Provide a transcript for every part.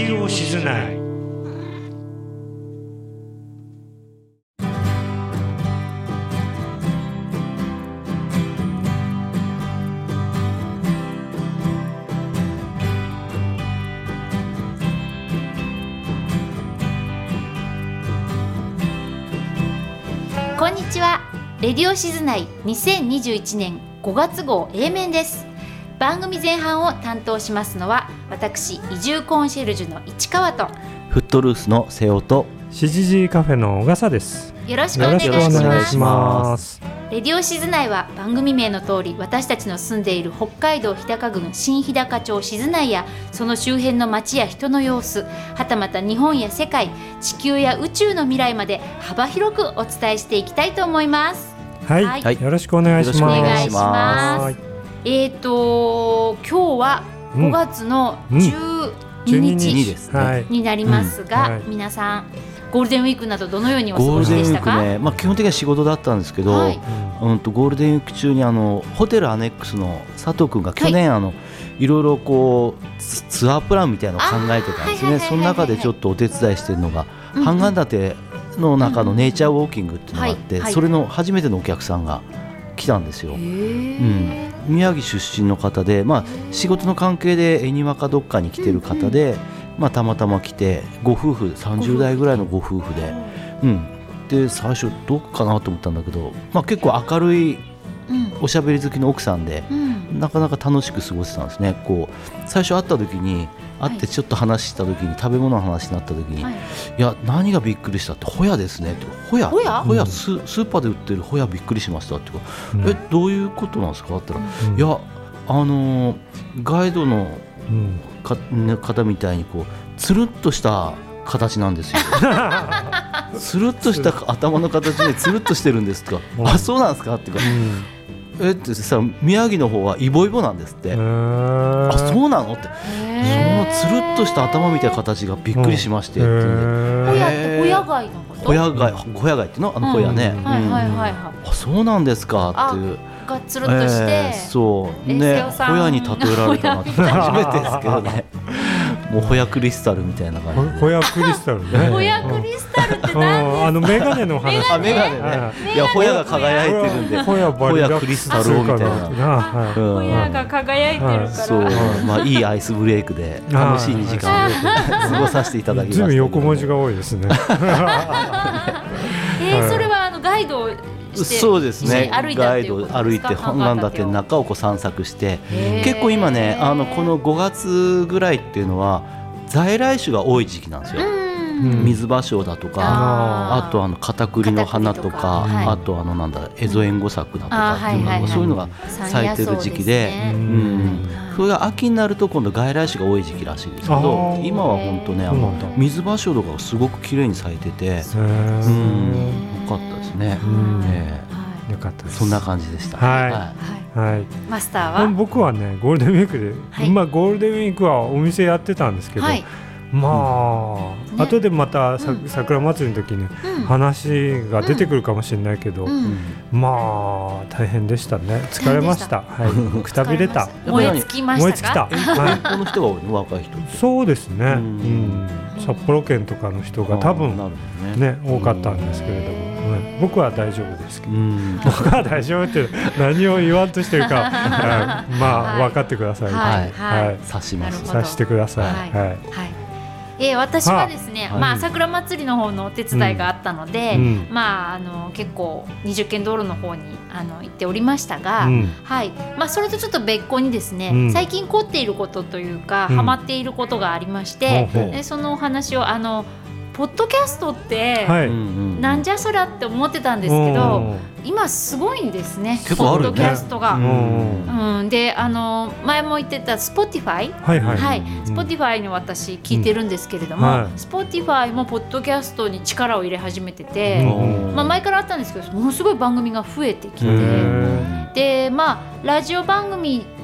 ディオ静内こんにちは。レディオシズナイ2021年5月号 A 面です。番組前半を担当しますのは私移住コンシェルジュの市川とフットルースの瀬尾と CGG カフェの小笠です。よろしくおよ願いしろしくお願ますいします。レディオシズナイは番組名の通り私たちの住んでいる北海道日高郡新日高町静内やその周辺の町や人の様子はたまた日本や世界地球や宇宙の未来まで幅広くお伝えしていきたいと思います。はい、はい。はいよろしくお願いします。おお願いしまます。はいえーと今日はうん5月のうん。12 12日になりますが、皆さんゴールデンウィークなどどのようにお過ごゴールデンウしでしたかィークね、まあ、基本的には仕事だったんですけど、はい。うん、とゴールデンウィーク中にあのホテルアネックスの佐藤君が去年、い、あのいろいろこうツツアープランみたいなのを考えてたんですね。その中でちょっとお手伝いしてるのがうん半岸立の中のネイチャーウォーキングっていうのがあって、それの初めてのお客さんが来たんですよ。へうん。ー、宮城出身の方で、まあ、仕事の関係で恵庭かどっかに来てる方で、まあ、たまたま来てご夫婦30代ぐらいのご夫婦。で、うん、で最初どうかなと思ったんだけど、まあ、結構明るいうん。おしゃべり好きの奥さんでうん。なかなか楽しく過ごせたんですね。こう最初会った時に会ってちょっと話した時に、食べ物の話になった時に、はい。いや何がびっくりしたってホヤ。ですねってホヤ？ホヤホヤススーパーで売ってるホヤびっくりしましたってうん。えどういうことなんですか？って言ったら、うん。いやあのーガイドの方みたいにこうつるっとした形なんですよ。つるっとした頭の形でつるっとしてるんですとか。うん。あそうなんですか？っていうかえってさ宮城の方はイボイボなんですって、うんあそうなのって。そのつるっとした頭みたいな形がびっくりしましてってホヤってホヤ貝のこと？ホヤ貝ホヤ貝っていうの？あのホヤね、うん。はいはいうんはいはい。あそうなんですかっていう。がつるっとして、えーそう。えねホヤに例えられたなって初めてですけどね もうホヤクリスタルみたいな感じで。ホヤクリスタルね。ホヤクリスタルってうん何あのメガネの話あメガネね。はいやホヤが輝いてるんで。ホヤバリラックスホヤクリスタルみたいな。ホヤが輝いてるから、そう。まあいいアイスブレイクで楽しい2時間を過ごさせていただきましたいずいぶん横文字が多いですね。えー、それはあのガイドそうですね。歩いガイド歩いて本願立ての中をこう散策して結構今ねあのこの5月ぐらいっていうのは在来種が多い時期なんですよ。うん。水芭蕉だとかあとあの片栗の花とか片栗とかはい。あとあのなんだエゾエンゴ咲くだとかそういうのが咲いてる時期でそれが秋になると今度外来種が多い時期らしいですけど今は本当ねあの水芭蕉とかがすごく綺麗に咲いててへうん。ーよかったですね。よかったです。えそんな感じでした。はい。はい。はい。マスターは？僕はねゴールデンウィークで、はい。まあゴールデンウィークはお店やってたんですけど、はい、まあ、ね。後でまたさ、うん桜祭りの時にうん。話が出てくるかもしれないけど、うん。うん。まあ大変でしたね。疲れました。はい。くたびれた。燃え尽きま燃え尽した。かきた、はい、遠方の人が多いの若い人そうですね、ううん。ん、札幌県とかの人が多分ね。ね多かったんですけれども、うん。僕は大丈夫ですけど。うん。僕は大丈夫って何を言わんとしてるか、はい。まあ、はい。分かってください、はい。はい。はい。刺します。なるほど。さしてください、はい。はい。はいえー、私はですね、はいまあ桜祭りの方のお手伝いがあったので、うん。まああの結構二十軒道路の方にあの行っておりましたが、うん。はい、まあそれとちょっと別個にですね、うん。最近凝っていることというか、うん。ハマっていることがありまして、ほうほう。でそのお話をあのポッドキャストって、なんじゃそりゃって思ってたんですけど、今すごいんですね。ね。ポッドキャストが。うん。であの前も言ってた Spotify はいはい、はい、うん。Spotify の私聞いてるんですけれども、うんはい。Spotify もポッドキャストに力を入れ始めてて、うん。まあ、前からあったんですけどものすごい番組が増えてきへてー。でまあラジオ番組うん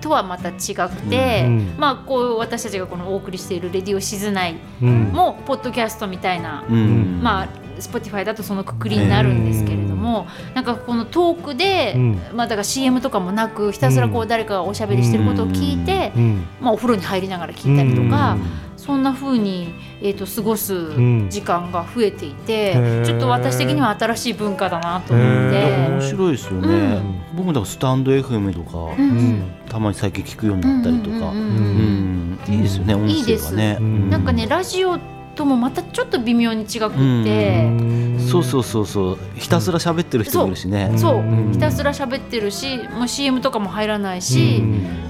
とはまた違くて、うんまあ、こう私たちがこのお送りしている「レディオ静内うん」もポッドキャストみたいな、うん。まあ、Spotify だとそのくくりになるんですけれどもなんかこのトークで、うん。まあ、だから CM とかもなくひたすらこう誰かがおしゃべりしてることを聞いて、うん。まあ、お風呂に入りながら聞いたりとか、うんそんな風に、えー、と過ごすん。時間が増えていて、へー。ちょっと私的には新しい文化だなと思っへて。面白いですよね、うん。僕もだからスタンド FM とか、うんうん。たまに最近聞くようになったりとか、うんうんうんうんいいですよね音声いいです。がね。うん。なんかねラジオともまたちょっと微妙に違くうて、そうそうそうそう。ひたすら喋ってる人もいるしね。そう、う。ん。ひたすら喋ってるしもう CM とかも入らないし、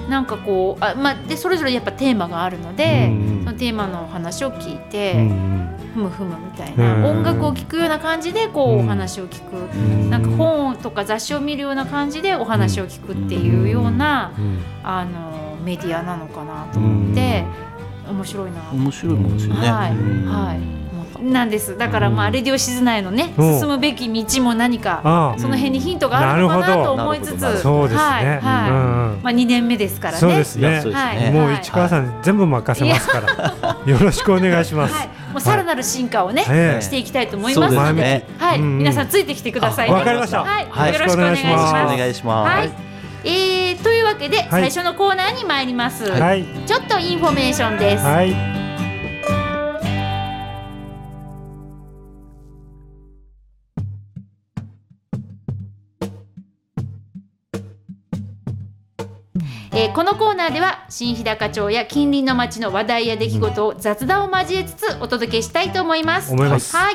なんかこうあ、まあ、でそれぞれやっぱテーマがあるので、うん。そのテーマのお話を聞いて、うん。ふむふむみたいな、うん。音楽を聴くような感じでこう、うん。お話を聞く、うん。なんか本とか雑誌を見るような感じでお話を聞くっていうような、うん。あのメディアなのかなと思って、面白いな。と面白いもんですよね。はい。うん。はい。なんです。だからまあ、うん。レディオ静内のね、う。ん進むべき道も何かあその辺にヒントがあるのかなと思いつつ、なるほどそうですね。はい。はいうん。まあ、2年目ですからね。そうですね。はい。ね。もう市川さん全部任せますから、よろしくお願いします。はい、もうさらなる進化をね、ええしていきたいと思いますので、はい、うん皆さんついてきてくださいわかりました。はい、はい。よろしくお願いします。お願いします。はい、えー、というわけで、はい最初のコーナーに参ります。はいちょっとインフォメーションです。はいえーこのコーナーでは新日高町や近隣の町の話題や出来事を雑談を交えつつお届けしたいと思います。思いますはい。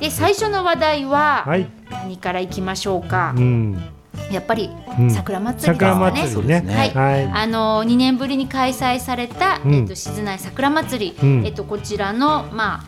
で最初の話題ははい。何からいきましょうか？う。ん。やっぱりうん桜祭りですね。祭りね。はいはい。あの2年ぶりに開催された、うんえっと静内桜祭り、うんえっとこちらのま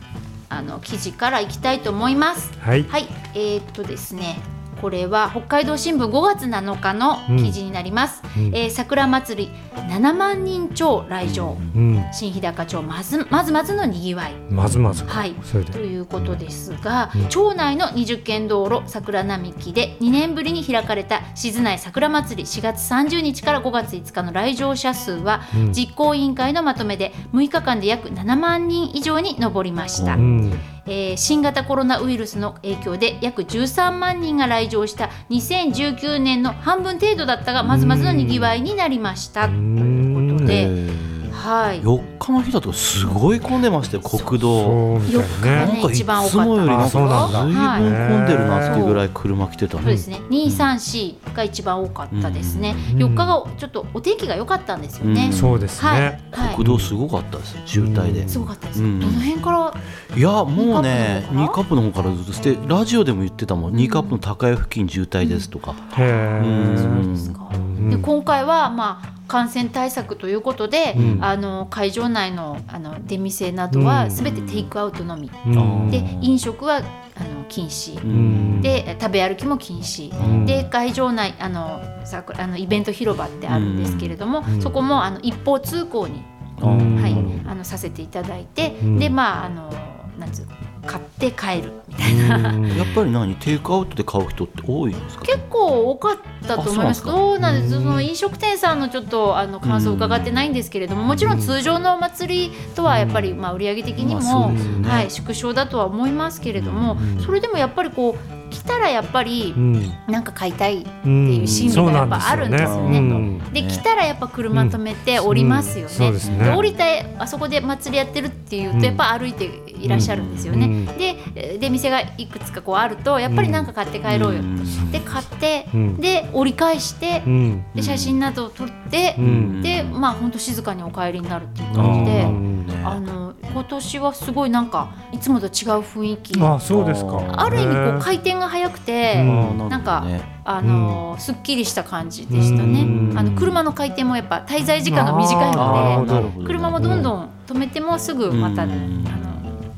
ああの記事からいきたいと思います。はい。はい、えーっとですね。これは北海道新聞5月7日の記事になります。うんえー桜祭り7万人超来場。うん。新日高町まずまずまずのにぎわい。まずまず。はい。ということですが、うん町内の20軒道路桜並木で2年ぶりに開かれた静内桜祭り4月30日から5月5日の来場者数は、うん実行委員会のまとめで6日間で約7万人以上に上りました、うん。えー新型コロナウイルスの影響で約13万人が来場した2019年の半分程度だったがまずまずのにぎわいになりました、ということで、えーはい4日の日だとすごい混んでましたよ国道。そうみたい4日がなね。ね一番多かったいつもよりなんあそうなん混んでるなっていうぐらい車来てたねそうです。ね。二三四が一番多かったですね。うん四日がちょっとお天気が良かったんですよね。うんそうですはいね。はい国。道すごかったです渋滞で。すごかったです。うんどの辺から？いやもうね2ニーカカップの方からずっとしてラジオでも言ってたもん2カップの高江付近渋滞ですとか。へえ。うんですか。うんで今回はまあ感染対策ということで、うん。あの会場内のあの出店などはうん。すべてテイクアウトのみ。うん。で飲食はあの禁止。うん。で食べ歩きも禁止。うん。で会場内あのさあのイベント広場ってあるんですけれども、うん。そこもあの一方通行にうん。はいうんあのさせていただいて、うん。でまああのなんつう買って帰るみたいな、うん。やっぱり何？テイクアウトで買う人って多いんですか？結構多かったと思います。あそうなんですうんその飲食店さんのちょっとあの感想を伺ってないんですけれども、もちろん通常のお祭りとはやっぱりまあ売上的にも、まあね。はい縮小だとは思いますけれども、うん。それでもやっぱりこう来たらやっぱりうん。なんか買いたい。っていう心理がやっぱあるんですよね。でね。来たらやっぱ車止めて降りますよね。で降りてあそこで祭りやってるっていうと、うん。やっぱ歩いていらっしゃるんですよね。うん。でえーで店がいくつかこうあるとやっぱりなんか買って帰ろうよ、ん。で買って、うん。で折り返して、うん。で写真などを撮ってう、ん。でまあ本当静かにお帰りになるっていうあ感じで。うん。あの今年はすごいなんかいつもと違う雰囲気。あそうですか。ある意味こうへ回転が速くて、うん。なんかねあのすっきりした感じでしたね。うん。あの車の回転もやっぱ滞在時間が短いので車もどんどん止めてもすぐまた、うん。あの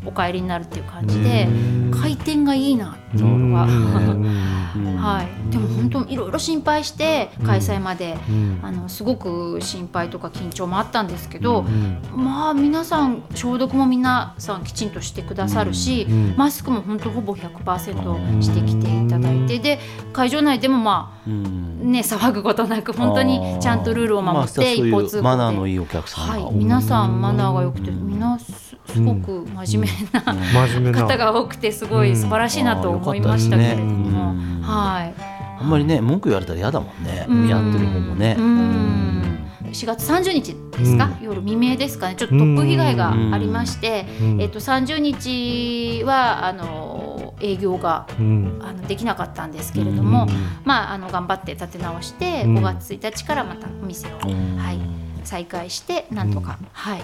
お帰りになるっていう感じでうん。回転がいいなっていうのが、うん。はい、でも本当いろいろ心配して開催まで、うん。あのすごく心配とか緊張もあったんですけど、うん。まあ皆さん消毒も皆さんきちんとしてくださるし、うん。マスクも本当ほぼ100%してきていただいてで会場内でもまあうん。ね騒ぐことなく本当にちゃんとルールを守って一方通行で、マナーのいいお客さんがはい、皆さんマナーが良くてみんなすすごく真面目な、方が多くてすごい素晴らしいなと思いましたけれども、うんうんはい。あんまりね文句言われたら嫌だもんね、うん。やってる方もね。うん。4月30日ですか、うん。夜未明ですかね。ちょっと突風被害がありまして、うん。えっと30日はあの営業がうん。あのできなかったんですけれども、うん。まああの頑張って立て直して、うん。5月1日からまたお店を、うん。はい、再開してなんとか、はい。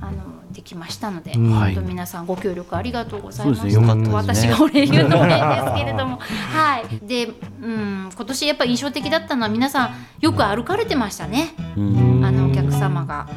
あのできましたので、うん本当皆さんご協力ありがとうございました。ねね私がお礼言うのも変ですけれども、はい。で、うん、今年やっぱ印象的だったのは皆さんよく歩かれてましたね。うんあの様が。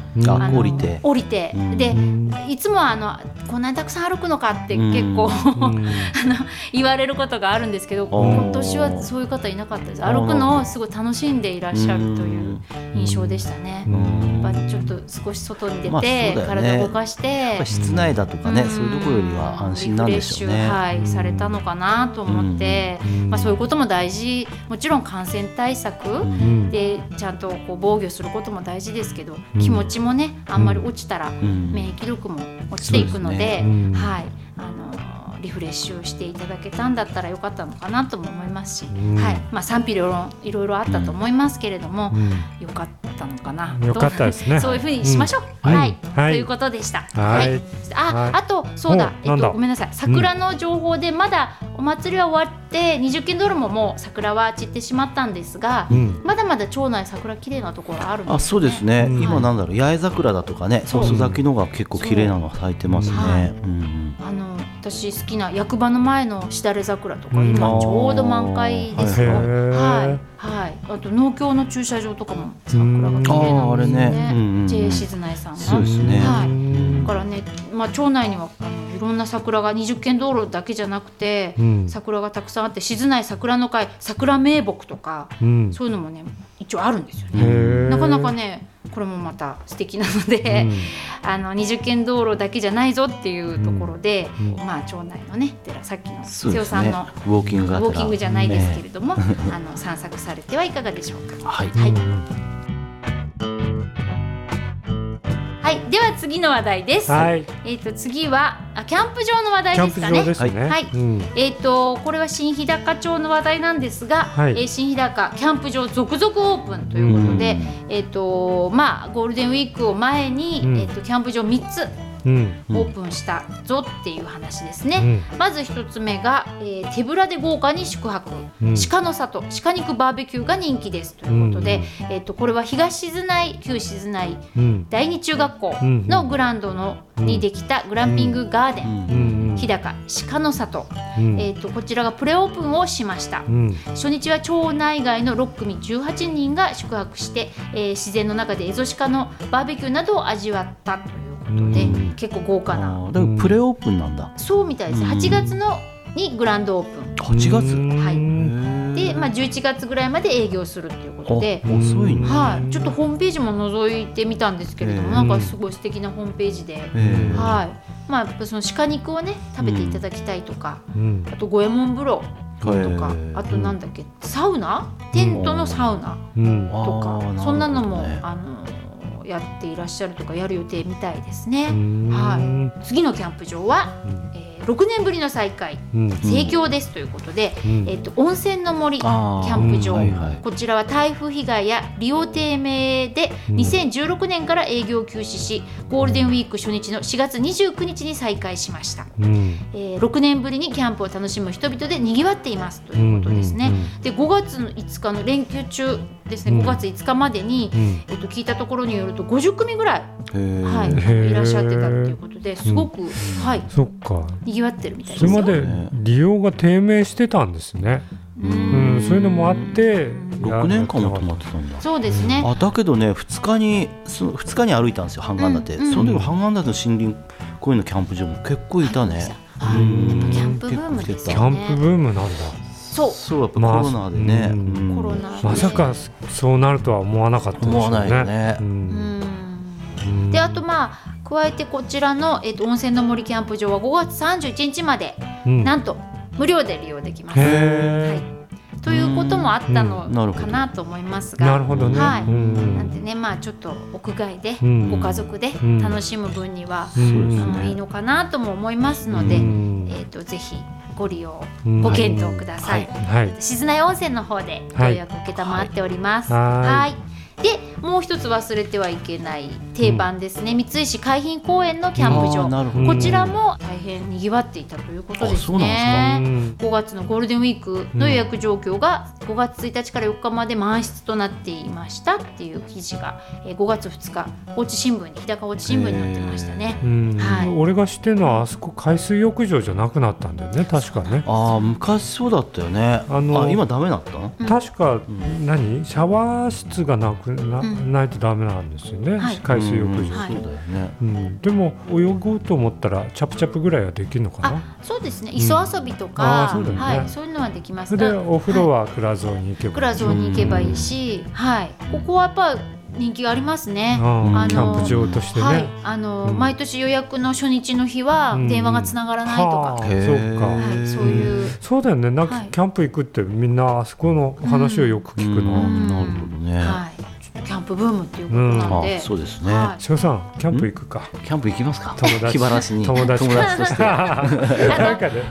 降りて。降りて、うん。でうんいつもはあのこんなにたくさん歩くのかってうん。結構、うん。あの言われることがあるんですけどー今年はそういう方いなかったです。歩くのをすごい楽しんでいらっしゃるという印象でしたね。う。ん。やっぱちょっと少し外に出て、体を動かして室内だとかね、ん。そういうところよりは安心なんでしょうね。リフレッシュ、はい、されたのかなと思って、うん。まあ、そういうことも大事。もちろん感染対策、うん。でちゃんとこう防御することも大事ですけど、うん気持ちもねあんまり落ちたらうん。免疫力も落ちていくのではい。あのリフレッシュしていただけたんだったらよかったのかなとも思いますし、うん。はい。まあ、賛否両論いろいろあったと思いますけれども、うん。よかったのかな。よかったですね。そういうふうにしましょう、うん。はい、はい。ということでした。はい。あ、はい。あとそうだ。えっとごめんなさい。桜の情報でまだお祭りは終わって20軒道路ももう桜は散ってしまったんですが、うん。まだまだ町内桜綺麗なところあるんです、ね、あそうですね、うん。今なんだろう。八重桜だとかね。そう。遅咲きのが結構綺麗なのが咲いてますね。う。んあの私好きな役場の前のしだれ桜とか、うん。今ちょうど満開ですよ。はい。はい。あと農協の駐車場とかも桜が綺麗なんですよあーあれね。うんう静内さんの。そうですね。はい。だからね、まあ町内にはあのいろんな桜が20軒道路だけじゃなくて、うん。桜がたくさんあって静内桜の会桜名木とか、うん。そういうのもね一応あるんですよへね。ー。なかなかねこれもまた素敵なので。あの20軒道路だけじゃないぞっていうところで、うん。まあ町内のね寺さっきの瀬尾さんのウォーキングがウォーキングじゃないですけれども、あの散策されてはいかがでしょうか。はい、はい、はい、では次の話題です。はい。えっ、と次はあキャンプ場の話題キャンプですかね。場ですね。はい。うん。えっ、とこれは新日高町の話題なんですが、はい。えー新日高キャンプ場続々オープンということで、えっ、とまあゴールデンウィークを前に、うん。えっ、とキャンプ場3つうん。オープンしたぞっていう話ですね。うん。まず一つ目が、えー手ぶらで豪華に宿泊、うん。鹿の里。鹿肉バーベキューが人気です。ということで、えっとこれは東静内旧静内うん。第二中学校うんのグラウンドの、うんにできたグランピングガーデン、うん。日高鹿の里、うん。えっとこちらがプレオープンをしました。うん。初日は町内外の6組18人が宿泊して、えー自然の中でエゾシカのバーベキューなどを味わったということで、うん結構豪華な。あー。だからプレオープンなんだ。そうみたいです。うん。8月のにグランドオープン。8月？はい。うんで、まあ、11月ぐらいまで営業するっていうことで、あ遅いね。はい、ちょっとホームページも覗いてみたんですけれども、うん。なんかすごい素敵なホームページで、えーはい。まあ、やっぱその鹿肉をね食べていただきたいとか、うん。あと五右衛門風呂とか、あとなんだっけサウナ？テントのサウナうん。とか、あーなるほどね。そんなのもあのやっていらっしゃるとかやる予定みたいですね。うん。はい、次のキャンプ場は、うん。えー6年ぶりの再開うん。盛況ですということで、うん。えっと温泉の森キャンプ場、はいはい。こちらは台風被害や利用低迷でうん。2016年から営業休止しゴールデンウィーク初日の4月29日に再開しました、うん。えー6年ぶりにキャンプを楽しむ人々でにぎわっていますということですね、うんうんで5月の5日の連休中ですねうん。5月5日までに、うん。えっと聞いたところによると50組ぐらい、はい、いらっしゃってたっていうことですごく、はいそっか。にぎわってるみたいですよ。それまで利用が低迷してたんですね。ううんんそういうのもあって6年間も泊まってたんだ。そうですね。あだけどね2日にその2日に歩いたんですよ半岸立、うんうん。その時半岸立の森林公園のキャンプ場も結構いたね、はいうんやっぱキャンプブームですね。ャンプブームなんだそう。そうやっぱコロナでね、まコロナまさかそうなるとは思わなかったでしょうね。思わないよね。ううん。ん。であとまあ加えてこちらの、えっと温泉の森キャンプ場は5月31日までうん。なんと無料で利用できます。へはえい、ということもあったのかなと思いますが、なるほどね。はい。うん。なんでねまあちょっと屋外でうん。ご家族でうん。楽しむ分には、いいのかなとも思いますので、うん。えー、とぜひご利用うんご検討ください。はい。静内温泉の方でご予約受けたまっております。はいはいでもう一つ忘れてはいけない定番ですね、三石海浜公園のキャンプ場。こちらも大変にぎわっていたということですあそうなんですか。ね。うん。5月のゴールデンウィークの予約状況が5月1日から4日まで満室となっていましたっていう記事がえー5月2日高知新聞に日高高知新聞に載ってましたね。うん。はい。俺が知ってるのはあそこ海水浴場じゃなくなったんだよね。確かね。ああ昔そうだったよね。あのあ今ダメだった確かん。何？シャワー室がなくな,、うんないとダメなんですよね、はい。海水浴場、うん。はい。そうだよね。うん。でも泳ごうと思ったらチャプチャプぐらいはできるのかな？あそうですね。磯遊びとあか、うだよね。はい、そういうのはできます。それでお風呂は蔵蔵に行けばクラゾーに行けばいいし、はい、ここはやっぱ人気がありますね。うん。あのキャンプ場としてね、はい、あの、うん。毎年予約の初日の日はうん電話がつながらないとか、はあへー。そうか。はい、そういう、そうだよね。なんかはい。キャンプ行くってみんなあそこの話をよく聞くうの、ん。なるほどね。はい、キャンプブームっていうことなんで、あそうですね。は翔さんキャンプ行くか、キャンプ行きますか？友達。気晴らしに。友達。としてなんかね。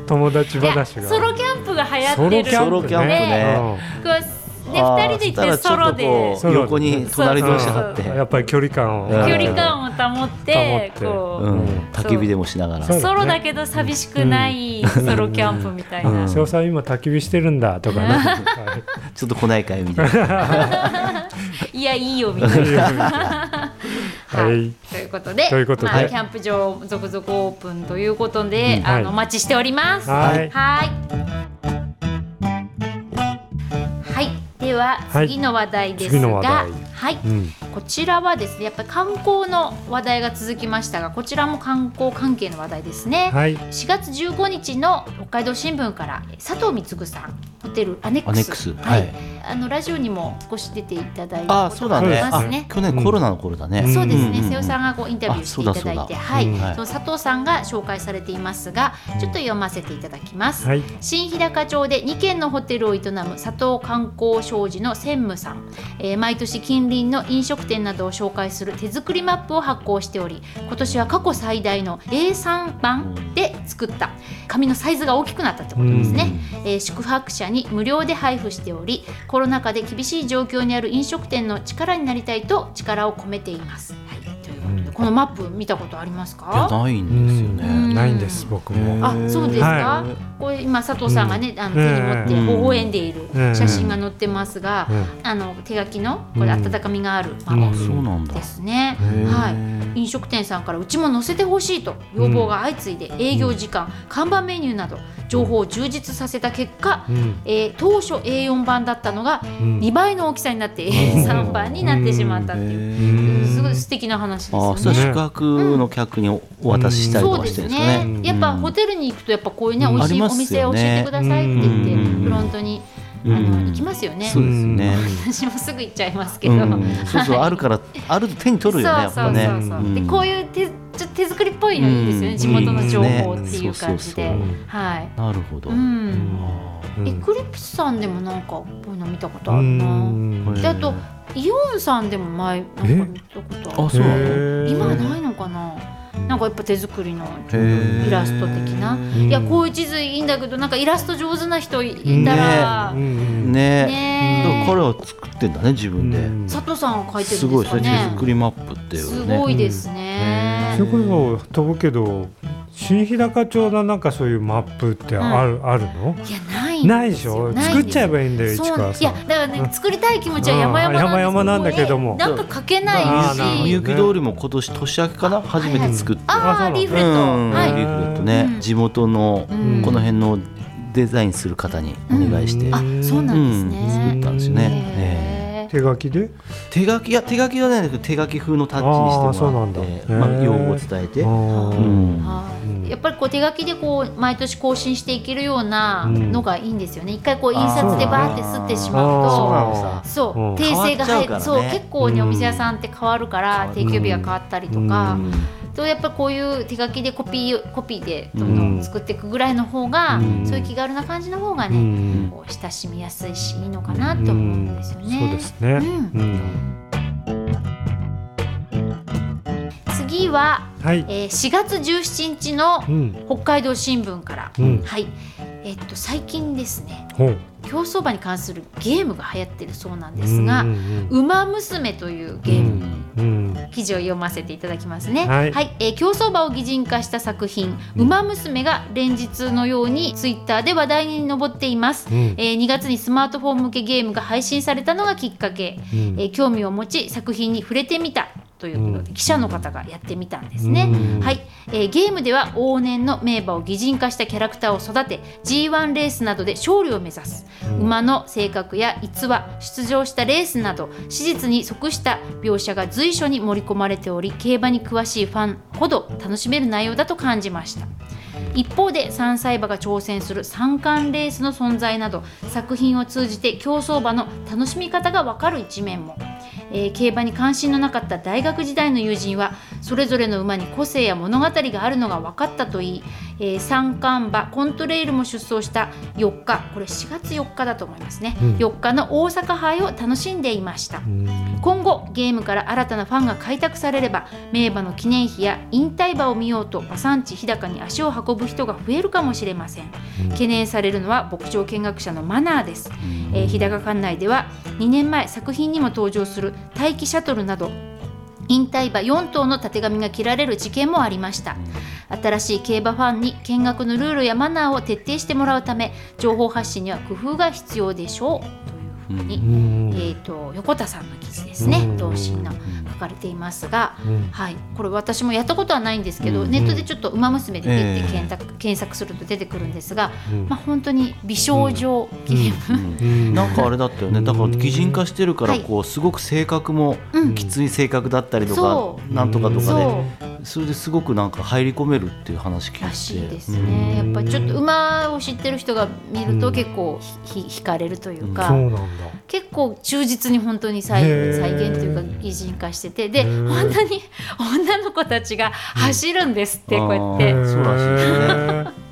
友達い、いや話がソロキャンプが流行ってるソロキャンプね。こうねあー。二人で行ってソロで。横に隣同士で張って。やっぱり距離感を。うん距離感を保ってこう、焚き火でもしながら。ソロだけど寂しくないソロキャンプみたいな。うん。翔さん今焚き火してるんだとかね、はい。ちょっと来ないかいみたいな。いやいいよみたいな。ははい。い、ということでということで。まあキャンプ場続々オープンということで、うん。あの、はい。お待ちしております。はい。はい。は次の話題ですが、題。はい、うんこちらはですねやっぱり観光の話題が続きましたがこちらも観光関係の話題ですね。はい。4月15日の北海道新聞から佐藤貢さんホテルアネックス。あのラジオにも少し出ていただいたあことがありそうだね。あますね。去年コロナの頃だね。うんそうですね、んんん瀬尾さんがこうインタビューしていただいて、はい、うんはい。その佐藤さんが紹介されていますが、ちょっと読ませていただきます。はい。新日高町で2軒のホテルを営む佐藤観光商事の専務さん、えー毎年近隣の飲食店などを紹介する手作りマップを発行しており今年は過去最大の A3 版で作った。紙のサイズが大きくなったってことですね、えー宿泊者に無料で配布しておりコロナ禍で厳しい状況にある飲食店の力になりたいと力を込めています、ことで、うん。このマップ見たことありますか？ないうんですよん。ねないんです僕も。あそうですか、はこれ今佐藤さんがね、あの手ええに持ってうん。微笑んでいるええ写真が載ってますが、うん。あの手書きのこれうん温かみがあるマうん。ッあそうなんだ。プですね、はい、飲食店さんからうちも載せてほしいと要望が相次いで営業時間、看板メニューなど情報を充実させた結果、うん。えー当初 A4 版だったのがうん。2倍の大きさになって A3 版になってしまったっていう、すごい素敵な話ですあよね。そう宿泊の客にお渡ししたりとかそうですしてるんですかね。ね。やっぱホテルに行くとやっぱこういうね、うん。美味しいおありますよね。店教えてくださいって言って、うん。フロントに、あのうん。行きますよね。そうですね。私もすぐ行っちゃいますけど。うん。そうそうあるからあると手に取るよねやっぱねそうそう。そうそうでんこういう手ちょっと手作りっぽいのいいですよね、うん地元の情報っていう感じで、うんはい。なるほどうん。あうんエクリプスさんでもなんかこういうの見たことうあるな。であとイオンさんでも前なんか見たことある。あそう今はないのかな？なんかやっぱ手作りのイラスト的な。うんいやこういう地図いいんだけどなんかイラスト上手な人いたら、ねねでも彼は作ってんだね自分で。うん。佐藤さんが描いてるすんごいそれ手ですかね。作りマップっていうすね。ごいですね。それこそ飛ぶけど新日高町のなんかそういうマップってある,、あるの？いやないんすよ。ないでしょ？作っちゃえばいいんだよ市川さん。いやだからね作りたい気持ちは山々なんですうん山々なんだけども。なんか書けないし。みゆき通りも今年年明けかな？初めて作って。ああリーフレット。リーフレットね、うん。地元のうん。この辺のデザインする方にお願いして、うん。あそうなんですね。作ったんですよね、へー手書きで？手書きいや手書きはないんだけど手書き風のタッチにしてもらってあーそうなんだ。まあ、用語を伝えて、うん。やっぱりこう手書きでこう毎年更新していけるようなのがいいんですよね。一回こう印刷でバーって吸ってしまうと。そう、う。ん。訂正が入る、ねそう。結構ね、うん。お店屋さんって変わるから、定休日が変わったりとか、とやっぱこういう手書きでコピーコピーでどんどん作っていくぐらいの方が、うん。そういう気軽な感じの方がうね、ん。こう親しみやすいしいいのかなと思うんですよね。そうですね。うん。うん次は、はい。えー4月17日のうん。北海道新聞から、うんはいえっと最近ですね。競走馬に関するゲームが流行ってるそうなんですがうん「ウマ娘」というゲーム、うん。記事を読ませていただきますね。はいえー競走馬を擬人化した作品「ウマ娘」が連日のようにツイッターで話題に上っています。うんえー2月にスマートフォン向けゲームが配信されたのがきっかけ、うんえー興味を持ち作品に触れてみたということで、うん。記者の方がやってみたんですね。うん。はい、えーゲームでは往年の名馬を擬人化したキャラクターを育て G1 レースなどで勝利を目指す、うん。馬の性格や逸話出場したレースなど史実に即した描写が随所に盛り込まれており競馬に詳しいファンほど楽しめる内容だと感じました。一方で3歳馬が挑戦する三冠レースの存在など作品を通じて競走馬の楽しみ方が分かる一面も、えー競馬に関心のなかった大学時代の友人はそれぞれの馬に個性や物語があるのが分かったといい、えー三冠馬コントレイルも出走した4日これ4月4日だと思いますね、うん。4日の大阪杯を楽しんでいました。うん。今後ゲームから新たなファンが開拓されれば名馬の記念碑や引退馬を見ようと馬産地日高に足を運ぶ人が増えるかもしれません。うん。懸念されるのは牧場見学者のマナーです、えー日高館内では2年前作品にも登場する待機シャトルなど引退馬4頭のたてがみが切られる事件もありました。新しい競馬ファンに見学のルールやマナーを徹底してもらうため情報発信には工夫が必要でしょう。に、うん。えー、と横田さんの記事ですね、うん。同心の書かれていますが、うん。はい、これ私もやったことはないんですけど、うん。ネットでちょっと「ウマ娘」でええ。ピッて検索,、検索すると出てくるんですが、うん。まあ、本当に美少女ゲーム、うん。なんかあれだったよね。だから擬人化してるからはい。こうすごく性格もうん。きつい性格だったりとかそなんとかとかそでうそれですごくなんか入り込めるっていう話聞いてらしいですね、やっぱりちょっと馬を知ってる人が見ると結構ひひ惹かれるというか、そうなんだ。結構忠実に本当に再再現というか擬人化してて。で本当に 女の子たちが走るんですって、こうやって。そうらしいですね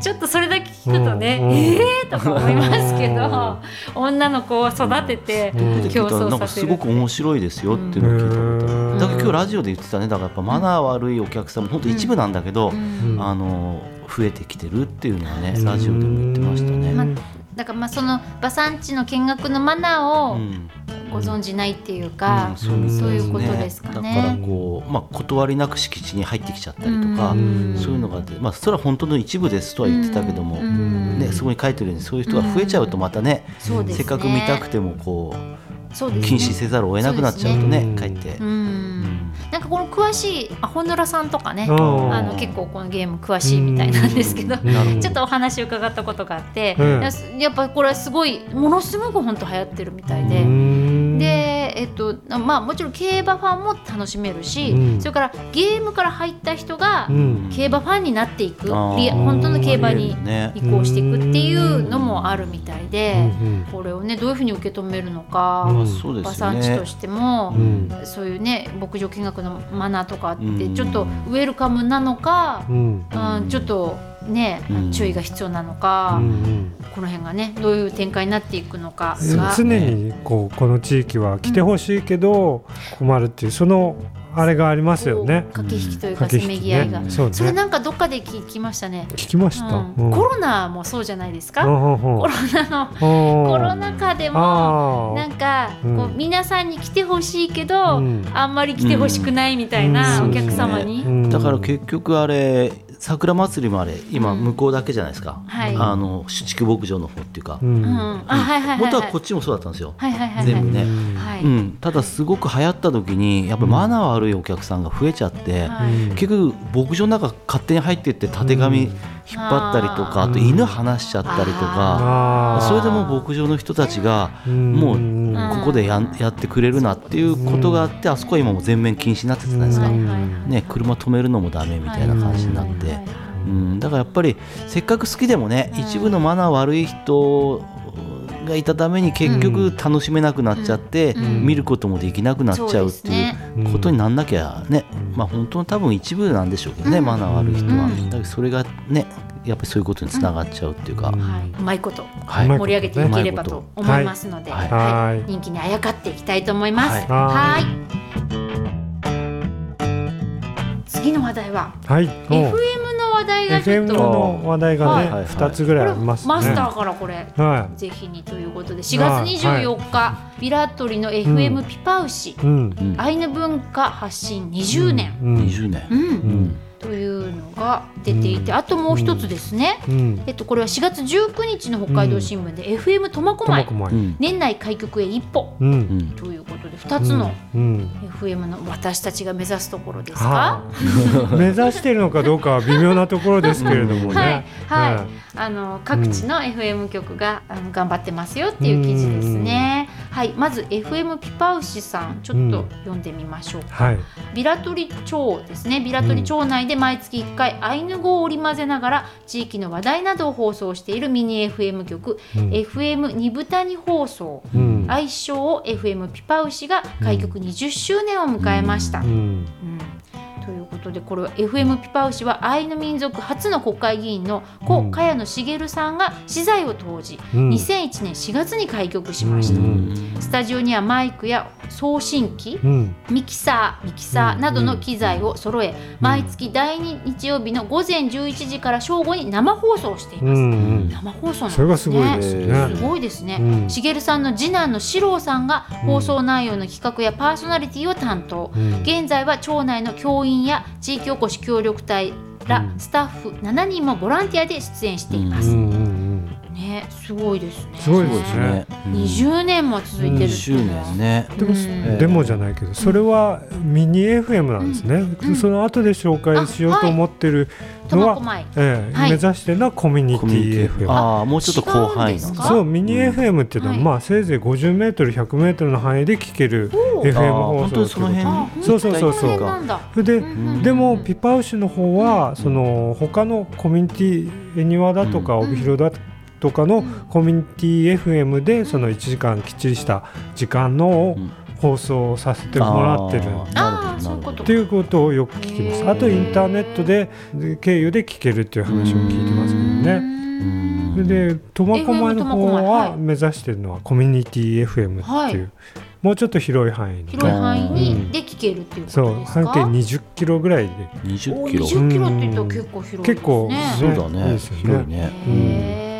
ちょっとそれだけ聞くとね、うんうん。えーとか思いますけど女の子を育てて競いたらなん。か争させるすごく面白いですよっていうのを聞いたことだから今日ラジオで言ってたねだからやっぱマナー悪いお客さんも本当一部なんだけど、うん。あの増えてきてるっていうのはねうんラジオでも言ってましたね。まだからまあその馬産地の見学のマナーをうん。ご存じないっていうか、うんそういうことですかね。だからこう、まあ、断りなく敷地に入ってきちゃったりとか、うん。そういうのがあって、まあ、それは本当の一部ですとは言ってたけども、うん。ね、そこに書いてるようにそういう人が増えちゃうとまたね、ね。せっかく見たくてもこそうね。う禁止せざるを得なくなっちゃうとねそうね。かえってう。んなんかこの詳しいアホヌラさんとかねうん。あの結構このゲーム詳しいみたいなんですけどちょっとお話伺ったことがあって、やっぱこれはすごいものすごく本当流行ってるみたいで。えっとまあ、もちろん競馬ファンも楽しめるし、うん。それからゲームから入った人がうん。競馬ファンになっていく、あー。リア本当の競馬にね。移行していくっていうのもあるみたいで、うんこれをねどういうふうに受け止めるのか、うん。馬産地とね。してもう、ん。そういうね牧場見学のマナーとかあって、うん。ちょっとウェルカムなのか、うん。うんちょっとね、うん。注意が必要なのか、うんこの辺がねどういう展開になっていくのか。常にこうこの地域は来てほしいけど困るっていうそのあれがありますよね。駆け引きというかせめぎ合いが、ね。そうね。それなんかどっかで聞きましたね。聞きました。うん。コロナもそうじゃないですか？ココロナのココロナ禍でももなんかうん。こう皆さんに来てほしいけど、うん。あんまり来てほしくないみたいなうん。お客様に、だから結局あれ桜祭りもあれ今うん。向こうだけじゃないですか、はい。あの主畜牧場の方っていうか、うん。うん、あはいはいはい元ははいこっちもそうだったんですよ、はいはいはいはい。全部ね。はい、うん、ただすごく流行った時にやっぱマナー悪いお客さんが増えちゃって、はい。結局牧場の中勝手に入ってってたてがみ引っ張ったりとか、うんあと犬離しちゃったりとか、それでもう牧場の人たちがもうここでやんやってくれるなっていうことがあってあそこは今もう全面禁止になってたじゃないですか、はいはいはい。ね、車止めるのもダメみたいな感じになって、うん、だからやっぱりせっかく好きでもね一部のマナー悪い人がいたために結局楽しめなくなっちゃって、見ることもできなくなっちゃうっていうことになんなきゃね、うん。まあ本当の多分一部なんでしょうけどね、うん。マナー悪い人は、うん。だけどそれがねやっぱりそういうことにつながっちゃうっていうか、うん。はい。うまいこと。盛り上げていければと思いますので、はい。はい。人気にあやかっていきたいと思います。はい。はい次の話題は？はい。FM の話題がちょ FM っと。の話題がはい。はいはい。ね二つぐらいありますね。マスターからこれはぜひにということで。4月24日、ビラトリのう FM んピパウシ、い。うん。うん。アイヌ文化発信20年、うん。20年、うん。うん。というのが出ていて、うん。あともう一つですね、うん。えっと、これは4月19日の北海道新聞で FM 苫小牧。苫小牧。うん。年内開局へ一歩。ということで2つのうん。FM の私たちが目指すところですか、はあ。目指しているのかどうかは微妙なところですけれどもはい。ね。はい、はいあの各地の FM 局が、あの頑張ってますよっていう記事ですね。はい、まず FM ピパウシさんちょっと読んでみましょうか。はい。ビラトリ町ですね。ビラトリ町内で毎月1回アイヌ語を織り交ぜながら地域の話題などを放送しているミニ FM 局、うん FM 二部谷放送。うん。愛称を FM ピパウシが開局20周年を迎えました。うん。うんということでこれは FM ピパウシはアイヌ民族初の国会議員の故うん。茅野茂さんが資材を投じ、うん。2001年4月に開局しました、うん。スタジオにはマイクや送信機うん。ミキサーミキサーうんなどの機材を揃え、毎月第2日曜日の午前11時から正午に生放送しています、うん。うん。生放送なんですね。それがすごいですね。すごいですね、うん。しげるさんの次男の四郎さんが放送内容の企画やパーソナリティを担当、うん。現在は町内の教員や地域おこし協力隊らうん。スタッフ7人もボランティアで出演しています、うんうんねすごいですね。すごいですすね。ね。うん。20年も続いてるって20いうのは、年ね。でも、うん。でもじゃないけどそれはミニ FM なんですね、うん。その後で紹介しようと思ってるのは、苫小牧ええはい。目指してるのはコミュニティティ FM ああもうちょっと広範囲そうミニうん FM っていうのは、はい。まあせいぜい50メートル100メートルの範囲で聞ける FM 放本当にその送そうそうそうそう。大変なんだ。それで、うんでもピパウシの方は、その他のコミュニティエニワだとか、うん。帯広だとかのうん。コミュニティ FM でその1時間きっちりした時間の放送させてもらってる。ういうことっていうことをよく聞きます。あとインターネットで経由で聞けるっていう話を聞いてますけどね。で苫小牧の方牧は目指してるのはコミュニティ FM っていう、はい。もうちょっと広い範囲に。広い範囲にうんで聞けるっていうこそうとですか？半径20キロぐらいで。20おキロ。20キロって言ったら結構広いですね。結構そうだいいねですよね。広いね。へー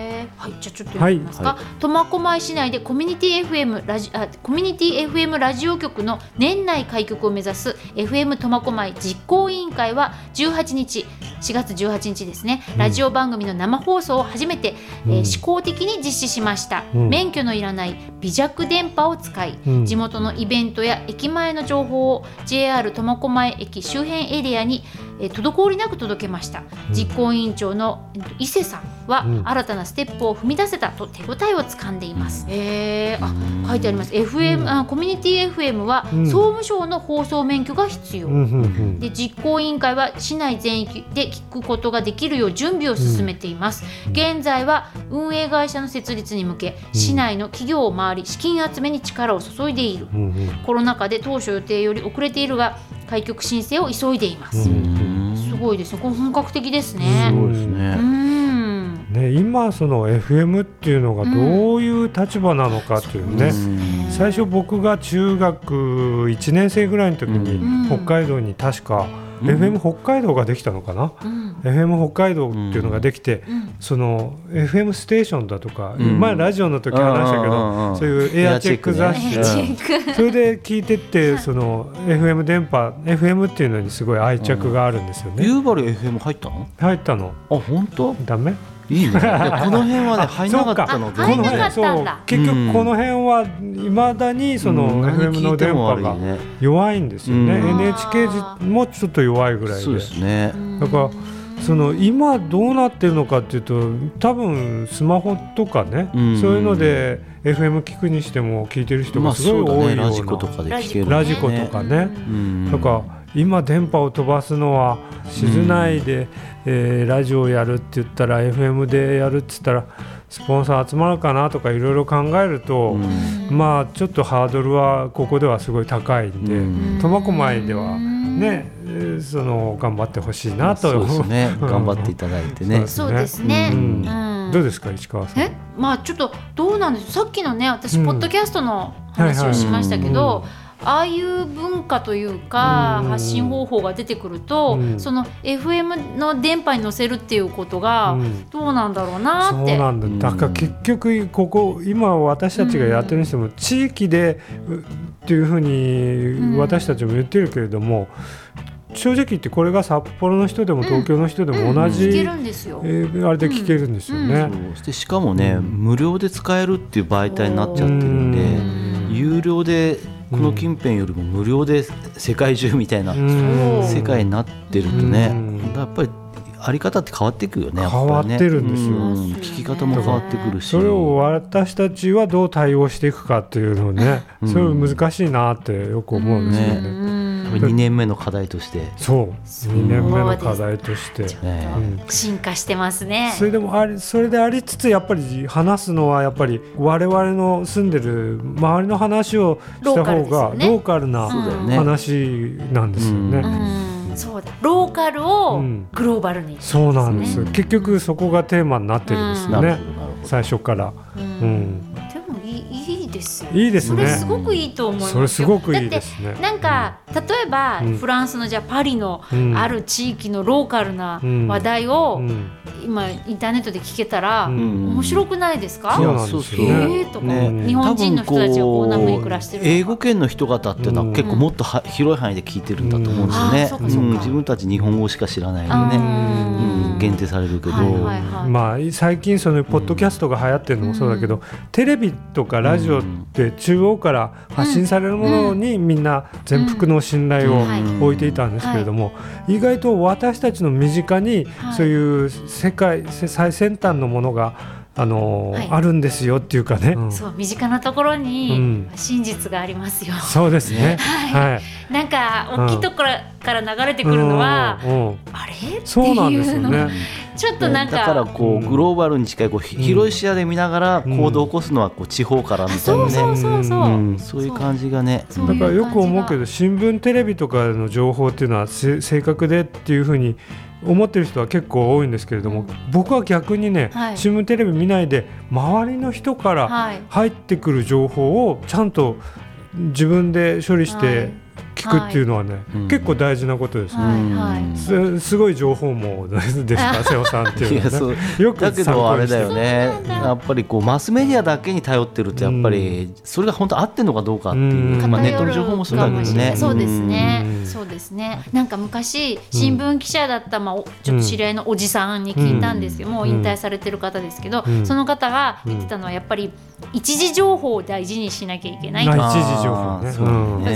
はい、じゃあちょっと読みますか、は苫小牧市内でコミュニティ FM ラジあコミュニティ FM ラジオ局の年内開局を目指す FM 苫小牧実行委員会は18日4月18日ですね、ラジオ番組の生放送を初めて、えーうん試行的に実施しました、うん。免許のいらない微弱電波を使い、うん。地元のイベントや駅前の情報を JR 苫小牧駅周辺エリアに、えー滞りなく届けました、うん。実行委員長のえっと伊勢さんは、うん。新たなステップを踏み出せたと手応えをつかんでいます、えー。あうん。書いてあります。FM、うん。あコミュニティ FM は、うん。総務省の放送免許が必要、うんうんうん。で実行委員会は市内全域で聞くことができるよう準備を進めています、うん。現在は運営会社の設立に向け市内の企業を回り資金集めに力を注いでいる、うんうん。コロナ禍で当初予定より遅れているが開局申請を急いでいます、うんすごいですね。これ本格的ですすねごいですうねん。ね、今その FM っていうのがどういう立場なのかっていうね、うん。最初僕が中学1年生ぐらいの時うん。に北海道に確かうん FM 北海道ができたのかな、うん。FM 北海道っていうのができて、うん。その FM ステーションだとか、うん。前ラジオの時話したけどそういうエアチェック雑誌。それで聞いてってその FM 電波 FM っていうのにすごい愛着があるんですよね、夕張 FM 入ったの？入ったの。あ本当？ダメ？いいね。この辺はねあ入んなかったのそうか。あ入んなかったそうんだ結局この辺はいまだにその FM の電波がね。弱いんですよね、うん。NHK もちょっと弱いぐらいそうでね。だからその今どうなってるのかっていうと多分スマホとかね、うん。そういうので FM 聞くにしても聞いてる人まあがすごい多いような、ね。ラジコとかで聞けるラジコとかね、うん。だから今電波を飛ばすのは静内で、えーラジオやるって言ったら FM でやるって言ったらスポンサー集まるかなとかいろいろ考えると、まあちょっとハードルはここではすごい高いんで、うん。苫小牧ではね、えーその頑張ってほしいなと。そうですね。う ん頑張っていただいてね。そうですね。ううん。ん。どうですか石川さん？え？まあちょっとどうなんでしょう。さっきのね私、うん。ポッドキャストの話をしましたけど、うんああいう文化というか、うん。発信方法が出てくると、うん。その FM の電波に乗せるっていうことがうん。どうなんだろうなそうって。なんだ、うん。だから結局ここ今私たちがやってるにしても地域でうっていうふううんに私たちも言ってるけれども、正直言ってこれが札幌の人でも東京の人でも同じ、聞けるんですよ。えーあれで聞けるんですよね。そう。でしかもね、無料で使えるっていう媒体になっちゃってるんで、うん。有料でこの近辺よりも無料で世界中みたいな世界になってるとね、うん。やっぱりあり方って変わっていくよねね変わってるんですよ。うん。聞き方も変わってくるし。それを私たちはどう対応していくかっていうのをね、うん。それ難しいなってよく思うんですよね。うん2年目の課題として、そう。そう。2年目の課題として。ね。うん進化してますね。それでもありそれでありつつやっぱり話すのはやっぱり我々の住んでる周りの話をした方がローカルな話なんですよね。うん、そうだ。ローカルをうん。グローバルに。そうなんです、ね結局そこがテーマになってるんですよね、なるほどなるほど。最初から、ううん。ん、でもいいいいですよ。いいですね。それすごくいいと思いますよ。それすごくいいですね。だってなんか例えば、うん。フランスのじゃあパリのうん。ある地域のローカルなうん。話題を、うん。今インターネットで聞けたら、うん。面白くないですか？そうなんですよそうね。えーとか、ね日本人の人たちがこんな風に暮らしてる英語圏の人方っていうのは結構もっとは広い範囲で聞いてるんだと思うんですよね。自分たち日本語しか知らないのでね、うんうん、限定されるけど、はいはいはい。まあ、最近そのポッドキャストが流行ってるのもそうだけど、テレビとかラジオって中央から発信されるものにみんな全幅の信頼を置いていたんですけれども、意外と私たちの身近にはい。そういう世界せ最先端のものがあのはい。あるんですよっていうかね、うん。そう身近なところうにん。真実がありますよ。そうですね。はい。なんか大きいところから流れてくるのは、うん。うん。あれ？ってそうなんですいうのよね。ちょっとなんかだからこうん。うグローバルに近いこうひ広い視野で見ながらうん。行動を起こすのはこう地方からみたいなそうそうね。そうそう、う。ん。そういう感じがね。だからよく思うけどど新聞テレビとかの情報っていうのはせ正確でっていうふうに思ってる人は結構多いんですけれども僕は逆にね、はい。新聞テレビ見ないで周りの人からはい。入ってくる情報をちゃんと自分で処理しはい。て聞くっていうのはね、うん。結構大事なことですね。はいはい。うん。すすごい情報網 ですか瀬尾さんっていうのはね。よくだけ参考にして。どあれだよね。やっぱりこうマスメディアだけに頼ってるとやっぱりそれが本当合ってるのかどうかっていう、うん。まあ、ネットの情報もそうだけどね。い。そうですね、うん。そうですね。なんか昔新聞記者だった、まあ、おちょっと知り合いのおじさんに聞いたんですけど、もう引退されてる方ですけど、うん。その方が言ってたのはやっぱり一時情報を大事にしなきゃいけない一時情報ね。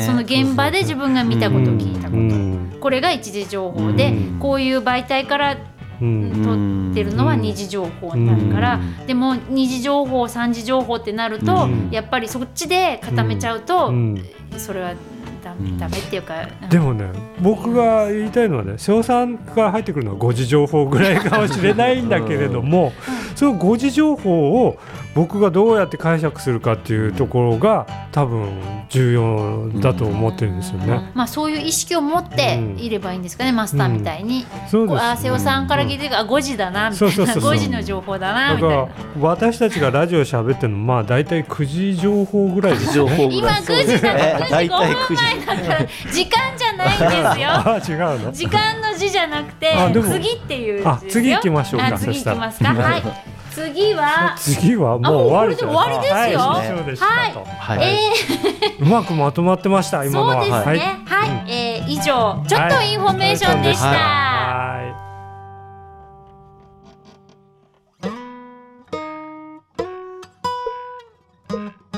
その現場で自分が見たことを聞いたこと、うん。これが一時情報で、うん。こういう媒体からうん取ってるのは二次情報になるから、うん。でも二次情報三次情報ってなると、うん。やっぱりそっちで固めちゃうと、うん。それはダうんダメっていうか、でもね僕が言いたいのはね瀬尾さんから入ってくるのは誤字情報ぐらいかもしれないんだけれども、その誤字情報を僕がどうやって解釈するかっていうところが多分重要だと思ってるんですよね。まあそういう意識を持っていればいいんですかね、マスターみたいに。そうですあ瀬尾さんから聞いてるから、あ5時だなみたいな。そうそうそうそう。5時の情報だなみたいな。だから。私たちがラジオ喋ってるのまあ大体9時情報ぐらいですよね。今らい9時だえ9時5大体分9時前だから時間じゃないんですよ。あ違うの？時間の字じゃなくて次っていう字ですよ。あ次行きましょうかあ次行きますか。はい。次は次はもう終わり終わりですよ。はい以上でしたと。はい、え うまくまとまってましたー、今のは。そうですね。はい。はい、えー以上ちょっとインフォメーションでした、はい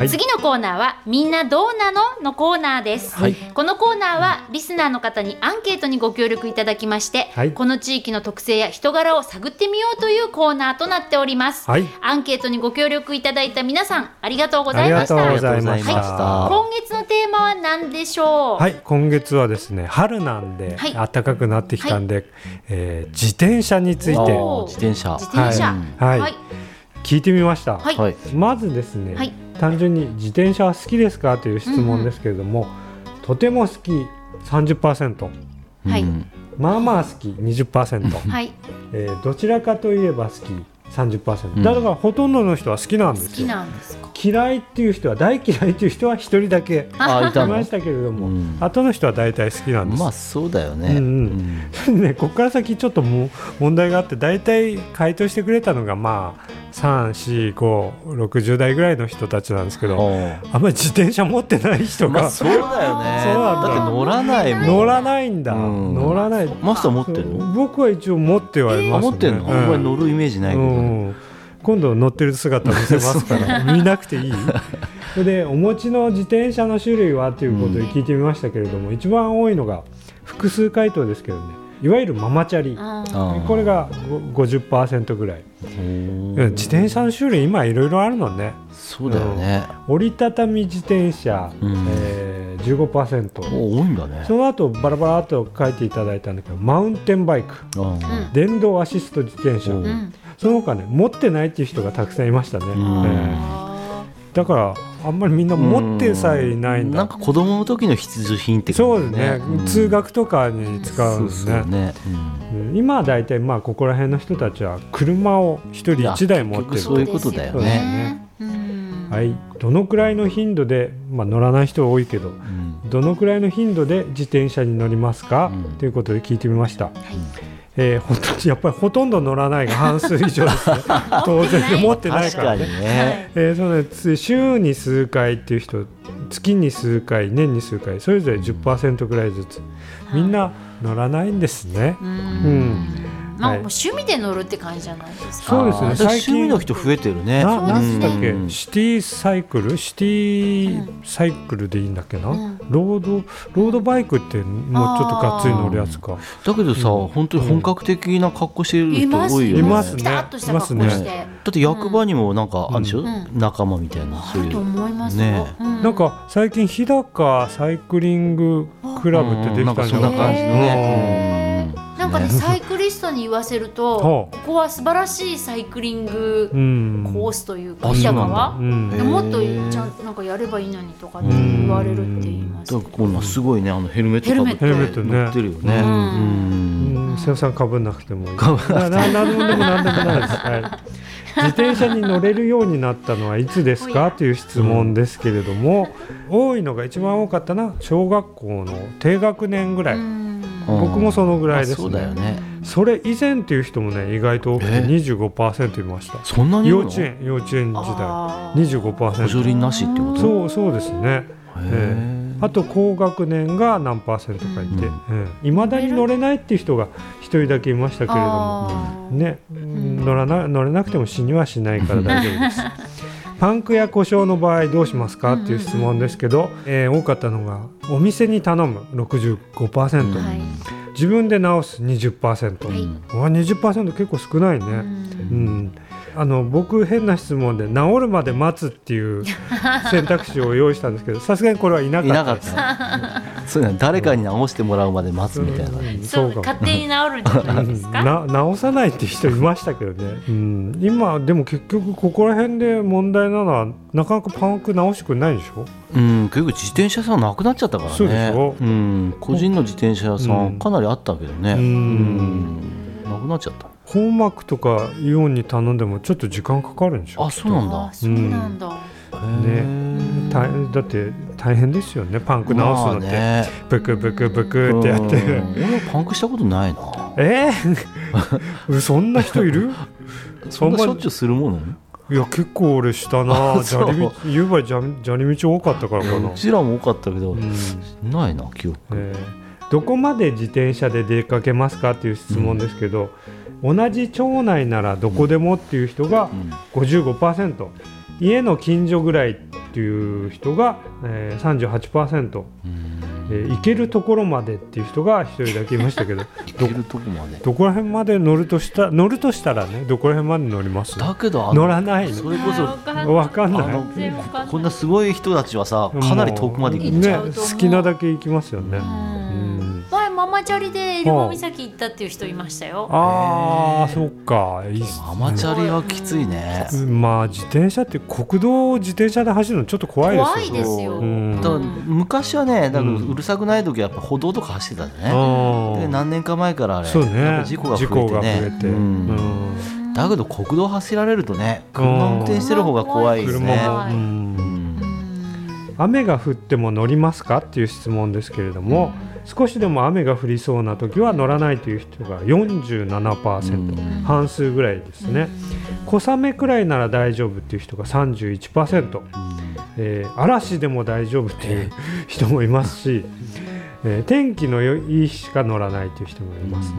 はい。次のコーナーはみんなどうなののコーナーです、はい。このコーナーはリスナーの方にアンケートにご協力いただきまして、はい。この地域の特性や人柄を探ってみようというコーナーとなっております、はい。アンケートにご協力いただいた皆さんありがとうございました。ございましありがとうございました。た。今月のテーマは何でしょう？はい、今月はですね春なんで、はい。暖かくなってきたんで、えー自転車について。自転車。自転車。はい。はい。聞いてみました、はい。はい。まずですね、はい単純に自転車は好きですかという質問ですけれども、とても好き30%はい。うん。まあまあ好き20%、はい。えーどちらかといえば好き30%、うん。だからほとんどの人は好きなんですよ。なんですか？嫌いっていう人は大嫌いっていう人は一人だけいあいたの？ましたけれども、うん。後の人は大体好きなんです、まあそうだよね。うんうん。ね、ここから先ちょっとも問題があって大体回答してくれたのがまあ34560代ぐらいの人たちなんですけどおあんまり自転車持ってない人が、まあそうだよね。そうなんだ。だって乗らないもん。乗らないんだ、うん。乗らない。マスター持ってるの？僕は一応持ってはいますね、あ持ってんの？うん。あんまり乗るイメージないけどうん。今度乗ってる姿見せますから。見なくていい。それでお持ちの自転車の種類はということで聞いてみましたけれども、一番多いのが複数回答ですけどね。いわゆるママチャリ。これがご50%ぐらい。自転車の種類今いろいろあるのね。そうだよね。折りたたみ自転車、うん。えー、15%お多いんだね。その後バラバラっと書いていただいたんだけどマウンテンバイク。電動アシスト自転車、うんうんその他ね持ってないっていう人がたくさんいましたね、ん。えーあだからあんまりみんな持ってさえないんだ。なんか子供の時の必需品ってそう感じですね、ん。通学とかに使うんですね。そうそうね。うん。今は大体まあここら辺の人たちは車を一人一台持ってる結局そういうことだよね。ね。うん。はい、どのくらいの頻度で、まあ、乗らない人多いけどうん。どのくらいの頻度で自転車に乗りますか、うん。ということで聞いてみました、はいえーほとやっぱりほとんど乗らないが半数以上ですね。当然で持ってない確からね。ね。えーそうねつ週に数回っていう人月に数回年に数回それぞれ10%ぐらいずつみんな乗らないんですね、ううんんまあ趣味で乗るって感じじゃないですか。そうですね。最近趣味の人増えてるね。ななんつっけ、うん。シティサイクル？シティサイクルでいいんだっけな、うん。ロード？ロードバイクってもうちょっとがっつり乗るやつか。だけどさうん。本当に本格的な格好してる人多いよね。いますね。いますして。だって役場にもなんかあるでしょ、うん。仲間みたいなそういう。あると思いますよ。ねうんなんか最近日高サイクリングクラブってできたんじゃうん。なんかそんな感じのへね、うんなんかねサイクリに言わせるとはここは素晴らしいサイクリングうん。コースというかあ日高そうなんもっとちゃんとなんかやればいいのにとかって言われるって言いますだからこんなすごいねあのヘルメットかぶって。ヘルメットね。乗ってるよね。うん。うん。うん。瀬尾さんかぶんなくてもいい。なななんでもなんでもないです、はい、自転車に乗れるようになったのはいつですか？という質問ですけれども、多いのが一番多かったのは小学校の低学年ぐらい、うん僕もそのぐらいですね。あそうだよね。それ以前っていう人もね意外と多くてえ？25%いました。そんなにいるの？幼稚園幼稚園時代。あー。補25%助輪なしってこと？そうそうですね。へえあと高学年が何パーセントかいていま、未だに乗れないっていう人が一人だけいましたけれども。ね、乗らな乗れなくても死にはしないから大丈夫です。パンクや故障の場合どうしますかっていう質問ですけど、えー多かったのがお店に頼む65%、うんはい。自分で直す20%、はい。わ20%結構少ないね、ううん。んあの僕変な質問で治るまで待つっていう選択肢を用意したんですけどさすがにこれはいなかいなかっった。です。た。そういうの誰かに直してもらうまで待つみたいな。うん。そう勝手に治るんじゃないですか？な直さないって人いましたけどね、うん、今でも結局ここら辺で問題なのはなかなかパンク直してくれないでしょ？うん、結構自転車屋さんなくなっちゃったからね。そうでしょ。うん、個人の自転車屋さうん。んかなりあったけどね。うん。うん。なくなっちゃった。本幕とかイオンに頼んでもちょっと時間かかるんでしょ？あ、そうなんだ。そうなんだ、へねだって大変ですよねパンク直すのって、まあね。ブクブクブクってやって、うん。俺パンクしたことないな。えー、そんな人いる？そんなしょっちゅうするもの？いや結構俺したな 砂利道言えば砂砂利道多かったからかな。う、ちらも多かったけど、うん。ないな記憶。えー。どこまで自転車で出かけますかっていう質問ですけど、同じ町内ならどこでもっていう人がうん。55%家の近所ぐらいっていう人が、えー、38%、えー、行けるところまでっていう人が一人だけいましたけど。行けるとこまで。どこら辺まで乗るとした乗るとしたらねどこら辺まで乗ります？だけどあ乗のらないそれこそわかんない。こんなすごい人たちはさかなり遠くまで行くんじね好きなだけ行きますよね、ママチャリでエルモ岬行ったっていう人いましたよ。ああそっか。ママチャリはきついね。うんまあ自転車って国道を自転車で走るのちょっと怖いですよ。怖いですよ、うん。だ昔はねだからうん。うるさくない時はやっぱ歩道とか走ってたんでね。あー。で何年か前からあれそうね。ぱ事故が増えてね。だけど国道走られるとね車運転してる方が怖いです車ね雨が降っても乗りますかっていう質問ですけれども、少しでも雨が降りそうな時は乗らないという人が47%、うん。半数ぐらいですね、小雨くらいなら大丈夫っていう人が31%、えー嵐でも大丈夫っていう人もいますし、えー天気の良い日しか乗らないという人もいますね。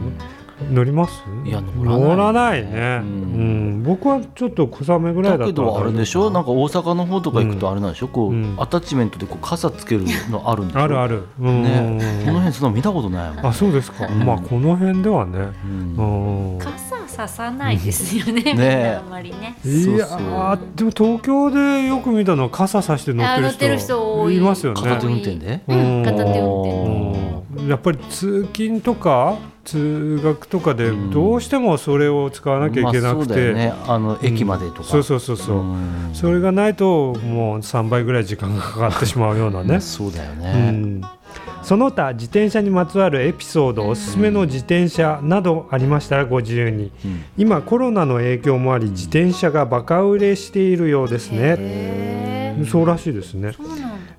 乗ります？いや乗らない乗らないね、ううん。ん僕はちょっと小雨ぐらいだったらだけどあれでしょ？なんか大阪の方とか行くとあれなんでしょ？こう、うん。アタッチメントでこう傘つけるのあるんでしょ？あるある、うん。ねこの辺そんなの見たことないもんあそうですか、うん。まあこの辺ではね、うん。うん、傘ささないですよね、ね。あんまりね。いやそうーでも東京でよく見たのは傘さして乗ってるあ乗ってる人人多い。いますよね。片手運転で？うん。片手運転うん。やっぱり通勤とか通学とかでうん。どうしてもそれを使わなきゃいけなくまあそうだて、よね。あの駅までとか、そうそうそうそう、ん。それがないともう3倍ぐらい時間がかかってしまうようなね、そうだようね、ん、その他自転車にまつわるエピソードおすすめの自転車などありましたらご自由に。うん。今コロナの影響もあり自転車がバカ売れしているようですね。そうらしいですね。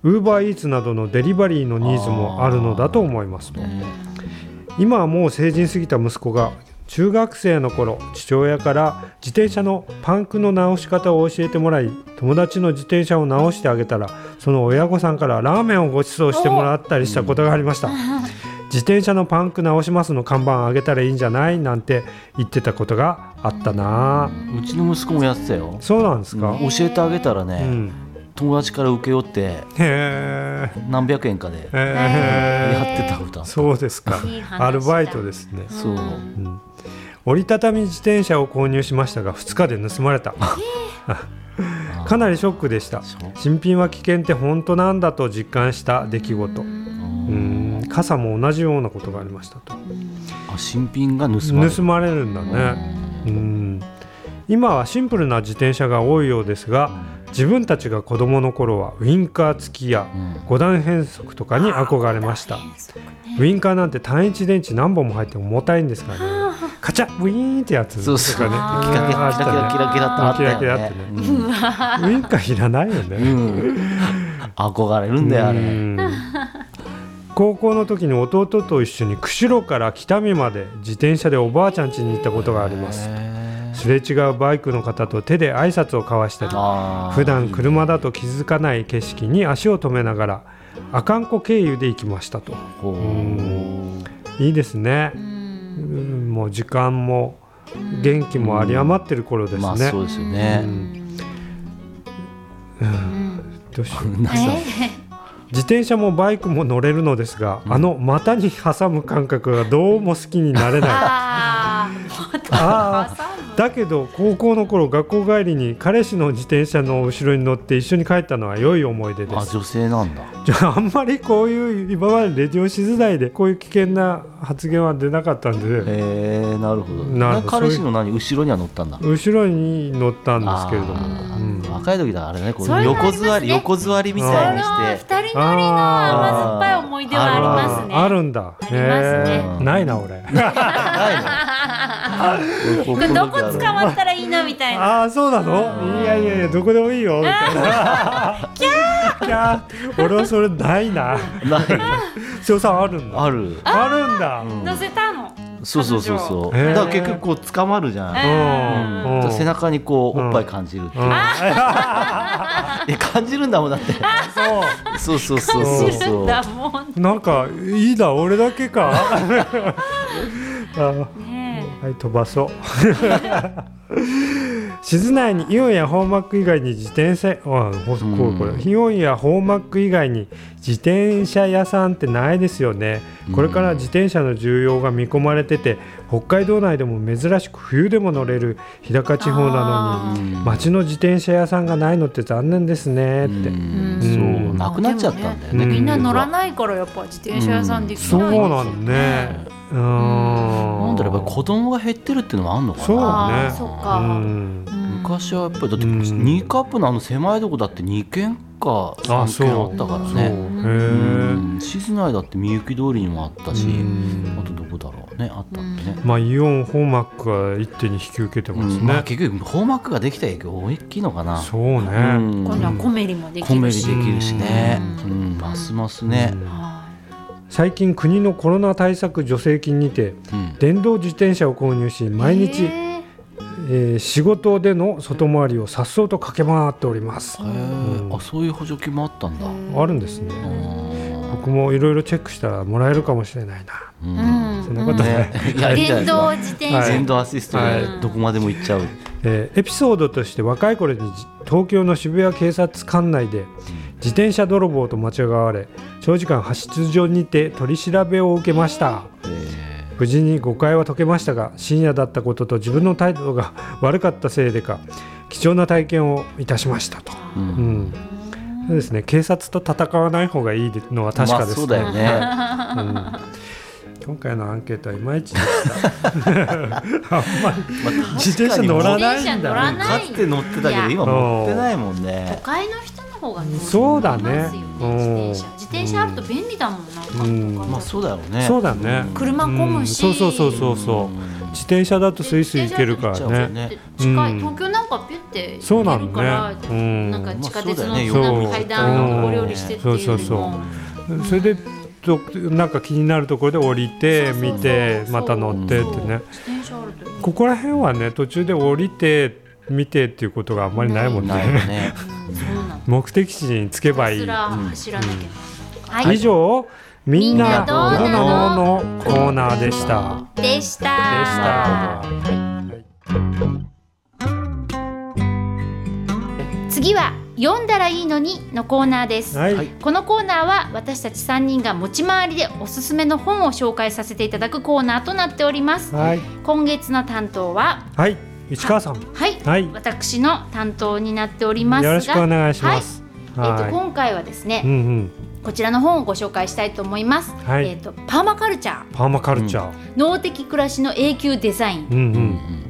ウーバーイーツなどのデリバリーのニーズもあるのだと思いますと。ね今はもう成人過ぎた息子が中学生の頃父親から自転車のパンクの直し方を教えてもらい友達の自転車を直してあげたらその親御さんからラーメンをご馳走してもらったりしたことがありました。自転車のパンク直しますの看板あげたらいいんじゃない？なんて言ってたことがあったな。うちの息子もやってたよ、そうなんですか、うん。教えてあげたらね、うん、友達から請け負ってへえ。何百円かでへやってた歌。えそうですか。アルバイトですね、そう、うん。折りたたみ自転車を購入しましたが2日で盗まれた。かなりショックでした。新品は危険って本当なんだと実感した出来事。うん。傘も同じようなことがありましたと。あ新品が盗まれる。盗まれるんだね。うん今はシンプルな自転車が多いようですが自分たちが子供の頃はウインカー付きやうん。5段変速とかに憧れました。ウインカーなんて単一電池何本も入っても重たいんですからね。カチャッウィーンってやつとかね。キラキラキラキラキラキラってねキラキラってねウインカーいらないよね、憧れるんだよあれうん高校の時に弟と一緒に釧路から北見まで自転車でおばあちゃん家に行ったことがありますすれ違うバイクの方と手で挨拶を交わしたり普段車だと気づかない景色に足を止めながら阿寒湖経由で行きましたと。いいですね。う、ん。うんもう時間も元気も有り余ってる頃ですね、まあそうですよね、うん。どうしようなさ自転車もバイクも乗れるのですが、あの股に挟む感覚がどう。も好きになれないあだけど高校の頃学校帰りに彼氏の自転車の後ろに乗って一緒に帰ったのは良い思い出です。あ女性なんだ。じゃああんまりこういう今までレディオしづらいでこういう危険な発言は出なかったんで。へえなるほど。なるほど。彼氏の何後ろには乗ったんだ。後ろに乗ったんですけれども、うん。若い時だあれねこう横座り横座りみたいにして。二人乗りの甘酸っぱい思い出はありますね。あるんだ。ありますね。ないな俺。ないの これどこ捕まったらいいのみたいな。ああそうなの？いやいやいやどこでもいいよ。みたいなキャー。キャー。俺はそれないな。ない翔さんあるんだ。ある。あるんだ。乗せたの？そうそうそうそう。だから結局こう捕まるじゃん。背うん。中にこうおっぱい感じるっていう。うん。え感じるんだもんだって。そうそうそうそうそう。んだもん。なんかいいな俺だけか。あ。ねはい飛ばそう。静内にイオンやホーマック以外に自転車あこうこれ。イオンやホーマック以外に自転車屋さんってないですよね。これから自転車の需要が見込まれてて北海道内でも珍しく冬でも乗れる日高地方なのに町の自転車屋さんがないのって残念ですねって。うん。うん。そうなくなっちゃったんだよね。うん。みんな乗らないからやっぱ自転車屋さんできないですそよね。うなんね。うんなんだろうやっぱり子供が減ってるっていうのもあるのかな。そうあね昔はやっぱりだってうん。ニーカップのあの狭いとこだって2軒かあ3軒あったからね。へうん。静内だってみゆき通りにもあったしうん。あとどこだろうね。あったってね。えまあイオンホーマックが一手に引き受けてますうん。まあね結局ホーマックができた影響大きいのかな。そうね。うん。今度はコメリもでコメリできるしきるしねますますね。うん。は最近国のコロナ対策助成金にてうん。電動自転車を購入しい毎日、へー。えー仕事での外回りをさっそうと駆け回っております。へー。あそういう補助金もあったんだ。あるんですね。うん僕もいろいろチェックしたらもらえるかもしれないな。うん。うんそんなことない。電動自転はい。車電動アシストではい。どこまでも行っちゃう。えーエピソードとして若い頃にじ東京の渋谷警察管内で自転車泥棒と間違われ長時間派出所にて取り調べを受けました。え無事に誤解は解けましたが深夜だったことと自分の態度が 悪かったせいでか貴重な体験をいたしましたと、ーううん。んそうですね。警察と戦わない方がいいのは確かです。まあそうだよね。うん。今回のアンケートはいまいちでした。あんまりまあ自転車乗らないんだ。かつて乗ってたけど今乗ってないもん都ね会の人の方がそうだね。よね自転車。自転車あると便利だもんなまあそうだよね。そうだね。車混むし。うんそうそうそうそうそう。自転車だとスイスイ行けるからね。ね。近い。うん。東京なんかピュってそうなの行けるからね。うん。なんか地下鉄の階段を上りしてっていうそうそうのもそれでどなんか気になるところで降りてそうそうそう見てまた乗ってってそうね。自転車あるといいここら辺はね途中で降りて見てっていうことがあんまりないもんね。ね目的地に着けばいい以はい上みんなどうなの？ののコーナーでした。でしたでした。次は読んだらいいのにのコーナーです、はい。はいこのコーナーは私たち3人が持ち回りでおすすめの本を紹介させていただくコーナーとなっておりますはい。今月の担当ははい。市川さん。はい、はい。私の担当になっておりますが。よろしくお願いします。えー、とはい。今回はですね、うんうん。こちらの本をご紹介したいと思います、はい。えー、とパーマカルチャー。パーマカルチャー。脳的暮らしの永久デザイン、うんう。うん。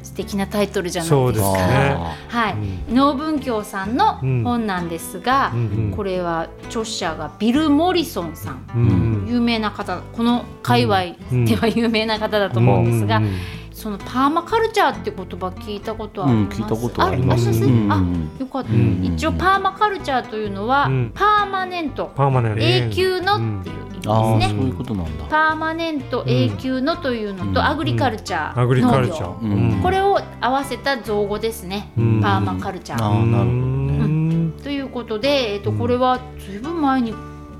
ん素敵なタイトルじゃないそうでかですすね。はい、うん。農文協さんのうん。本なんですが、うんうん。これは著者がビル・モリソンさん。うん有名な方この界隈うん。では有名な方だと思うんですが、うんそのパーマカルチャーって言葉聞いたことはあります、うん聞いたことあります。うん。あよかった、うん一応パーマカルチャーというのは、うん。パーマネント。パーマネント。永久のっていう意味ですああそうね、いうことなんだ。パーマネント永久のというのと、うん。アグリカルチャー、アグリカルチャ農業これを合わせた造語ですね、うん。パーマカルチャー、あーなるほどうん。ということで、えっと、これはずいぶん前に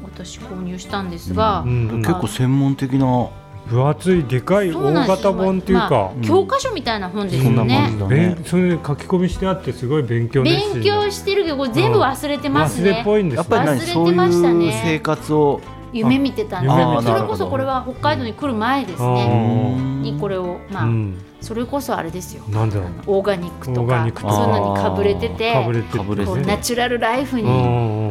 私購入したんですが、うん。うん。結構専門的な分厚いでかい大型本っていうか。ま。あ教科書みたいな本ですそんなよね感じ。だ勉ねそれで書き込みしてあってすごい勉強勉強してるけどこれ全部忘れてます忘れっね。ぽいんですね。やっぱり何？忘れてそうましたねいう生活を。夢見てたんですそれこそこれは北海道に来る前ですあね。ーにこれをまあ、うんそれこそあれですよ。なんだろうオーガニックとかニックとか。そういうのにかぶれててかぶれてこうナチュラルライフに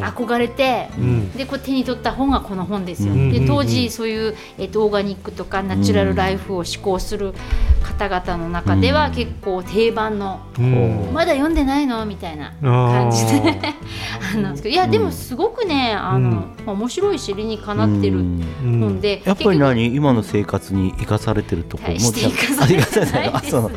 憧れて。うん。でこう手に取った本がこの本ですよ。うんで当時そういう、えっとオーガニックとかナチュラルライフを志向する方々の中ではうん。結構定番の、うん。まだ読んでないの？みたいな感じで。あ のいやでもすごくねあの、まあ面白いし理にかなってるうん。うん。本で、やっぱり何？今の生活に生かされてるとこ大も生かされてないあそう。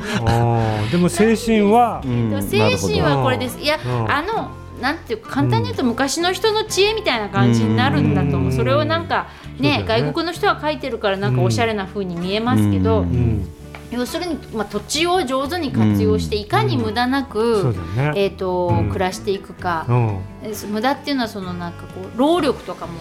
でも精神はうん。でも精神はこれです。いや、うん。あのなんていうか簡単に言うと昔の人の知恵みたいな感じになるんだと思う。うん。それをなんかねね。外国の人が書いてるからなんかおしゃれな風に見えますけど、うん。うん。要するにまあ土地を上手に活用していかに無駄なく、ね。えっ、と、うん。暮らしていくか。う、ん。え無駄っていうのはそのなんかこう労力とかも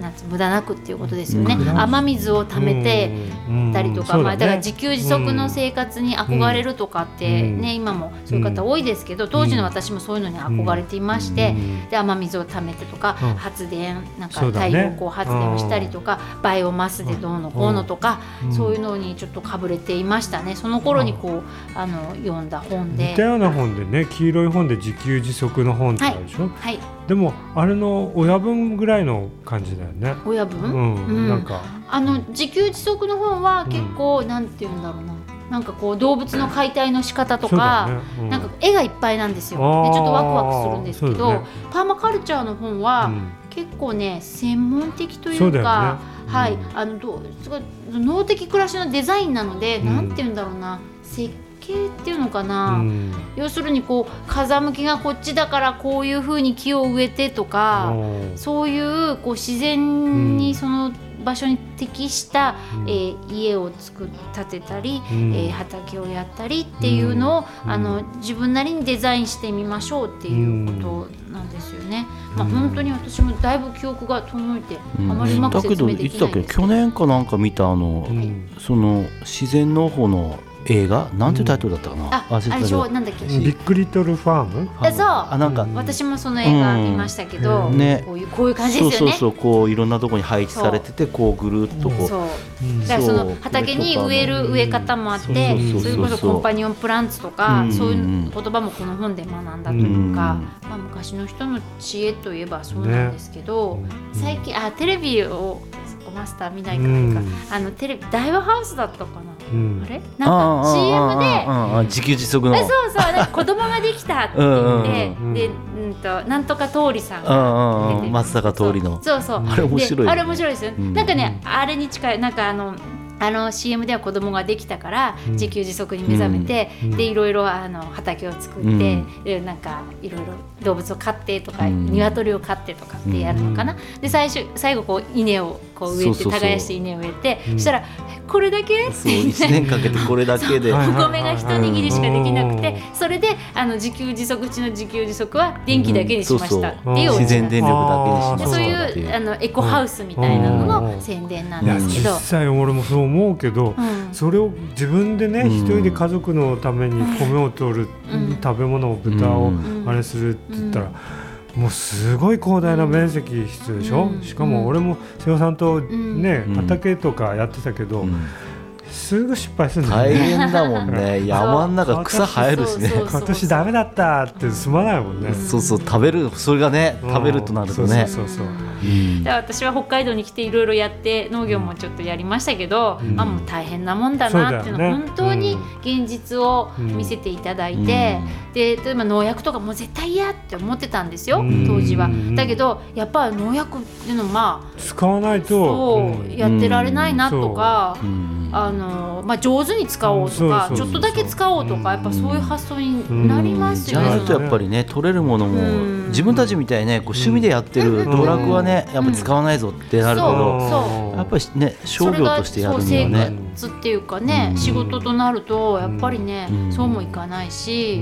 なんつ無駄なくっていうことですよね。うん雨水を溜めてうんたりとか、うんまあ、だから自給自足の生活に憧れるとかってね、今もそういう方多いですけど当時の私もそういうのに憧れていまして、うんで雨水を溜めてとか、うん。発電なんか太陽光発電をしたりとか、バイオマスでどうのこうのとか、うん。そういうのにちょっとかぶれていましたね。その頃にこうあの読んだ本で。似た。ような本でね黄色い本で自給自足の本ってあるでしょ、はい、でもあれの親分ぐらいの感じだよね。親分、うん、うん。なんか。あの自給自足の本は結構、なんて言うんだろうな。なんかこう動物の解体の仕方とそうだか、ね。うん。なんか絵がいっぱいなんですよ。あー。でちょっとワクワクするんですけど、そうだね。パーマカルチャーの本は、うん。結構ね専門的といそうだようかねはい、うんあのどうすごい脳的暮らしのデザインなので、うん。なんて言うんだろうな。設計っていうのかな、うん。要するにこう風向きがこっちだからこういうふうに木を植えてとか、うん。そういうこう自然にその場所に適した、うん。えー家を作っ建てたり、うん。えー畑をやったりっていうのを、うん。あの自分なりにデザインしてみましょうっていうことなんですよね。まあ、うん。本当に私もだいぶ記憶が遠いて、うん。あまりうまくだけ説明でどいつだっきないんですけど。け？去年かなんか見たあの、うん。その自然農法の映画？なんていうタイトルだったかな、あ、あれでしょ？なんだっけ？ビッグリトルファーム？えそう。あなんか、うん私もその映画見ましたけど、うん。ね。こういうこういう感じそうですよね。そうそうこういろんなところに配置されててこうぐるっとこう、そう。うん。だからそそう。の畑に植える植え方もあってそうそうそうそれこそコンパニオンプランツとかうん。そういう言葉もこの本で学んだというか、うん。まあ、昔の人の知恵といえばそうなんですけど、最近あテレビをマスター見ないからか、うん。あのテレビ大和ハウスだったかな、うん。あれ？なんか CM で自給自足の。えそうそうなんか子供ができたって言ってうんうんうん。で、うん、となんとか通りさんうんうんうん出てる。松坂桃李の。そうそうあれ面白いよね。であれ面白いですよ、うん。なんかねあれに近いなんかあのあの CM では子供ができたからうん。自給自足に目覚めて、うん。でいろいろあの畑を作って、うん。でなんかいろいろ動物を飼ってとか、うん。鶏を飼ってとかってやるのかな、で最初最後こう稲をこう植えてそうそうそう。耕して稲を植えて、うん。そしたらこれだけ？そう1年かけてこれだけで。はいお米が一握りしかできなくてうん。それであの自給自足うちの自給自足は電気だけにしました。っていう自然電力だけにしまでそういしたっていう。うあのエコハウスみたいなのの宣伝なんですけど。実、際俺もそう思うけど、うん。それを自分でねうん。一人で家族のために米を取る、うん。食べ物を豚をうん。あれするって言ったら、もうすごい広大な面積必要でしょ、うん。しかも俺も瀬尾さんとね、うん。畑とかやってたけど、うんすぐ失敗するんだ大よね。変だもんね。山の中草生えるしね。今年ダメだったってすまないもんね、そうそう食べるそれがねうん。食べるとなるとね。そうそうそうう。ん。で私は北海道に来ていろいろやって農業もちょっとやりましたけど、うん。あもう大変なもんだなっていうのはね。本当に現実を見せていただいて、で例えば農薬とかもう絶対嫌って思ってたんですよ、うん。当時は。うん。だけどやっぱり農薬っていうのはまあ使わないと。そうやってられないなとか。うんあのまあ、上手に使おうとか、うんそうそうそうちょっとだけ使おうとか、やっぱそういう発想になりますじよね。ゃないとやっぱりね取れるものもうん。自分たちみたいにねこう趣味でやってるうん。道楽はねやっぱり使わないぞってなるけそどうそう。やっぱりね商業としてやるにはそれがね生活っていうかね、うん。仕事となるとやっぱりね、うん。そうもいかないし、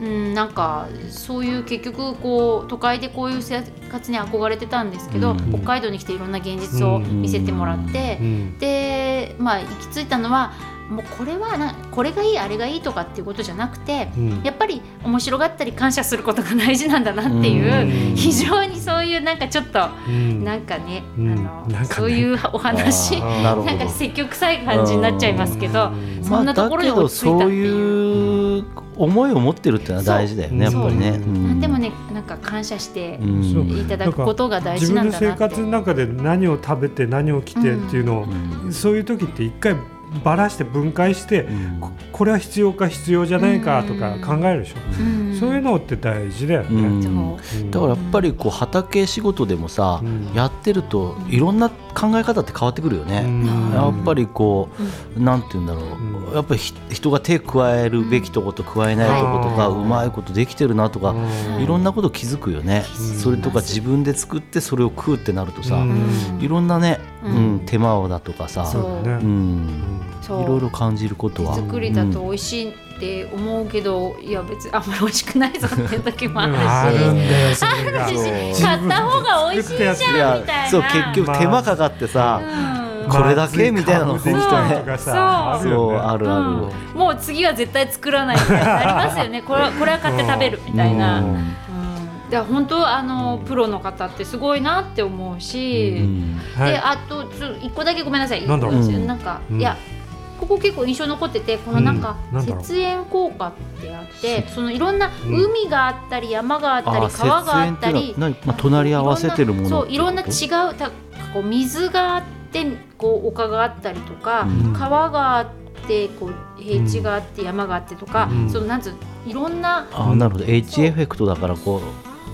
うん。なんかそういう結局こう都会でこういう生活に憧れてたんですけど、うん。北海道に来ていろんな現実を見せてもらって、うん。でまあ行き着いたのはもうこれはなこれがいいあれがいいとかっていうことじゃなくて、うん。やっぱり面白がったり感謝することが大事なんだなっていう、うん。非常にそういうなんかちょっと、うん。なんかね、うん。あのなんかね。そういうお話ななんか積極臭い感じになっちゃいますけど、うん。そんなところに落ち着いたってそういう。いう思いを持ってるっていうのは大事だよねやっぱりね。でもねなんか感謝していただくことが大事自分のなんだなって。生活の中で何を食べて何を着てっていうのを、うん。そういう時って一回ばらして分解して、うん。ここれは必要か必要じゃないかとか考えるでしょ、うん。そういうのって大事だようね。ん。そう。うん。だからやっぱりこう畑仕事でもさ、うん。やってるといろんな考え方って変わってくるよね。うん。やっぱりこう、なんて言うんだろう、うん。やっぱりひ人が手加えるべきとこと加えないとことか、はいうまいことできてるなとか、うん。いろんなこと気づくよね、うん。それとか自分で作ってそれを食うってなるとさ、うん。いろんなね、ううんん手間だとかさ、そうんろいろ感じることは。手作りだと美味しいって思うけどいや別にあんまり美味しくないぞっていう時もあるし。あるんだよそれが。あるし買った方が美味しいじゃんみいやたいなそう結局手間かかってさ、うん。これだけみたいなの本当ねとかさあるそうあるある、うんもう次は絶対作らないみたいになりますよねこれはこれは買って食べるみたいな。ううんんで本当あのプロの方ってすごいなって思うし、うんはいであと一個だけごめんなさいなんだろううんなんか、うんいやここ結構印象残っててこのなんかうんなんだろう。雪煙効果ってあってそのいろんなうん。海があったり山があったりあ川があった節りまあ、隣り合わせてるものそういろんな違うたこう水があってこう丘があったりとか、うん。川があってこう平地があって山があってとか、うん。そのなんつういろんなあなるほど。H エフェクトだからこ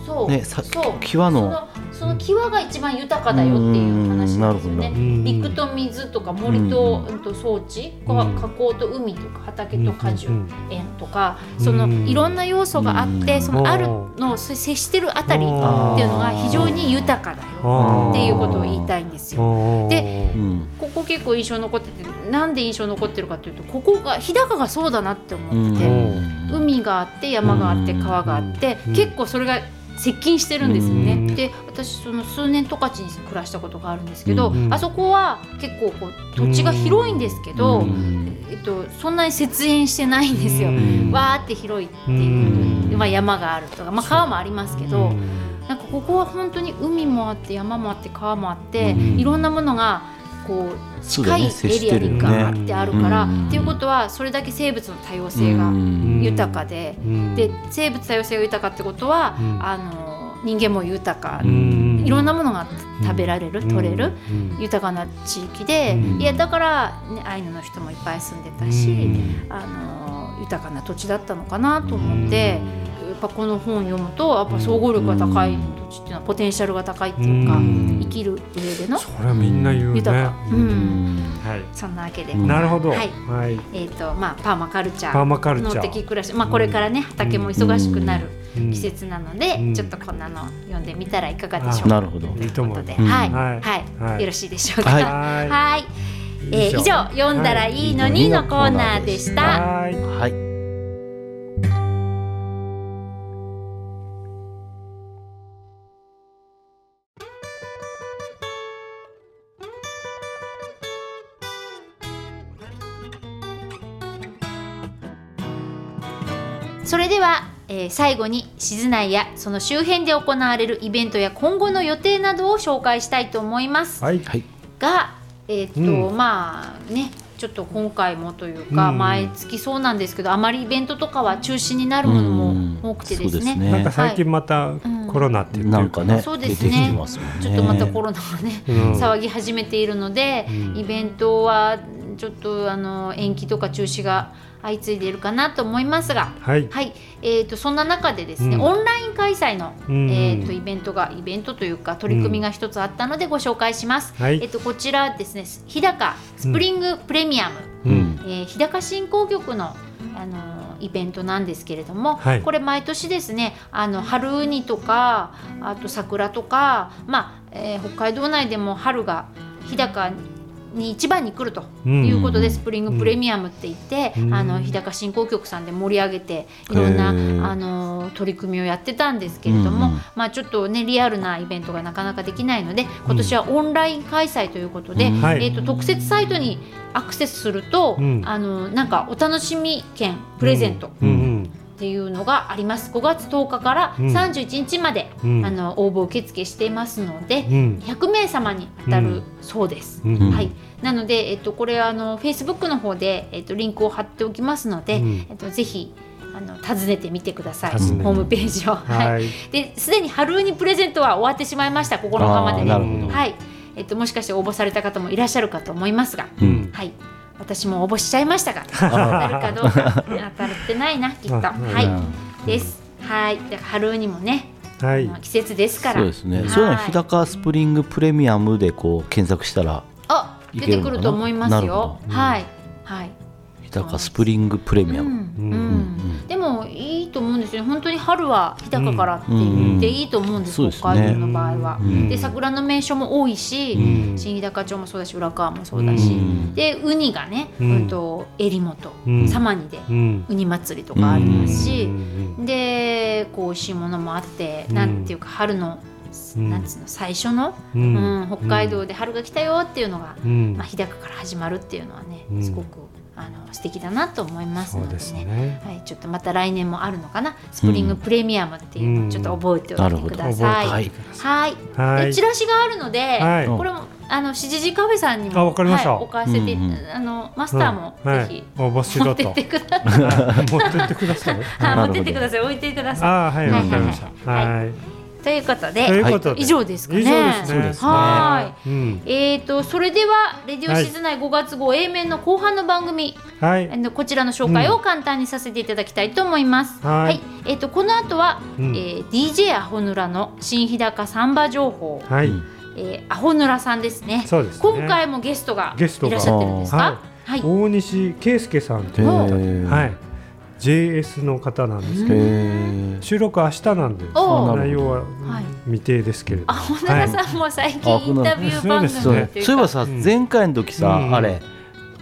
そう、ねさそう。際のその際が一番豊かだよっていう話なんですよね。うん陸と水とか森と,、うん、と装置、うん。河口と海とか畑と果樹うん園とか、そのうんいろんな要素があって、うん。そのあるのを接してるあたりっていうのが非常に豊かだよっていうことを言いたいんですよ。でうん。ここ結構印象残っててなんで印象残ってるかというとここが日高がそうだなって思ってて、うん。海があって山があってうん川があって、うん。結構それが接近してるんですよね。うん。で私その数年十勝に暮らしたことがあるんですけど、うんあそこは結構こう土地が広いんですけど、うん。えっと、そんなに雪煙してないんですよ。うん。わーって広いっていう、うん。まあ、山があるとか、まあ、川もありますけど、なんかここは本当に海もあって山もあって川もあって、うん。いろんなものがこう近いエリアにガーってあるから、うん。っていうことはそれだけ生物の多様性がうん。豊かで、で生物多様性が豊かってことは、うん。あの人間も豊か、うん。いろんなものが食べられる、うん。取れる、うん。豊かな地域で、うん。いやだから、ね、アイヌの人もいっぱい住んでたし、あの豊かな土地だったのかなと思って、ぱこの本を読むとやっぱ総合力が高い土地っていうのはポテンシャルが高いっていうか、うん。生きる上でのそれはみんな言うね。豊か、ううん。ん。はい。そんなわけで、うん。なるほど。ははい。い。えーとまあ、パーマカルチャパーーマカルチャー。の的暮らし、まあ、これからね畑も忙しくなるうん。季節なので、うん。ちょっとこんなの読んでみたらいかがでしょうか。なるほど。といいと思うことで、うん。はい、はい。よろしいでしょうか。はい。は。えー以上、読んだらいいのにのコーナーでした。はい。では、えー最後に静内やその周辺で行われるイベントや今後の予定などを紹介したいと思います。はい。はい。が、えーっとうん。まあねちょっと今回もというか、うん。毎月そうなんですけどあまりイベントとかは中止になるものも多くてですね。うんそうですね。なんか最近またん。コロナって言ってるなんかねそうですね。出てきてますもんね。ちょっとまたコロナがね、うん。騒ぎ始めているので、うん。イベントはちょっとあの延期とか中止が相次いでいるかなと思いますが、はい。はい、えー、とそんな中でですね、うん。オンライン開催の、うん。えー、とイベントがイベントというか取り組みが一つあったのでご紹介します。はい。えー、とこちらですね日高スプリングプレミアム、うん。えー日高振興局のあのイベントなんですけれども、はい。これ毎年ですねあの春ウニとかあと桜とか、まあえー北海道内でも春が日高に一番に来るということで、うんスプリングプレミアムって言って、うん。あの日高振興局さんで盛り上げていろんなあの取り組みをやってたんですけれども、まあ、ちょっとねリアルなイベントがなかなかできないので今年はオンライン開催ということで、えー、と特設サイトにアクセスすると、うん。あのなんかお楽しみ券プレゼントっていうのがあります。5月10日からうん。31日まで、うん。あの応募受付していますので、うん。100名様に当たるそうです。うん。うん。はい、なので、えっと、これあの Facebook の方で、えっと、リンクを貼っておきますので、うん。えっと、ぜひあの訪ねてみてください。ホームページを。はい。はい。ですでに春ウニプレゼントは終わってしまいました9日までで、あーなるほど。はい。えっと、もしかして応募された方もいらっしゃるかと思いますが、うん。はい、私も応募しちゃいましたが 当たるかどうか当たってないなきっと。あはい、です。はい、だから春ウニもね、はい。季節ですから。そうですね、はい。そういうのは日高スプリングプレミアムでこう検索したらあ、出てくると思いますよ。ど。はい、はい。日高スプリングプレミアム、うん。うん。うん。でもいいと思うんです人に本当に春は日高から。って言っていいと思うんです、うん北海道の場合は。うん。で桜の名所も多いし、うん。新日高町もそうだし浦川もそうだし、うん。でウニがね、ううんん、と襟元、うん様にでうん。ウニ祭りとかありますし、うん。でこう美味しいものもあって、うんなんていうか春の、うん。なんつうの最初の、ううんん北海道で春が来たよっていうのが、うん。まあ、日高から始まるっていうのはね、うん。すごくあの素敵だなと思いますそうでのですね。ねはい、ちょっとまた来年もあるのかな？スプリングプレミアムっていうのをちょっと覚えておいてくだ覚さい。えてはいくださはい、いはい。でチラシがあるので、はい。これもあのしじじカフェさんにもあわかりました。はい、置かせて、うんうん。あのマスターもうん。ぜひ、はい、持ってってください。はい。持ってってください。はい、持ってってください。置いてくださああはいわかりました。はいはいい。ということで、うことで。以上ですかね。以上ですね。そうですね。はうん。い。えっ、とそれではレディオシズナイ5月号 A 面の後半の番組、はい。こちらの紹介を簡単にさせていただきたいと思います。はい。えっ、とこの後は、うん。えー DJ アホヌラの新日高サンバ情報、はい。うんえーアホヌラさんですね。そうですね。今回もゲストがいらっしゃってるんですか？ははい。大西圭介さんと。へいう方ー。はい JS の方なんですけへどー。収録明日なんで内容ははい未定ですけれどアホヌラさんも最近はいインタビュー番組そういうかそういえばさ、うん。前回の時さ、うん。あれ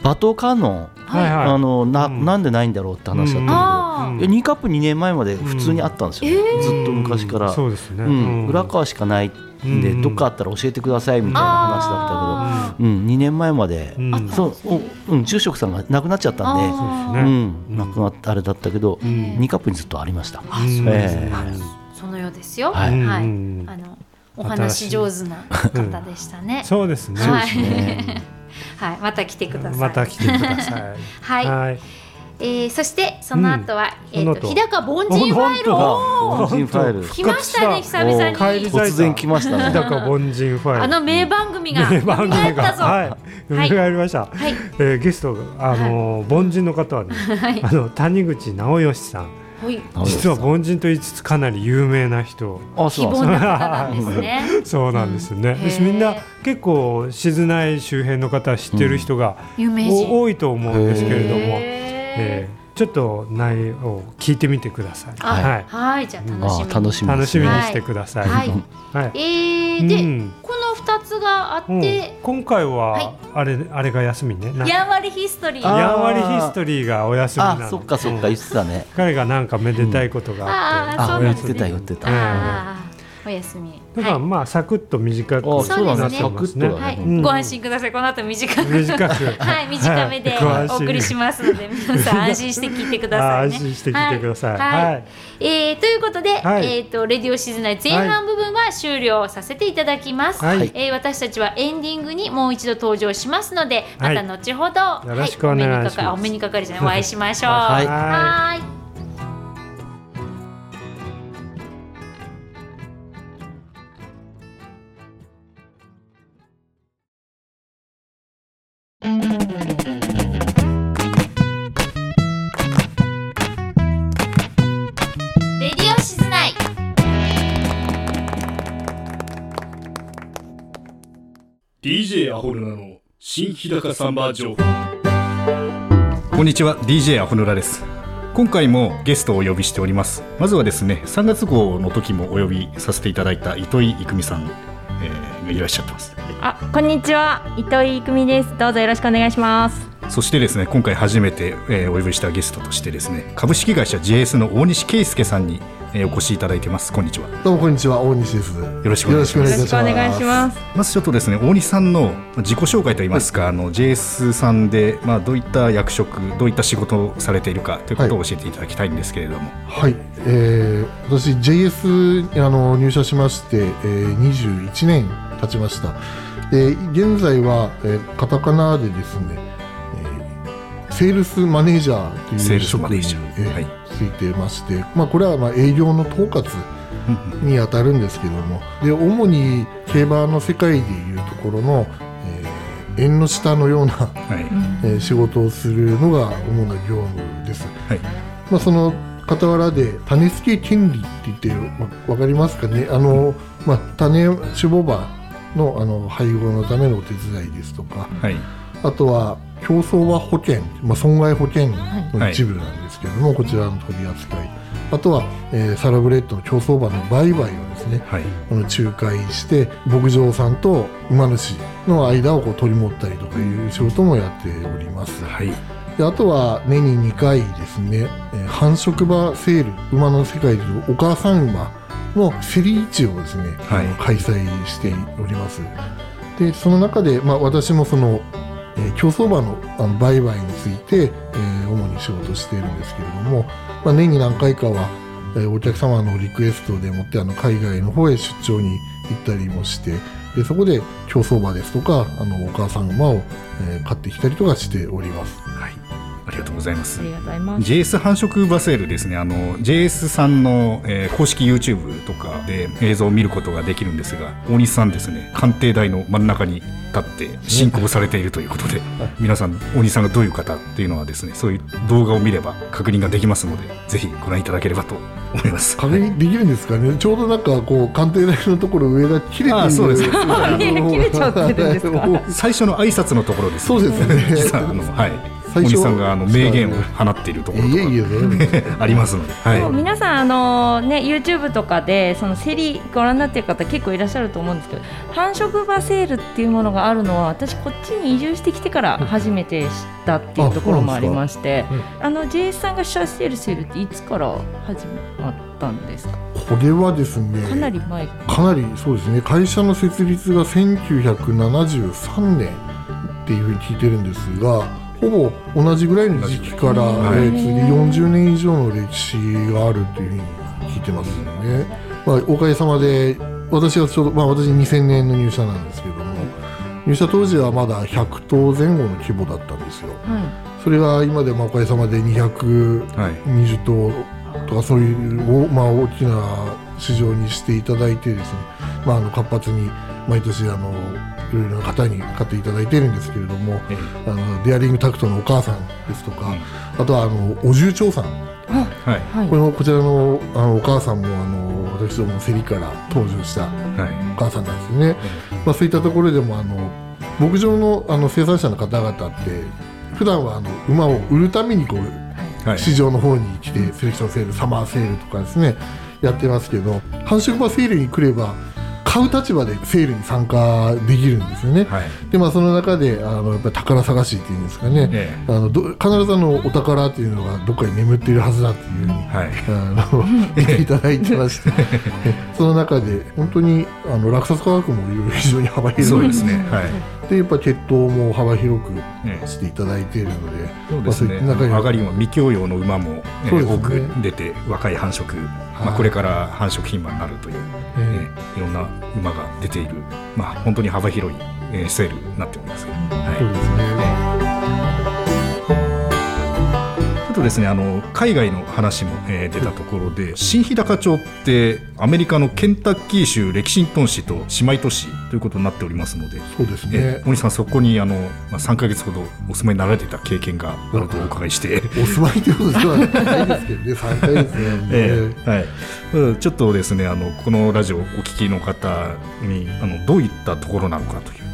バトカノン、はいはい。あのなうん。なんでないんだろうって話だったけど、あー。え2カップ2年前まで普通にあったんですよ、うん。ずっと昔から、そうですね。うん。浦川しかないんで、うん。どっかあったら教えてくださいみたいな話だったけど、うん、2年前まで、そう。おうん、住職さんが亡くなっちゃったんで、あそううですね。ん、亡くなったあれだったけど、うん。2カップにずっとありました。あそうですね。そのようですよ。ははい。い。うん。あうんのお話上手な方でしたね。そうですね。はい。そうですねはい、また来てください。また来てください。はい、はい。えー、そしてその後は、うん。えっ、とその後。日高凡人ファイル。を凡人ファイル来ましたね久々に。突然来ましたね。日高凡人ファイル。あの名番組が名番組が。ははい。蘇りました。い。えーゲストがあの凡人の方はね はい。あの谷口直義さん。はい。実は凡人と言いつつかなり有名な人。あ希そうなんです望な方なんですね。そうなんですね、うん。私みんな結構静内周辺の方は知ってる人が、有名人。お多いと思うんですけれども、へえーちょっと内容を聞いてみてください。ーはい。あ、はい、じゃあ楽しみ楽しみにしてください。はい。はい。えー、で、うん。この二つがあっうん。て、今回ははい。あれ、あれが休みね。なやんわりヒストリー。あやんわりヒストリーがお休みなの。あそっかそっかうん言ってたね。彼がなんかめでたいことがあって、あ言ってた言ってた。お休み。だからまあサクッと短くあそうですねなってますね。サクッとだはい、うんご安心ください。この後短く。短く。はい、短めでお送りしますので、皆さん安心して聞いてください安心して聞いてください。はい。えーということで、はいえっ、とレディオシズナイ前半部分は終了させていただきます。はいえー私たちはエンディングにもう一度登場しますので、また後ほど、よろしくお願いしますはお目にかかお目にかかりじゃないお会いしましょう。はいはーい。ホルナの新日高サンバー情報。こんにちは DJ アホヌラです。今回もゲストをお呼びしております。まずはですね3月号の時もお呼びさせていただいた糸井郁美さん、えーがいらっしゃってます。あ、こんにちは、糸井久美です。どうぞよろしくお願いします。そしてですね今回初めて、えーお呼びしたゲストとしてですね株式会社 JS の大西圭介さんに、えーお越しいただいてます。こんにちは。どうもこんにちは。大西です。よよろしくお願いします。よろしくお願いします。まずちょっとですね大西さんの自己紹介といいますか、あの JS さんで、まあ、どういった役職どういった仕事をされているかということを教えていただきたいんですけれども、はい、えー、私 JS にあの入社しまして、えー、21年経ちました。で現在は、えー、カタカナでですね、えー、セールスマネージャーとセールスいう職に、マネージャー。えーはいついてまして、まあこれはまあ営業の統括に当たるんですけども、で主に競馬の世界でいうところの、えー、縁の下のようなはい。えー仕事をするのが主な業務です。はい。まあ、その傍らで種付け権利って言ってわわかりますかね？あの、まあ、種種母馬のあの配合のためのお手伝いですとかはい。あとは競走馬保険、まあ、損害保険の一部なんですけども、こちらの取り扱い。あとは、えーサラブレッドの競走馬の売買をですねはい。あの仲介して牧場さんと馬主の間をこう取り持ったりとかいう仕事もやっております。はい。であとは年に2回ですね、えー繁殖馬セール馬の世界でいうお母さん馬の競り市をですね、はい。開催しております。でその中で、まあ、私もその、えー競走馬のあの売買について、えー主に仕事しているんですけれども、まあ、年に何回かは、えーお客様のリクエストでもってあの海外の方へ出張に行ったりもしてでそこで競走馬ですとかあのお母さん馬を、えー買ってきたりとかしております。りがとうございます。ありがとうございます。JS 繁殖バセールですね。あの JS さんの、えー公式 YouTube とかで映像を見ることができるんですが大西さんですね。官邸台の真ん中に立って進行されているということで皆さん大西さんがどういう方っていうのはですねそういう動画を見れば確認ができますのでぜひご覧いただければと思います。確認できるんですかね、ちょうどなんかこう官邸台のところ上が切れてる。あそうです。切れちゃってるんですか？はい最初の挨拶のところです、そうですね。実はあのはい大西さんがあの名言を放っているところとかいえいえねありますので、はい。もう皆さんあのね YouTube とかでその競りご覧になっている方結構いらっしゃると思うんですけど繁殖馬セールっていうものがあるのは私こっちに移住してきてから初めて知ったっていうところもありましてあの JS さんが主催しているセールっていつから始まったんですか？これはですねかなり前かな。りそうですね。会社の設立が1973年っていうふうに聞いてるんですがほぼ同じぐらいの時期から、はいえー次40年以上の歴史があるというふうに聞いてますよね。まあ、おかげさまで私はちょうど、まあ、私2000年の入社なんですけども入社当時はまだ100頭前後の規模だったんですよ。はそれが今でまあおかげさまで200はい20頭とかそういう、おまあ、大きな市場にしていただいてですね、まあ、あの活発に毎年あのいろいろな方に買っていただいているんですけれどもえ。あのデアリングタクトのお母さんですとか、あとはあのお重長さん。はい。いはい。このこちらのあのお母さんもあの私どもの競りから登場したはい。お母さんなんですよね、まあ、そういったところでもあの牧場のあの生産者の方々って普段はあの馬を売るためにこうはい。市場の方に来てセレクションセールサマーセールとかですねやってますけど繁殖馬セールに来れば買う立場でセールに参加できるんですよね。はい。でまあその中であのやっぱり宝探しっていうんですかね、えあのど必ずあのお宝っていうのがどっかに眠っているはずだっていうふうにはい。あの 言っていただいてまして。その中で本当にあの落札価格もいろいろ非常に幅広い。そうですね。はいでやっぱり血統も幅広くええしていただいているので、そうですね。中に上がり馬未教養の馬も、えーそうですね多く出て若い繁殖、まあはいこれから繁殖牝馬になるという、ええーいろんな馬が出ている、まあ本当に幅広い、えーセールになっております。はい。そうですね。とですね、あの海外の話も、えー出たところで、新日高町ってアメリカのケンタッキー州レキシントン市と姉妹都市ということになっておりますので。そうですね。えー、大西さん、そこにあの、まあ、3か月ほどお住まいになられていた経験があるとお伺いして、お住まいということではないですけどね、3回ですね。ええはいうん、ちょっとですねあのこのラジオをお聞きの方にあのどういったところなのかという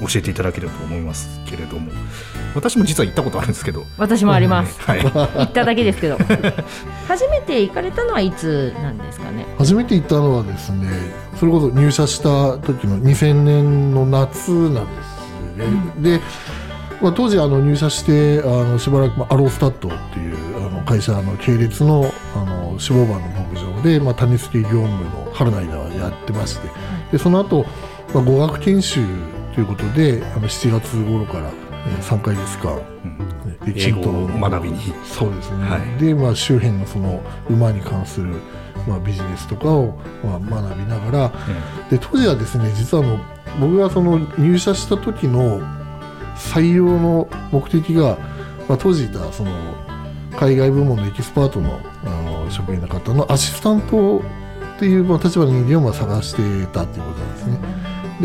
のを教えていただければと思いますけれども私も実は行ったことあるんですけど、私もあります。はい、行っただけですけど。初めて行かれたのはいつなんですかね？初めて行ったのはですね、それこそ入社した時の2000年の夏なんですね。で、まあ、当時あの入社してあのしばらくまあアロースタッドっていうあの会社の系列のあの脂肪馬の牧場で、まあ、種付け業務の春の間はやってまして、でその後、まあ語学研修ということであの7月頃から、えー3回ですか、うん。歴史と。英語を学びに。そうですね、はい。で、まあ、周辺のその馬に関する、まあ、ビジネスとかを、まあ、学びながらで当時はですね実はあの僕がその入社した時の採用の目的が、まあ、当時いたその海外部門のエキスパートのあの職員の方のアシスタントっていう、まあ、立場の人間をまあ探してたっていうことなんですね。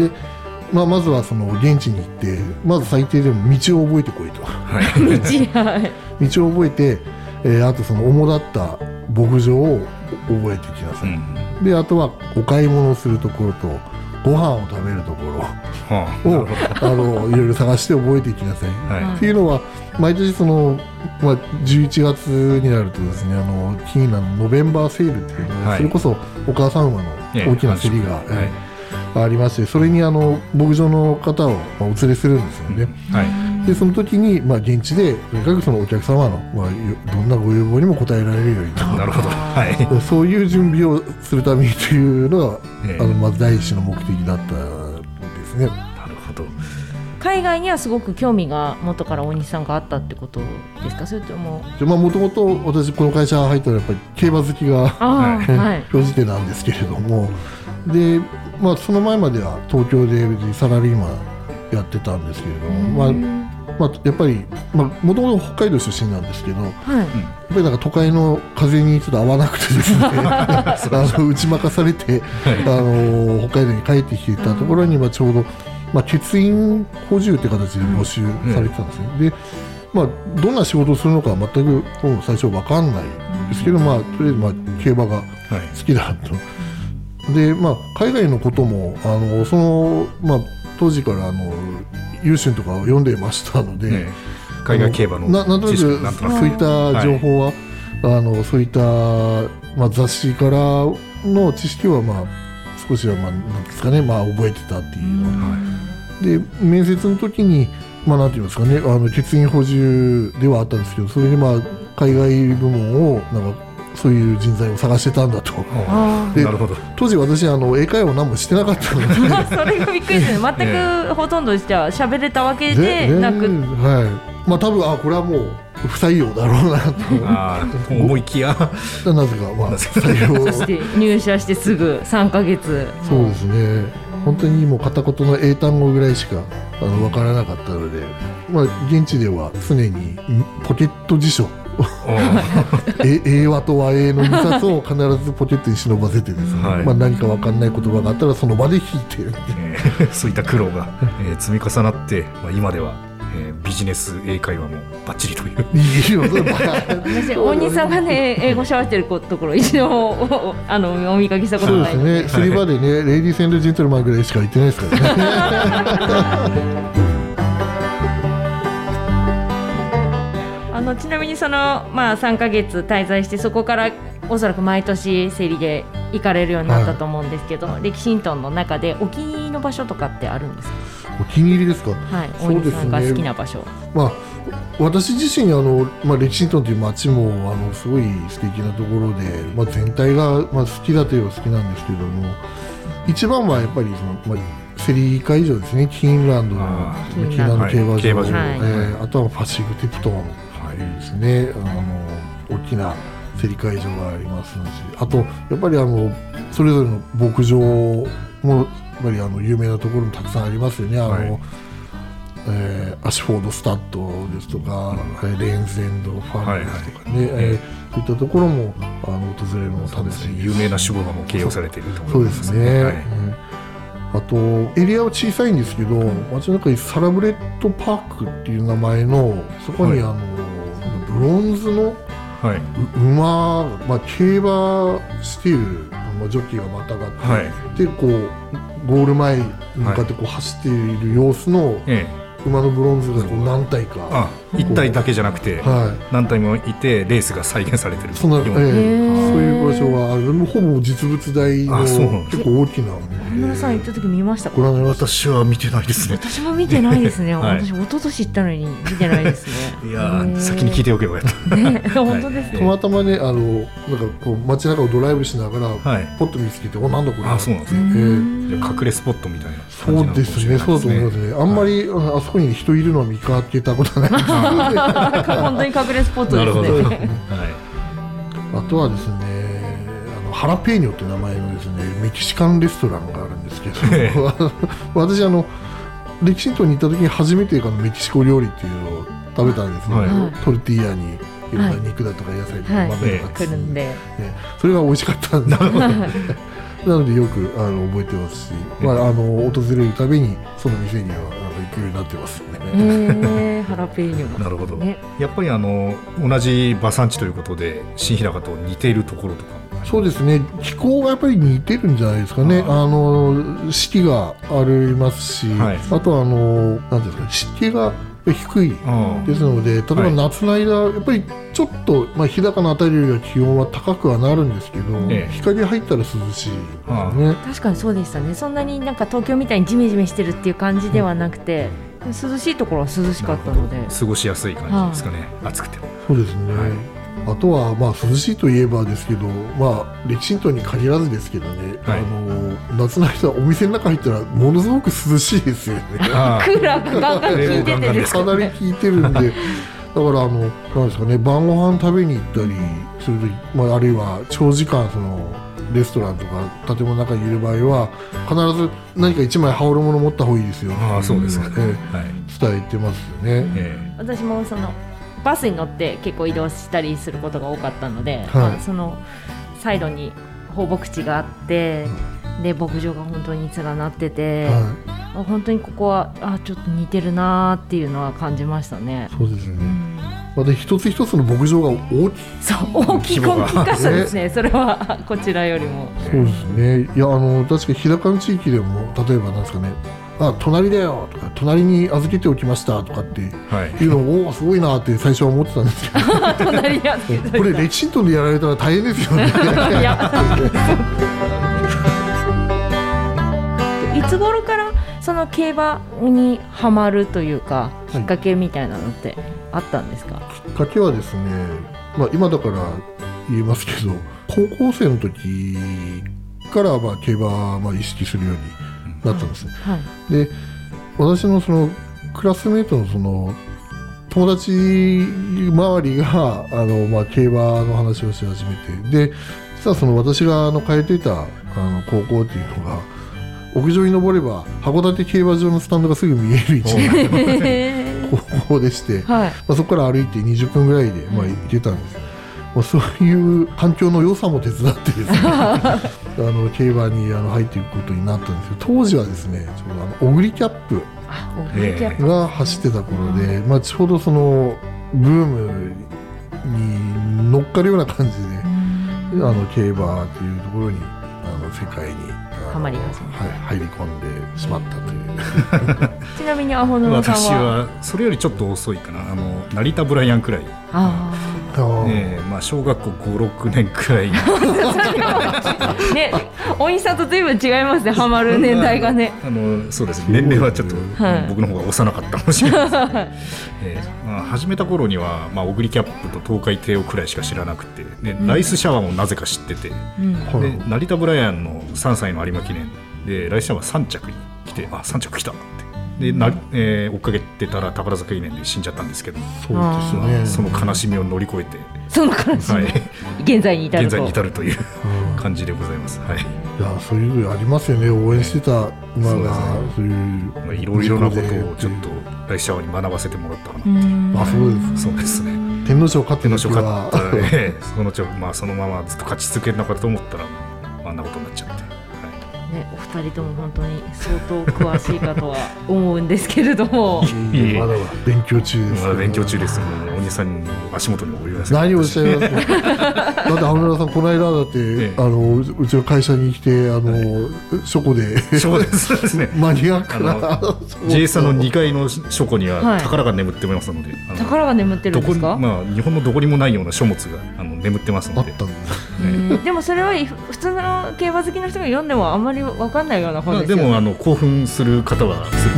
でまあ、まずはその現地に行ってまず最低でも道を覚えてこいと。はい。はい。道を覚えて、えーあとその主だった牧場を覚えてきなさい、うん。であとはお買い物をするところとご飯を食べるところ。をほど。あのいろいろ探して覚えていきなさい。はい。っていうのは毎年その、まあ、11月になるとですねあのキーナのノベンバーセールっていうのは、はい。それこそお母さん馬のええ大きな競りが、はいええありましてそれにあの牧場の方を、まあ、お連れするんですよね。はい。でその時に、まあ、現地でとにかくそのお客様の、まあ、よどんなご要望にも応えられるようにと。なるほど。はい。そういう準備をするためにというのが、ええ。あのまず第一の目的だったんですね。なるほど。海外にはすごく興味が元から大西さんがあったってことですか？それとも。でまあもともと私この会社入ったらやっぱり競馬好きがはい。表示点なんですけれども。で、まあ、その前までは東京で別にサラリーマンやってたんですけれども、まあまあ、やっぱりもともと北海道出身なんですけどやっはいぱりなんか都会の風にちょっと合わなくてですね あの打ち負かされて、あの北海道に帰ってきていたところに、まあ、ちょうど、まあ、欠員補充って形で募集されてたんですね。でまあ、どんな仕事をするのかは全くもう最初分かんないですけど、まあ、とりあえず、まあ、競馬がはい。好きだと。で、まあ、海外のこともあのその、まあ、当時からあの優秀とかを読んでましたので、ね海外競馬のななんとなくそういった情報は、あのそういった、まあ、雑誌からの知識は、まあ、少しは、まあ、なんですかね、まあ、覚えてたっていう。のは。で面接の時に、まあ、なんていうんですかねあの欠員補充ではあったんですけどそれで、まあ、海外部門をなんかそういう人材を探してたんだと。あでなるほど。当時私あの英会話を何もしてなかったのであ それがびっくりですね全くほとんどじゃあ喋れたわけででなく。ねはい。まあ多分あこれはもう不採用だろうなと。思いきや。なぜかまあ採用。そして入社してすぐ3ヶ月。そうですね。本当にもう片言の英単語ぐらいしかあの分からなかったので、まあ、現地では常にんポケット辞書 え英和と和英の2冊を必ずポケットに忍ばせてですね、はい。まあ、何か分かんない言葉があったらその場で引いてえー そういった苦労が、えー積み重なって、まあ、今では、えービジネス英会話もバッチリという。いいよ。それば私大西さんがね英語喋ってるところ一度もお あのお見かけしたことそうないので。ですね、すり場でね、レイディーセンドジェントルマンぐらいしか言ってないですからね。のちなみにその、まあ、3ヶ月滞在してそこからおそらく毎年競りで行かれるようになったと思うんですけど、レキシントンの中でお気に入りの場所とかってあるんですか、お気に入りですか？はい、大そうですね。西さんが好きな場所。まあ、私自身あの、まあ、レキシントンという街もあのすごい素敵なところで、まあ、全体が、まあ、好きだといえば好きなんですけども一番はやっぱりその、まあ、セリー会場ですね。キーンランドのあキーンランド競馬場,、はい。あとはファシグティプトンですね、あの大きな競り会場がありますしあとやっぱりあのそれぞれの牧場もやっぱりあの有名なところもたくさんありますよね。あのはい。えーアシュフォードスタッドですとか、えーレーンズエンドファームですとかね、えーそういったところもあの訪れるのも楽しいです。有名な種牡馬も繋養されているところそうですね、はい。うん。あとエリアは小さいんですけど街の中にサラブレッドパークっていう名前のそこにあの、ブロンズのはい、まあ、競馬している、まあ、ジョッキーがまたがって、はい。でこうゴール前に向かってこう走っている様子のえ馬のブロンズがこう何体か、あ一体だけじゃなくて、はい、何体もいてレースが再現されてる。そんな、ええ。ようそういう場所はほぼ実物大のあそう。なん結構大きな。の小村さん行った時見ました？かご覧になりました。私は見てないですね私も見てないですね、はい。私一昨年行ったのに見てないですね。いやー先に聞いておけばよかっね本当ですはい。たまたまねあのなんかこう街中をドライブしながら、たはい。ポッと見つけておなんだこれ？あそうなんですね。ええ。じゃあ隠れスポットみたいなそうですね、そうだと思いますね。あんまり、ああそこに人いるのは見かけたことない。本当に隠れスポットですはねい、あとはですね、あのハラペーニョって名前のですね、メキシカンレストランがあるんですけえど、私あのレキシントンに行った時に初めてあのメキシコ料理っていうのを食べたんですね。はい。トルティーヤにいろんな肉だとか野菜とかはい。豆とか来るんで、ね。それが美味しかったんです。な のでよくあの覚えてますし、まああの訪れるたびにその店にはあの行くようになってますね。えー、ハラペーニョなるほど、ね。やっぱりあの同じ馬産地ということで新平方と似ているところとか。そうですね。気候がやっぱり似てるんじゃないですかね。ああの四季がありますし、はい。あとはあのなんていうんですか湿気が低い。あですので例えばはい。夏の間、やっぱりちょっと、まあ、日高のあたりよりは気温は高くはなるんですけど、ええ。光入ったら涼しいですよね。確かにそうでしたね。そんなになんか東京みたいにジメジメしてるっていう感じではなくて、涼しいところは涼しかったので。過ごしやすい感じですかね、暑くても。そうですね、はいあとはまあ涼しいといえばですけど、まあ、レキシントンに限らずですけどね、はい。あの夏の間お店の中入ったらものすごく涼しいですよね。あクーラーがガンガン効いててですかなり効いてるんで。だからあのなんですかね晩ご飯食べに行ったりするとまあ、あるいは長時間そのレストランとか建物の中にいる場合は必ず何か一枚羽織るもの持った方がいいですよああそうですね、えはい。え伝えてますよね。え。私もそのバスに乗って結構移動したりすることが多かったので、はいまあそのサイドに放牧地があってで牧場が本当に連なってて、はあ本当にここはあちょっと似てるなーっていうのは感じましたね。い、そうですね。うんまあ、で一つ一つの牧場が大きいそう大きい大きかったですね、それはこちらよりも。そうですね。いや、あの、確か日高の地域でも、例えばなんですかね。あ、隣だよとか、隣に預けておきましたとかってはいいうのを、おお、すごいなって最初は思ってたんですけど。隣にあってこれレキシントンでやられたら大変ですよね。いつ頃からその競馬にはまるというかきっかけみたいなのってあったんですか、きっかけはですね。まあ、今だから言えますけど、高校生の時から、まあ、競馬はまあ意識するようになったんです。ね。はい。で私のそのクラスメートのその友達周りがあの、まあ、競馬の話をし始めてで実はその私があの通っていたあの高校っていうのが屋上に登れば函館競馬場のスタンドがすぐ見える位置にへ 高校でして、ーはい。まあ、そこから歩いて20分ぐらいで、まあ、行けたんですまあ、そういう環境の良さも手伝ってですね。あの競馬にあの入っていくことになったんですけど当時はですねちょうどあのオグリキャップあオグリキャップ。が走ってた頃で、まあ、ちょうどそのブームに乗っかるような感じで、あの競馬っていうところにあの世界にあのハマり始めはい、入り込んでしまったという。ちなみにアホヌロさん私ははそれよりちょっと遅いかな。あの成田ブライアンくらい、ああーええまあ、小学校56年くらいあ ねお兄さんと随分違いますねハマる年代がね。あのそうですね。年齢はちょっと、はい。僕の方が幼かったかもしれないです、ええまあ、始めた頃には、まあ、オグリキャップと東海帝王くらいしか知らなくて、ねライスシャワーもなぜか知ってて、うん。はいで成田ブライアンの3歳の有馬記念でライスシャワー3着に来てあ3着来たってでな、えー追っかけてたら宝塚記念で死んじゃったんですけど、そうまあですね。その悲しみを乗り越えて、その感じ、はい、現在に至ると。現在に至るといううん。感じでございます。はい。いやそういうのありますよね。応援してた馬がそうね。そういうまあ、いろいろなことをちょっとライスシャワーに学ばせてもらったかな、うん。あそうですそうですね。天皇賞勝って手の書る時は勝ったらねそのちょ、まあ、そのままずっと勝ち続けるのかと思ったらあんなことになっちゃって、はね、お二人とも本当に相当詳しいかとは思うんですけれども。まだ勉強中い、ですまだ勉強中です。お兄さんの足元にも及びませ。ん何をおっしゃいます？かだって羽村さんこの間だって、ええ。あのううちの会社に来てあの、書庫で。そうで。すそうですね。マニアックな。あ J さんの2階の書庫にははい。宝が眠ってますので、あの宝が眠ってるんですか、まあ、日本のどこにもないような書物があの眠ってますので。あったんですうん。でもそれは普通の競馬好きの人が読んでもあんまりわかんないようなまあ、本ですよね。でもあの興奮する方はする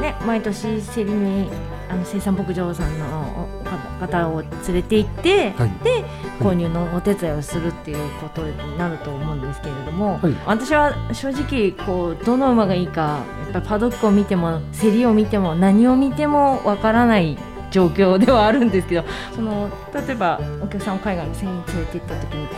ね、毎年競りにあの生産牧場さんのお方を連れて行って、はい。で購入のお手伝いをするっていうことになると思うんですけれども、はい。私は正直こうどの馬がいいかやっぱりパドックを見ても競りを見ても何を見てもわからない状況ではあるんですけどその例えばお客さんを海外の競りに連れて行った時にこ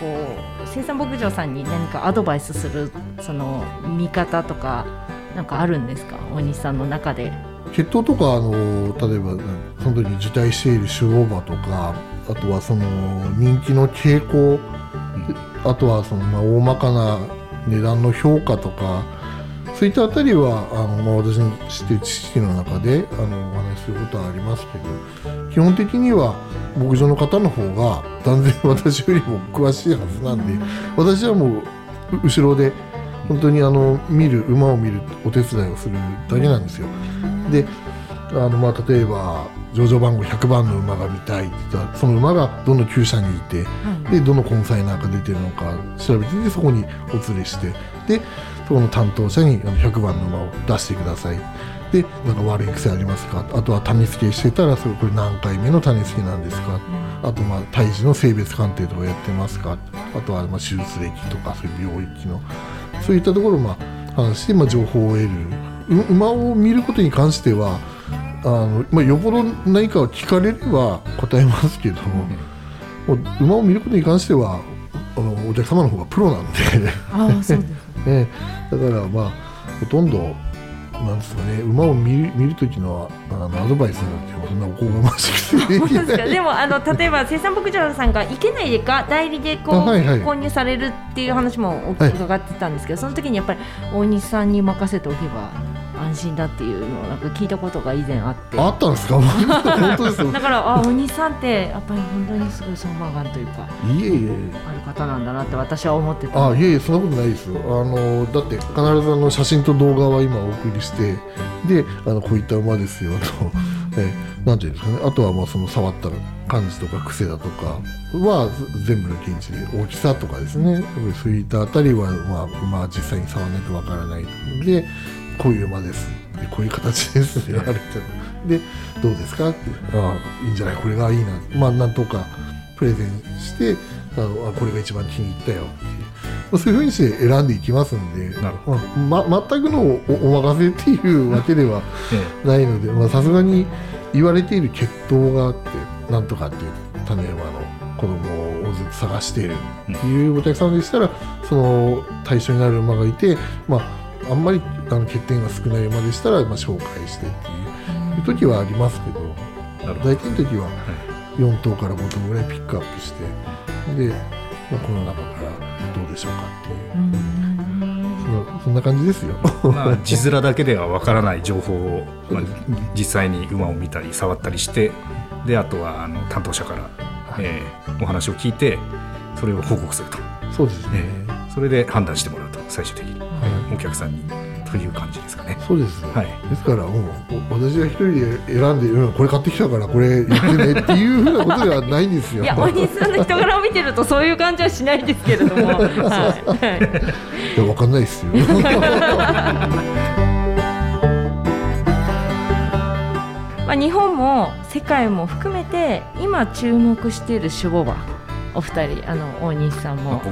う生産牧場さんに何かアドバイスするその見方とかなんかあるんですか？大西さんの中で。血統とかあの例えばその時に受胎している種馬とかあとはその人気の傾向、あとはそのまあ大まかな値段の評価とかそういったあたりはあの、まあ、私の知っている知識の中であのお話しすることはありますけど基本的には牧場の方の方が断然 私よりも詳しいはずなんで私はもうう後ろで本当にあの見る馬を見るお手伝いをするだけなんですよ。であのまあ例えば上場番号100番の馬が見たいって言ったらその馬がどの厩舎にいて、でどの根菜なんか出てるのか調べてでそこにお連れしてでそこの担当者にあの100番の馬を出してください。でなんか悪い癖ありますか？あとは種付けしてたらそれこれ何回目の種付けなんですか、あとまあ胎児の性別鑑定とかやってますか？あとはまあ手術歴とかそういう病域のそういったところをまあ話してまあ情報を得る。う馬を見ることに関してはあの、まあ、よほど何かを聞かれれば答えますけども、もう馬を見ることに関してはあのお客様の方がプロなんで、ああそうですね、だからまあほとんどなんですかね馬を見る見る時のあのアドバイスなんてそんなおこがましくて。でもあの例えば生産牧場さんが池内でか 代理でこう、あはい。はい購入されるっていう話も伺ってたんですけど、その時にやっぱり大西さんに任せておけば安心だっていうのをなんか聞いたことが以前あって。あったんですか？本当ですよ。だからあ大西さんってやっぱり本当にすごい相馬眼というかいえいえ。ある方なんだなって私は思ってた。あいえいえそんなことないですよ。あのだって必ずあの写真と動画は今お送りしてであのこういった馬ですよと、えなんていうんですかね。あとはまあその触った感じとか癖だとかは全部の現地で大きさとかですね。そういったあたりはまあまあ実際に触らないとわからない。でこういう馬です。でこういう形ですって言われてでどうですか？って。ああ。いいんじゃない？これがいいな。まあなんとかプレゼンしてあのあこれが一番気に入ったよっていう、まあ、そういうふうにして選んでいきますんで。なるまま、全くのおお任せっていうわけでは えないのでまあさすがに言われている血統があってなんとかっていう種馬の子供をずっと探しているっていうお客さんでしたらその対象になる馬がいて、まあ、あんまりあの欠点が少ない馬でしたら、まあ、紹介してっていう時はありますけど大体の時は4頭から5頭ぐらいピックアップしてで、まあ、この中からどうでしょうかっていう。そのそんな感じですよ。まあ、字面だけではわからない情報を、まあ、実際に馬を見たり触ったりしてであとはあの担当者から、えーお話を聞いてそれを報告すると、そうですね。それで判断してもらうと最終的に。はいお客さんにという感じですかね。そうです、はい。ですからもうお私が一人で選んで、うん、これ買ってきたからこれ言ってねっていうふうなことではないんですよ。いや大西さんの人柄を見てるとそういう感じはしないですけれども、はいはい。いやわかんないですよ。まあ、日本も世界も含めて今注目している守護馬お二人あの大西さんも。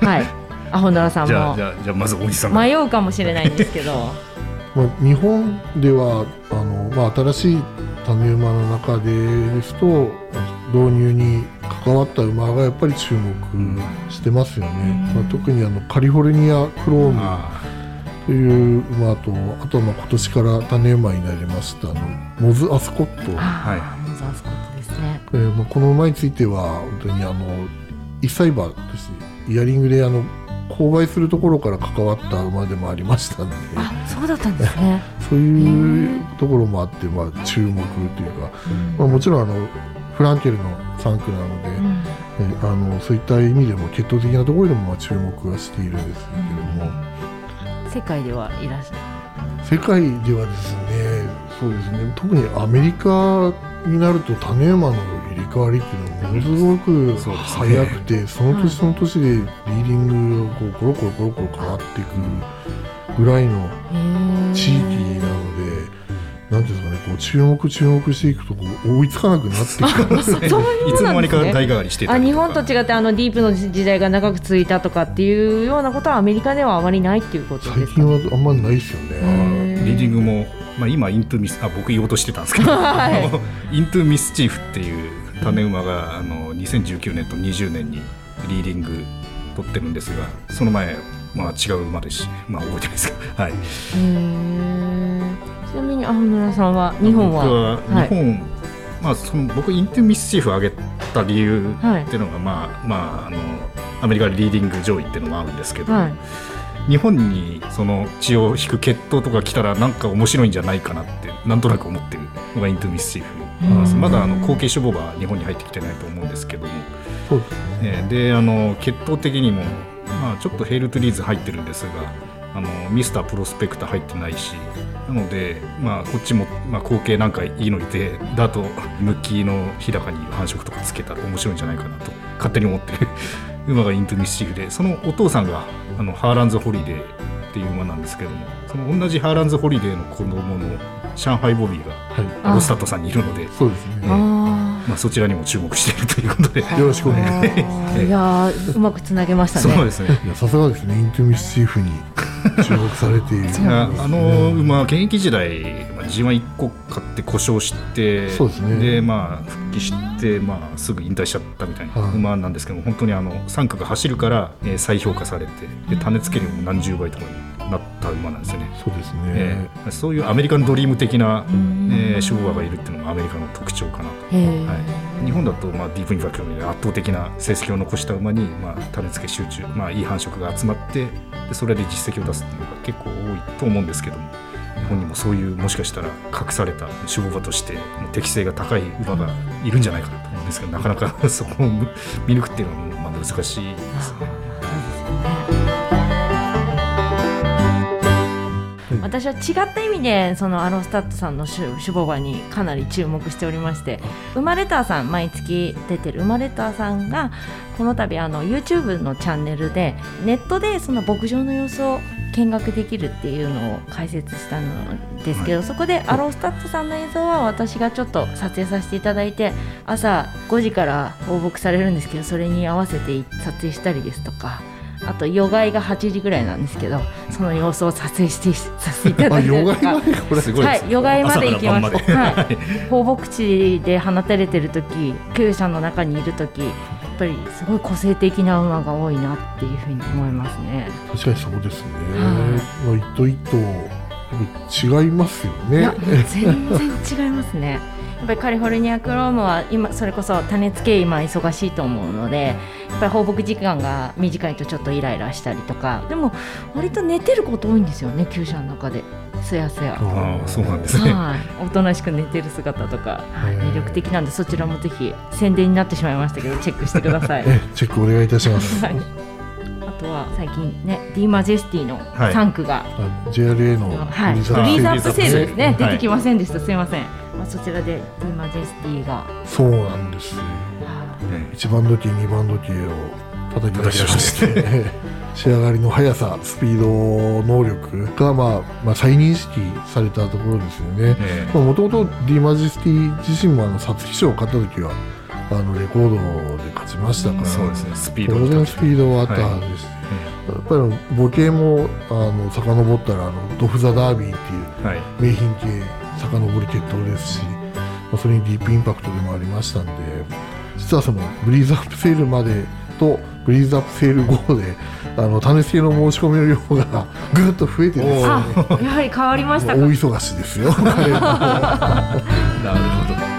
はいアホノラさんじゃあもじゃあじゃあまず大西さん。が迷うかもしれないんですけど。まあ、日本ではあの、まあ、新しい種馬の中でですと導入に関わった馬がやっぱり注目してますよね。まあ、特にあのカリフォルニアクローム。あという馬とあとはまあ今年から種馬になりましたあのモズ・アスコット。はい。モザースコットですね。えーまあ、この馬については本当にあの一歳馬としてイヤリングであの購買するところから関わった馬でもありましたんで。あそうだったんですね。そういうところもあって、まあ、注目というか、まあ、もちろんあのフランケルの3区なので、うん。えーあのそういった意味でも血統的なところでもまあ注目はしているんですけれども。世界ではいらっしゃる。世界ではですねそうですね。特にアメリカになると種馬の入れ替わりっていうのはものすごく早くてその年その年でリーディングがこうコロコロコロコロ変わっていくぐらいの地域なので、なんていうんですかねこう注目注目していくとこう追いつかなくなってくる。そういうもいつの間にか代替わりしてたありとか日本と違ってあのディープの時代が長く続いたとかっていうようなことはアメリカではあまりないっていうこと最ですか？近はあんまりないですよあね。ーリーディングも、まあ、今イントゥミスあ僕言おうとしてたんですけど、はい。イントゥミスチーフっていう種馬があの2019年と20年にリーディング取ってるんですがその前、まあ、違う馬ですし、まあ、覚えてないですけど、はい、ちなみに青村さんは日本は？僕ははい。日本、まあ、その僕イントゥミスチーフを挙げた理由はい。っていうのが、まあまあ、あのアメリカリーディング上位っていうのもあるんですけど、はい。日本にその血を引く血統とか来たらなんか面白いんじゃないかなってなんとなく思ってるのがイントゥミスチーフす。まだあの後継種母が日本に入ってきてないと思うんですけども、そうですね。えーであの血統的にも、まあ、ちょっとヘイルトゥリーズ入ってるんですがあのミスタープロスペクター入ってないしなので、まあ、こっちも、まあ、後継なんかいいのいてであとムッキーの日高に繁殖とかつけたら面白いんじゃないかなと勝手に思ってる 馬がイントゥミスチーフでそのお父さんがあのハーランズ・ホリデーっていう馬なんですけどもその同じハーランズ・ホリデーの子供の上海ボビーがロスタットさんにいるのでいそうですね。えまあ、そちらにも注目しているということで。よろしくお願いします。いやーうまくつなげましたね。そうですね。いやさすがですね。イントゥミスチーフに注目されている。いやあの馬現役時代、まあ、G1 個勝って故障してそうですね。でまあ復帰して、まあ、すぐ引退しちゃったみたいなはい。馬なんですけども、本当にあの3区が走るから、えー再評価されてで種付け量も何十倍とかになった馬なんですよね。そうですね、えーそういうアメリカンドリーム的な、んえー、守護馬がいるっていうのがアメリカの特徴かなと。はい、日本だと、まあ、ディープインパクトで圧倒的な成績を残した馬に、まあ、種付け集中、まあ、いい繁殖が集まってでそれで実績を出すっていうのが結構多いと思うんですけども日本にもそういうもしかしたら隠された守護馬として適性が高い馬がいるんじゃないかなと思うんですけどなかなか そこを見抜くっていうのはまあ難しいですね。私は違った意味でそのアロスタットさんの種種母馬にかなり注目しておりまして「馬レター」さん毎月出てる「馬レター」さんがこの度あの YouTube のチャンネルでネットでその牧場の様子を見学できるっていうのを解説したのですけど、そこでアロスタットさんの映像は私がちょっと撮影させていただいて朝5時から放牧されるんですけどそれに合わせて撮影したりですとかあと夜外が8時ぐらいなんですけどその様子を撮影してさせていただあいたりヨとかガまでこれ。すごいはい、ヨガイまで行きました。はい、放牧地で放たれてる時、厩舎の中にいる時、やっぱりすごい個性的な馬が多いなっていうふうに思いますね。確かにそうですね、はまあ、一頭一頭違いますよね。いや、全然違いますね。やっぱりカリフォルニアクロームは今それこそ種付け今忙しいと思うのでやっぱり放牧時間が短いとちょっとイライラしたりとかでも割と寝てること多いんですよね厩舎の中で。すやすや。ああそうなんですね。はい、おとなしく寝てる姿とか、魅力的なんでそちらもぜひ宣伝になってしまいましたけどチェックしてください。えチェックお願いいたします、はい。あとは最近ね D マジェスティのはい。3区が、あ JRA のはい、フフリーザープセールですね、はい。出てきませんでした、すいません、まあ、そちらで D マジェスティが、そうなんですよ。ね1番時計2番時計を叩き出しまして。仕上がりの速さスピード能力が、まあ、まあ再認識されたところですよね。えもともと D マジェスティ自身もあの皐月賞を勝った時はあのレコードで勝ちましたから、ーそうですね。スピード当然スピードはあったはずです、やっぱり母系もあの遡ったらあのドフ・ザ・ダービーっていうはい。名品系遡る決闘ですし、まあ、それにディープインパクトでもありましたんで実はそのブリーズアップセールまでとブリーズアップセール後であの種付けの申し込みの量が ぐっと増えてですね。あやはり変わりましたか。大忙しですよ。なるほど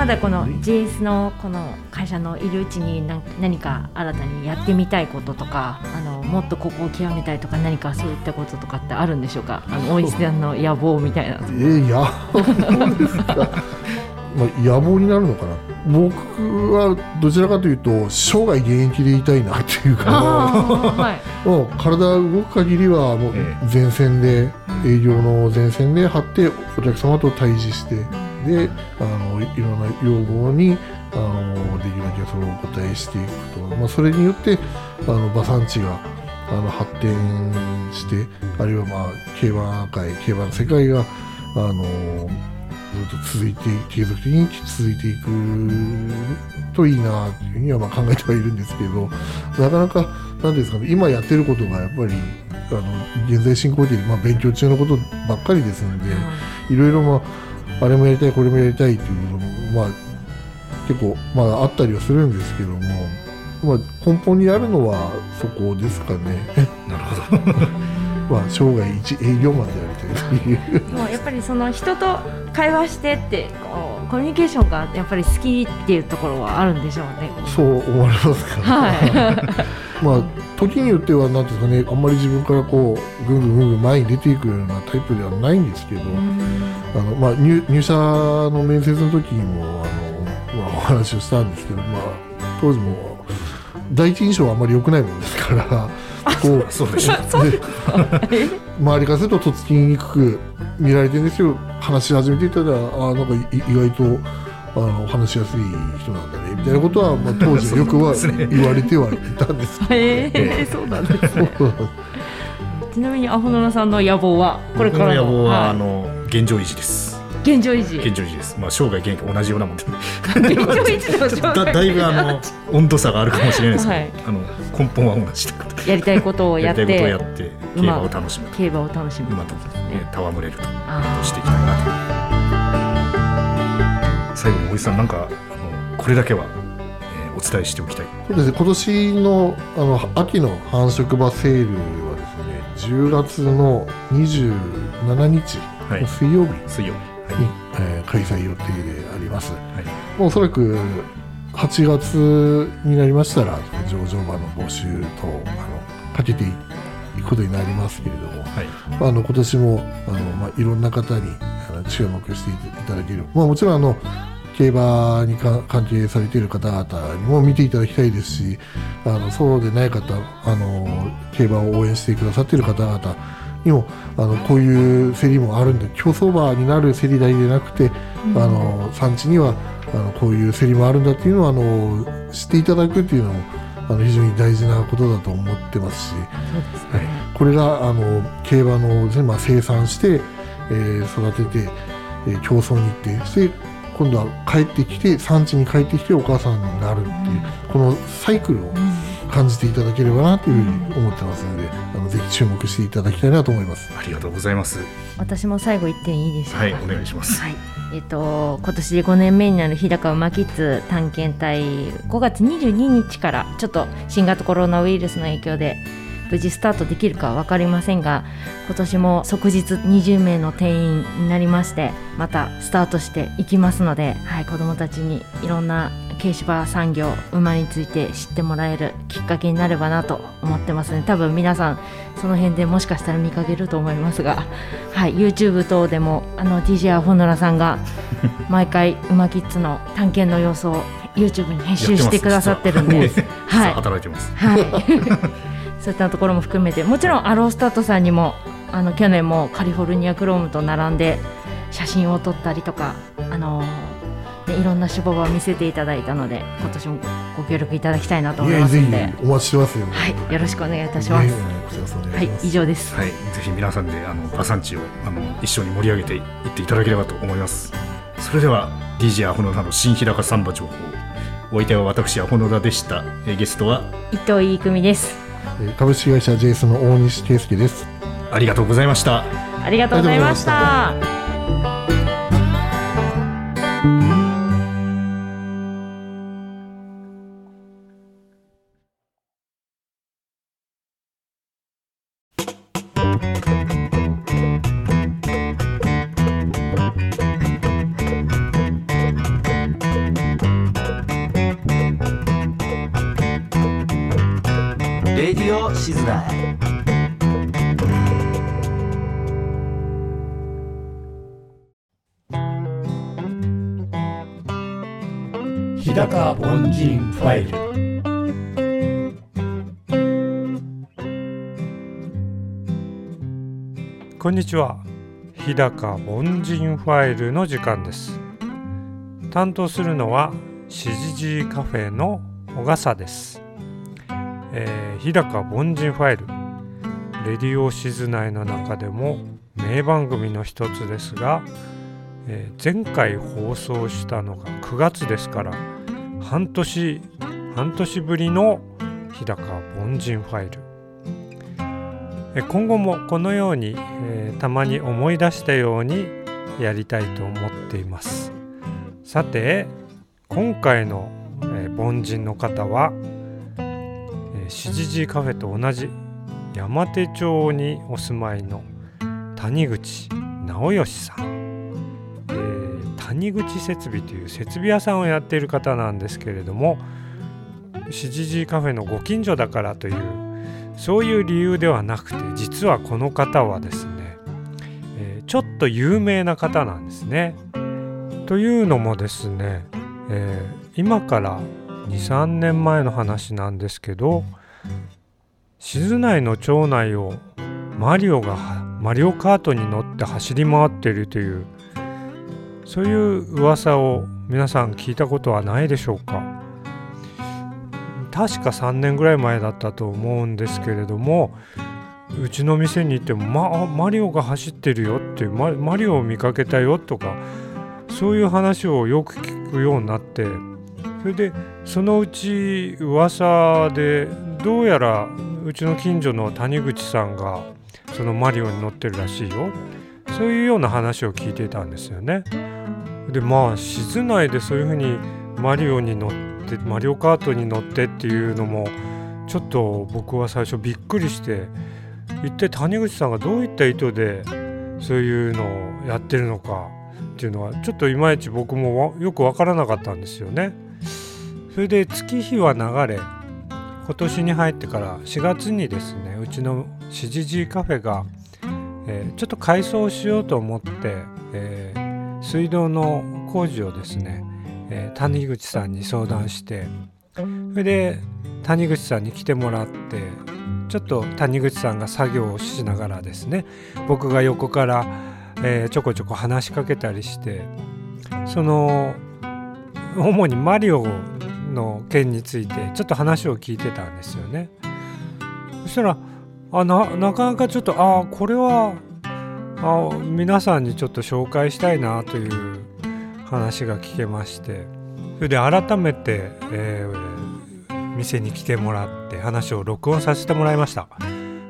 まだこの JS のこの会社のいるうちに何何か新たにやってみたいこととかあのもっとここを極めたいとか何かそういったこととかってあるんでしょうか？あの大石さんの野望みたいな。えー、野望ですか、まあ、野望になるのかな。僕はどちらかというと生涯現役でいたいなっていうか。はい。もう体動く限りはもうえ前線で営業の前線で張ってお客様と対峙してであのいいろんな要望にあのできるだけそれをお答えしていくと、まあ、それによってあの馬産地があの発展してあるいはまあ競馬界競馬の世界があのずっと続いて継続的に続いていくといいなというふうにはまあ考えてはいるんですけどなかなかなんですかね今やってることがやっぱりあの現在進行形で、まあ、勉強中のことばっかりですのでいろいろ、まあ、あれもやりたいこれもやりたいということも、まあ、結構、まあ、あったりはするんですけども、まあ、根本にあるのはそこですかね。なるほど まあ、生涯一営業マンでありたいという。もうやっぱりその人と会話してってこうコミュニケーションがやっぱり好きっていうところはあるんでしょうね。そう思われますか、はい。まあ、時によってはなんていうんですかねあんまり自分からこうぐんぐんぐんぐん前に出ていくようなタイプではないんですけど、あのまあ、入入社の面接の時にもあの、まあ、お話をしたんですけど、まあ、当時も第一印象はあまり良くないものですから。こうそうでしょで周りからするととっつきにくく見られてるんですけど話し始めていったらあなんかい意外とあの話しやすい人なんだねみたいなことは、まあ、当時よくは言われてはいたんですけへえそうなんですね。ちなみにアホノラさんの野望はこれから僕の野望は、はい。あの現状維持です。現状維持。現状維持です。まあ生涯現役同じようなもんで。現状維持とちょっとだだいぶあの 温度差があるかもしれないですけど、はい。あの根本は同じということでやりたいことをやってやりたいことをやって競馬を楽しむ。競馬を楽しむ。馬と、ね、戯れると。あしていきたいなと最後に森さんなんかあのこれだけは、えーお伝えしておきたい。そうですね。今年のあの秋の繁殖馬セールはですね10月の27日はい。の水曜日水曜日。に、えー開催予定であります。はい。おそらく8月になりましたら上場馬の募集とあのかけていくことになりますけれども、はい。まあ、あの今年もあの、まあ、いろんな方にあの注目していただける、まあ、もちろんあの競馬にか関係されている方々にも見ていただきたいですしあのそうでない方あの競馬を応援してくださっている方々にもあのこういう競りもあるんで競走馬になる競り台でなくて、あの産地にはあのこういう競りもあるんだっていうのをあの知っていただくっていうのもあの非常に大事なことだと思ってますし、はい、これがあの競馬のまあ、生産して、えー育てて、えー競争に行ってそして今度は帰ってきて産地に帰ってきてお母さんになるっていう、このサイクルを感じていただければなというふうに思ってますので、あのぜひ注目していただきたいなと思います。ありがとうございます。私も最後一点いいですか？はいお願いします。はい、えっ、と今年で5年目になる日高馬キッズ探検隊5月22日からちょっと新型コロナウイルスの影響で無事スタートできるかは分かりませんが今年も即日20名の定員になりましてまたスタートしていきますので、はい、子どもたちにいろんな軽芝産業馬について知ってもらえるきっかけになればなと思ってますね。多分皆さんその辺でもしかしたら見かけると思いますが、はい、YouTube 等でもあの DJ アホノラさんが 毎回馬キッズの探検の様子を YouTube に編集してくださってるんで、はい。働いてます。はい、そういったところも含めてもちろんアロースタートさんにもあの去年もカリフォルニアクロームと並んで写真を撮ったりとかあの、ね、いろんな手法を見せていただいたので今年もご協力いただきたいなと思いますので、お待ちしてますよ。はい、よろしくお願いいたします。こちらそお願はい。以上です。はい、ぜひ皆さんであの馬産地をあの一緒に盛り上げていっていただければと思いますそれでは DJ アホノダの新日高サンバ情報お相手は私アホノダでしたえゲストは伊藤いい組です。えー株式会社 JS の大西圭介です。ありがとうございましたありがとうございましあた。レディオシズナー。日高凡人ファイル。こんにちは。日高凡人ファイルの時間です。担当するのはしじじカフェの小笠です、えー日高凡人ファイル。レディオシズ内の中でも名番組の一つですが、えー前回放送したのが9月ですから半年半年ぶりの日高凡人ファイル。え今後もこのように、えーたまに思い出したようにやりたいと思っています。さて今回の、えー凡人の方は、しじじカフェと同じ山手町にお住まいの谷口直義さん、えー谷口設備という設備屋さんをやっている方なんですけれどもしじじカフェのご近所だからというそういう理由ではなくて実はこの方はですね、えーちょっと有名な方なんですね。というのもですね、えー今から23年前の話なんですけど静内の町内をマリオがマリオカートに乗って走り回っているというそういう噂を皆さん聞いたことはないでしょうか？確か3年ぐらい前だったと思うんですけれどもうちの店に行っても、ま、マリオが走ってるよっていうママリオを見かけたよとかそういう話をよく聞くようになってそれでそのうち噂でどうやらうちの近所の谷口さんがそのマリオに乗ってるらしいよそういうような話を聞いていたんですよね。でまあ静内でそういうふうにマリオに乗ってマリオカートに乗ってっていうのもちょっと僕は最初びっくりして一体谷口さんがどういった意図でそういうのをやってるのかっていうのはちょっといまいち僕もよく分からなかったんですよね。それで月日は流れ今年に入ってから4月にですねうちのしじじカフェが、えーちょっと改装しようと思って、えー水道の工事をですね、えー谷口さんに相談してそれで谷口さんに来てもらってちょっと谷口さんが作業をしながらですね僕が横から、えちょこちょこ話しかけたりしてその主にマリオの件についてちょっと話を聞いてたんですよね。そしたらあななかなかちょっとああこれはあ皆さんにちょっと紹介したいなという話が聞けましてそれで改めて、えー店に来てもらって話を録音させてもらいました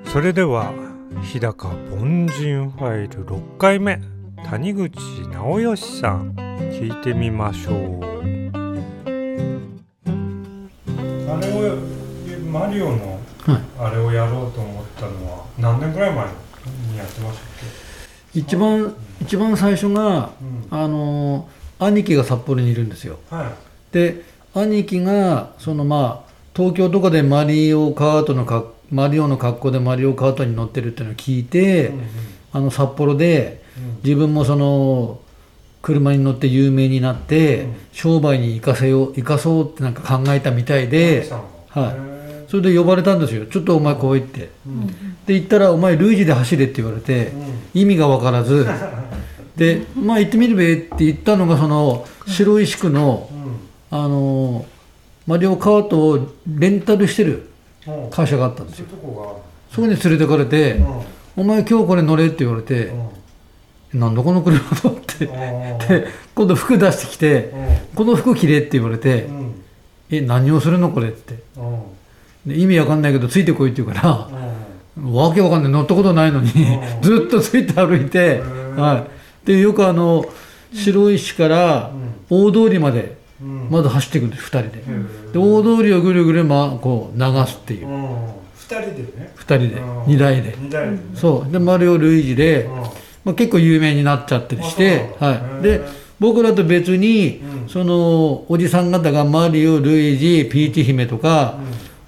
それでは日高凡人ファイル6回目谷口直義さん聞いてみましょうあれをマリオのはい。あれをやろうと思ったのは何年ぐらい前にやってましたっ一番一番最初が、け、あの兄貴が札幌にいるんですよ。はい。で兄貴がそのまあ東京とかでマリオカートのかマリオの格好でマリオカートに乗ってるっていうのを聞いて、うんうん。あの札幌で自分もその車に乗って有名になって、うん。商売に生かせよう生かそうってなんか考えたみたいで、はい。へそれで呼ばれたんですよ。ちょっとお前こう言って。で行ったら「お前ルイージで走れ」って言われて、意味が分からず。で「まあ行ってみるべ」って言ったのがその白石区のうん。あのマリオカートをレンタルしてる会社があったんですよ。そこに連れてかれてがある「お前今日これ乗れ」って言われてう「なんだこの車と」って。で今度服出してきて「この服着れ」って言われてうん「え何をするのこれ」って。うん。で意味わかんないけどついてこいって言うからうん。わけわかんない。乗ったことないのにうん。ずっとついて歩いて、ん。はい、でよくあの白石から大通りまでうん。まず走っていくんです2人で。うんで大通りをぐるぐる、ま、こう流すっていう。うん。二人でね。2人で。うん。2台で。二台でね。そう。でマリオ・ルイージで、うんまあ、結構有名になっちゃったりして、はい、で僕らと別に、うん。そのおじさん方がマリオ・ルイージピーチ姫とか、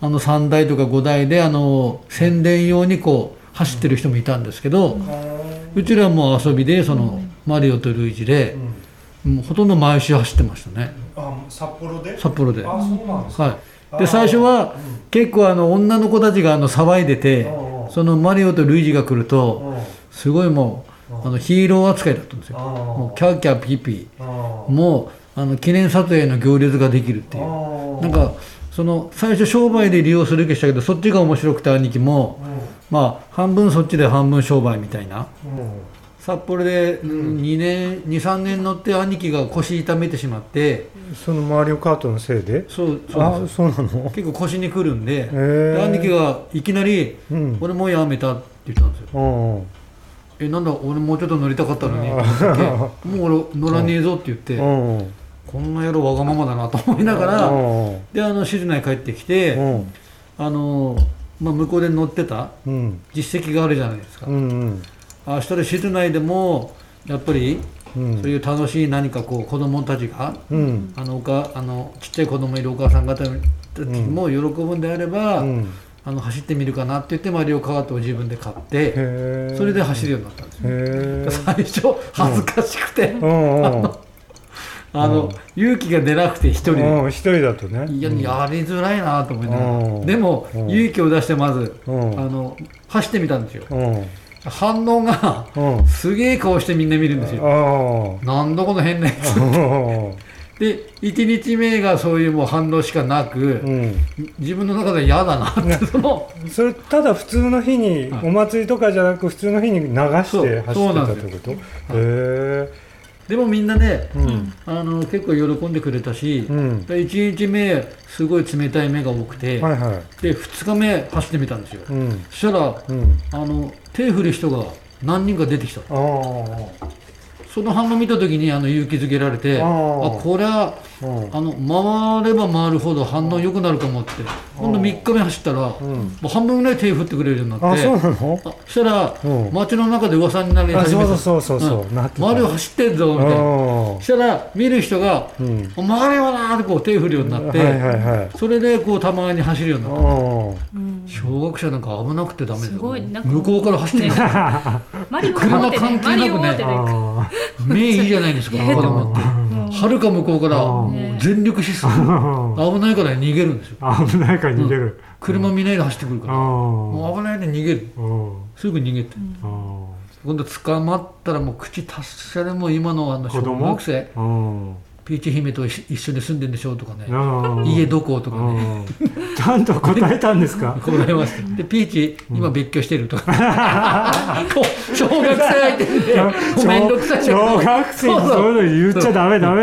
あの3台とか5台であの宣伝用にこう走ってる人もいたんですけど、うちらはもう遊びでその、マリオとルイージでう、ん。もうほとんど毎週走ってましたね。あ札幌で？札幌で。あそうなんですか。はい、で最初は結構あの女の子たちがあの騒いでてうんうん。そのマリオとルイージが来るとうん。すごいもうあのヒーロー扱いだったんですよ。もうキャーキャーピーピあーもうあの記念撮影の行列ができるっていう。ーなんかその最初商売で利用する気したけどそっちが面白くて兄貴もまあ半分そっちで半分商売みたいな。うん。うん札幌で2年23年乗って兄貴が腰痛めてしまって。そのマリオカートのせいで？そうそうなんですよ。そうなの？結構腰にくるんで。で兄貴がいきなりうん「俺もうやめた」って言ったんですよ。うんうん「えなんだ俺もうちょっと乗りたかったのに」もう俺乗らねえぞ」って言ってこんな野郎わがままだなと思いながらうん。であの静内帰ってきてうん。あの、まあ、向こうで乗ってたうん。実績があるじゃないですか。うんうん。あしたら静内でもやっぱりうん。そういう楽しい何かこう子供たちがうん。あのおかあのちっちゃい子供いるお母さん方たちも喜ぶんであれば、うんあの走ってみるかなって言ってマリオカートを自分で買ってそれで走るようになったんですよ最初恥ずかしくて、あの勇気が出なくて一人で、うん一人だとね。いややりづらいなと思いながうん。らでもうん。勇気を出してまずうん。あの走ってみたんですよ。うん。反応がうん。すげえ顔してみんな見るんですよ。あなんだこの変なやつ。あで1日目がそういうもう反応しかなくうん。自分の中で嫌だなってそのそれただ普通の日にはい。お祭りとかじゃなく普通の日に流して走ってたってこと？へでもみんなねえうん。あの結構喜んでくれたしうん。1日目すごい冷たい目が多くてはいはい。で2日目走ってみたんですよ。うん。そしたらうん。あの手振る人が何人か出てきた。ああその反応見た時にあの勇気づけられてあこれはうん。あの回れば回るほど反応良くなるかもって。今度3日目走ったらもうん。う半分ぐらい手振ってくれるようになって。あそうなの？あそしたらうん。街の中で噂になりあ始めた。そうそうそうそうそう。なってた周りを走ってんぞみたいな。あそしたら見る人がーうん「回ればな」ってこう手振るようになって、はいはいはい。それでこうたまに走るようになった。小学生なんか危なくてダメですよ。向こうから走ってる。マリオ持ってね目いいじゃないですか 子供って。はるか向こうから全力疾走。ー危ないから逃げるんですよ。危ないから逃げる。車見ないで走ってくるから。あもう危ないで逃げる。ーすぐ逃げて。あ今度捕まったらもう口達者でも今のあの小学生ピーチ姫と一緒に住んでんでしょうとかね。うん家どことかね。うん。ちゃんと答えたんですか？答えましたでピーチ今別居してるとか。小学生相手で。面倒くさい小学生にそういうの言っちゃダメダメ。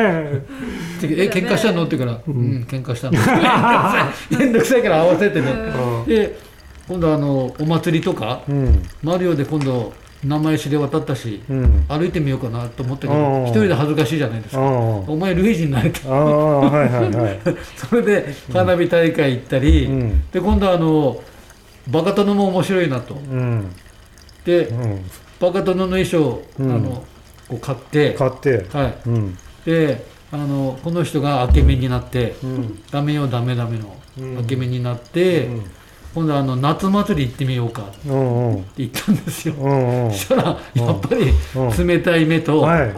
え喧嘩したの？って言うから「うん。喧嘩したの」面倒くさいから合わせてね。で今度あのお祭りとかうん。マリオで今度名前知れ渡ったしうん。歩いてみようかなと思ったけうん。ど一人で恥ずかしいじゃないですあかーお前ルイージになれた。はいはいはい。それで花火大会行ったり、うん。で今度あのバカ殿も面白いなと。うん。でうん。バカ殿の衣装、うん。あのこう買って、買って。はい、うん。であのこの人が明け目になって、うん。ダメよダメダメのうん。明け目になって、今度あの夏祭り行ってみようか。って言ったんですよ、うんうん。そしたらやっぱりうん。冷たい目と、はい。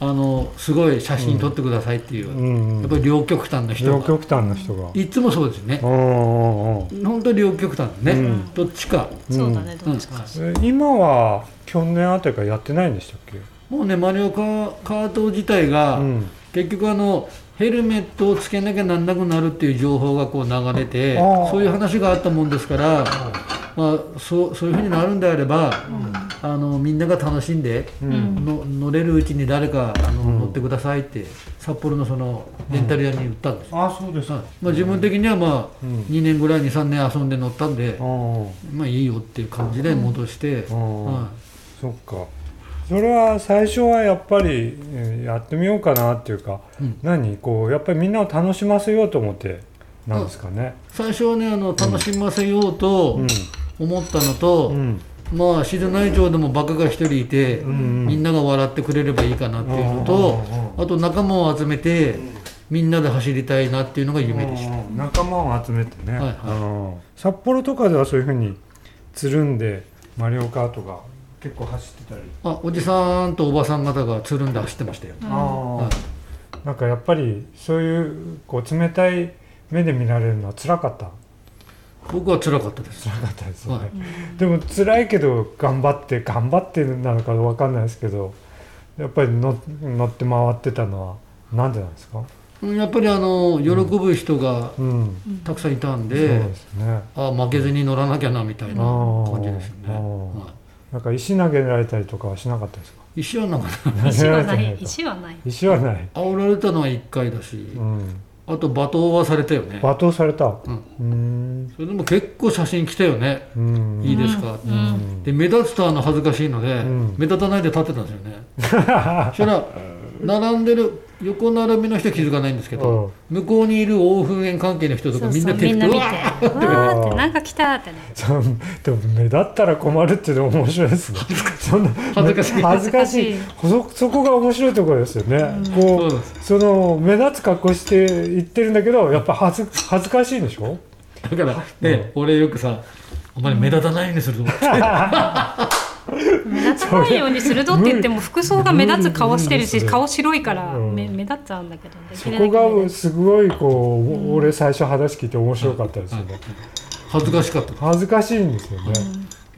あのすごい写真撮ってくださいっていう、うん。やっぱり両極端な人が。両極端な人が。いつもそうですね。本当に両極端ね、うん。どっちか、そうだねどっちかえ今は去年あたりからやってないんでしたっけ？もうねマリオカーカート自体が、うん。結局あのヘルメットをつけなきゃなんなくなるっていう情報がこう流れてそういう話があったもんですから、まあ、そうそういうふうになるんであれば、あのみんなが楽しんで、の乗れるうちに誰かあの、乗ってくださいって札幌のそのレンタル屋に言ったんです。よ、あそうですはい。まあ、自分的にはまあ、うん。2年ぐらい23年遊んで乗ったんで、うん。まあいいよっていう感じで戻して、うん。はそっかそれは最初はやっぱりえーやってみようかなっていうか、うん。何？こうやっぱりみんなを楽しませようと思ってなんですかね。い、最初はねあの楽しませようと思ったのと、うん。まあ静内町でもバカが一人いて、んみんなが笑ってくれればいいかなっていうのと、あと仲間を集めてみんなで走りたいなっていうのが夢でした。うん。仲間を集めてね、はいはい。うん。札幌とかではそういうふうにつるんでマリオカートが結構走ってたり、あおじさんとおばさん方がつるんで走ってましたよ。あはい。ーなんかやっぱりそういうこう冷たい目で見られるのは辛かった？僕は辛かったです。辛かったですよね、はい。でも辛いけど頑張って頑張ってなのかわかんないですけどやっぱり乗乗って回ってたのはなんでなんですか？うんやっぱりあの喜ぶ人がうん、たくさんいたんそうで、ですね。あ負けずに乗らなきゃなみたいな感じですよね。はいなんか石投げられたりとかはしなかったですか？石はなんか石はない石はない。石はない、煽られたのは1回だし、うん、あと罵倒はされたよね。罵倒された。ううん。んそれでも結構写真来たよね。うん。いいですか、うん。で目立つとあの恥ずかしいので、ん。目立たないで立ってたんですよね。そしたら並んでる横並びの人は気づかないんですけど、向こうにいる大噴煙関係の人とかみんな手みんな見て。うわーって。なんか来たってね。でも目立ったら困るっていうの面白いですね。そんな恥ずかしい。恥ずかしい。そそこが面白いところですよね、こそうその目立つ格好して言ってるんだけどやっぱ恥ず恥ずかしいんでしょ？だからね、俺よくさお前目立たないようにすると思って 目立たないようにするぞって言っても服装が目立つ顔してるし顔白いからうん。目目立っちゃうんだけどそこがすごいこう、俺最初話聞いて面白かったですよね、恥ずかしかった。恥ずかしいんですよね、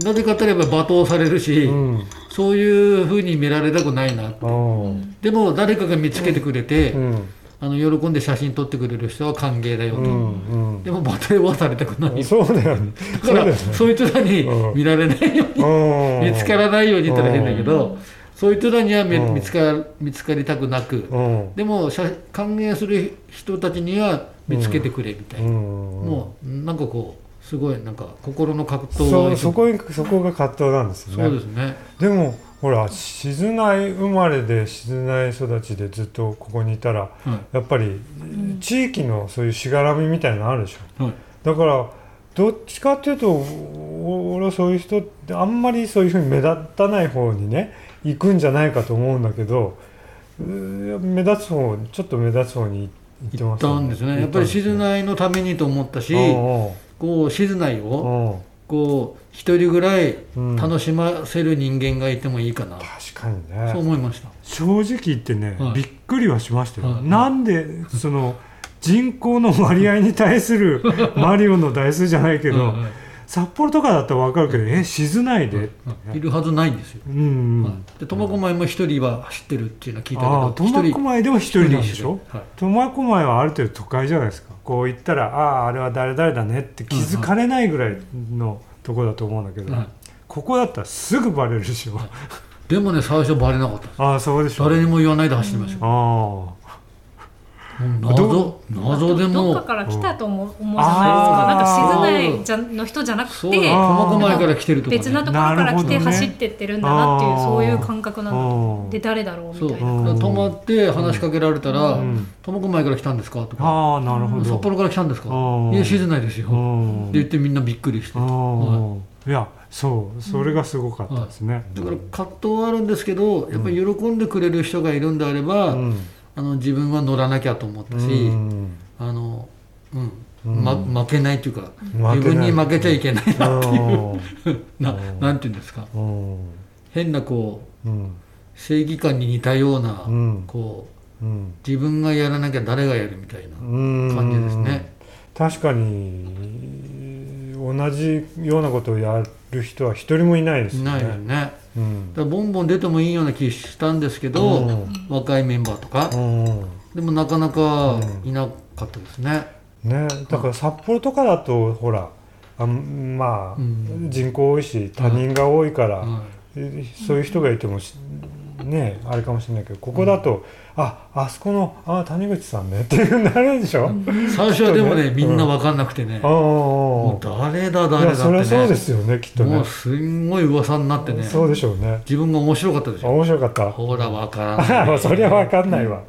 なぜかといえば罵倒されるし、うん。そういうふうに見られたくないなうん。でも誰かが見つけてくれて、うんあの喜んで写真撮ってくれる人は歓迎だよと、うんでも罵倒はされたくない。そうだよね。だからね。そいつらにうん見られないように、うん。見つからないように言ったら変だけど、そいつらには見,、つか見つかりたくなく、うん。でも写歓迎する人たちには見つけてくれみたいな、うん。もうなんかこうすごいなんか心の葛藤そそこにそこが葛藤なんですよね。そうですね。でもほら静内生まれで静内育ちでずっとここにいたら、やっぱり地域のそういうしがらみみたいなのあるでしょ、はい。だからどっちかっていうとお俺はそういう人ってあんまりそういうふうに目立たない方にね行くんじゃないかと思うんだけど目立つ方ちょっと目立つ方に行ってます行ったんですね。やっぱり静内のためにと思ったしこう静内をこう一人ぐらい楽しませる人間がいてもいいかな、確かにね。そう思いました。正直言ってね、はい。びっくりはしましたよ、はい。なんでその人口の割合に対する マリオの台数じゃないけど、はいはい。札幌とかだったら分かるけどえ静内で、い。るはずないんですよ、うんで苫小牧も一人は走ってるっていうのは聞いたけど苫小牧でも一人なんでしょ？はい。苫小牧はある程度都会じゃないですかこう言ったらあああれは誰々だねって気づかれないぐらいのとこだと思うんだけど、はいここだったらすぐバレるでしょ、でもね最初バレなかったああそうでしょ誰にも言わないで走りましたあ謎。謎。でも。どっかから来たと思う思うじゃないですか。なんか静内じゃの人じゃなくてだ苫小牧から来てるとかね。別なところから来て走ってってるんだなっていう、ねそういう感覚なんだ。と思うで誰だろうそうみたいな。だから止まって話しかけられたらうん「苫小牧から来たんですか?」とか。ああなるほど札幌から来たんですか？うんいや静内ですよ」ってうん言ってみんなびっくりして。い。やそう。それがすごかったですね、い。だから葛藤はあるんですけどやっぱり喜んでくれる人がいるんであればうんあの自分は乗らなきゃと思ったしうん。あのうん。うん。ま負けないっていうか自分に負けちゃいけないなっていう。なうん。なんていうんですか。うん。変なこううん。正義感に似たようなうん。こううん。自分がやらなきゃ誰がやるみたいなうん。感じですね。確かに同じようなことをやる人は一人もいないですよね。いないよね。うん。だボンボン出てもいいような気したんですけど、うん。若いメンバーとか、うん。でもなかなかいなかったですね。ね。だから札幌とかだとほらあまあ、うん。人口多いし他人が多いから、はそういう人がいてもしねあれかもしれないけどここだと、ああそこのあ谷口さんね っていうふうになるでしょ、最初はでもね、ねみんな分かんなくてね、ああもう誰だい誰だってやそりゃそうでね、すよねきっとね。もうすんごい噂になってね、そうでしょうね。自分が面白かったでしょ。面白かった。ほら分からない。そりゃ分かんないわ。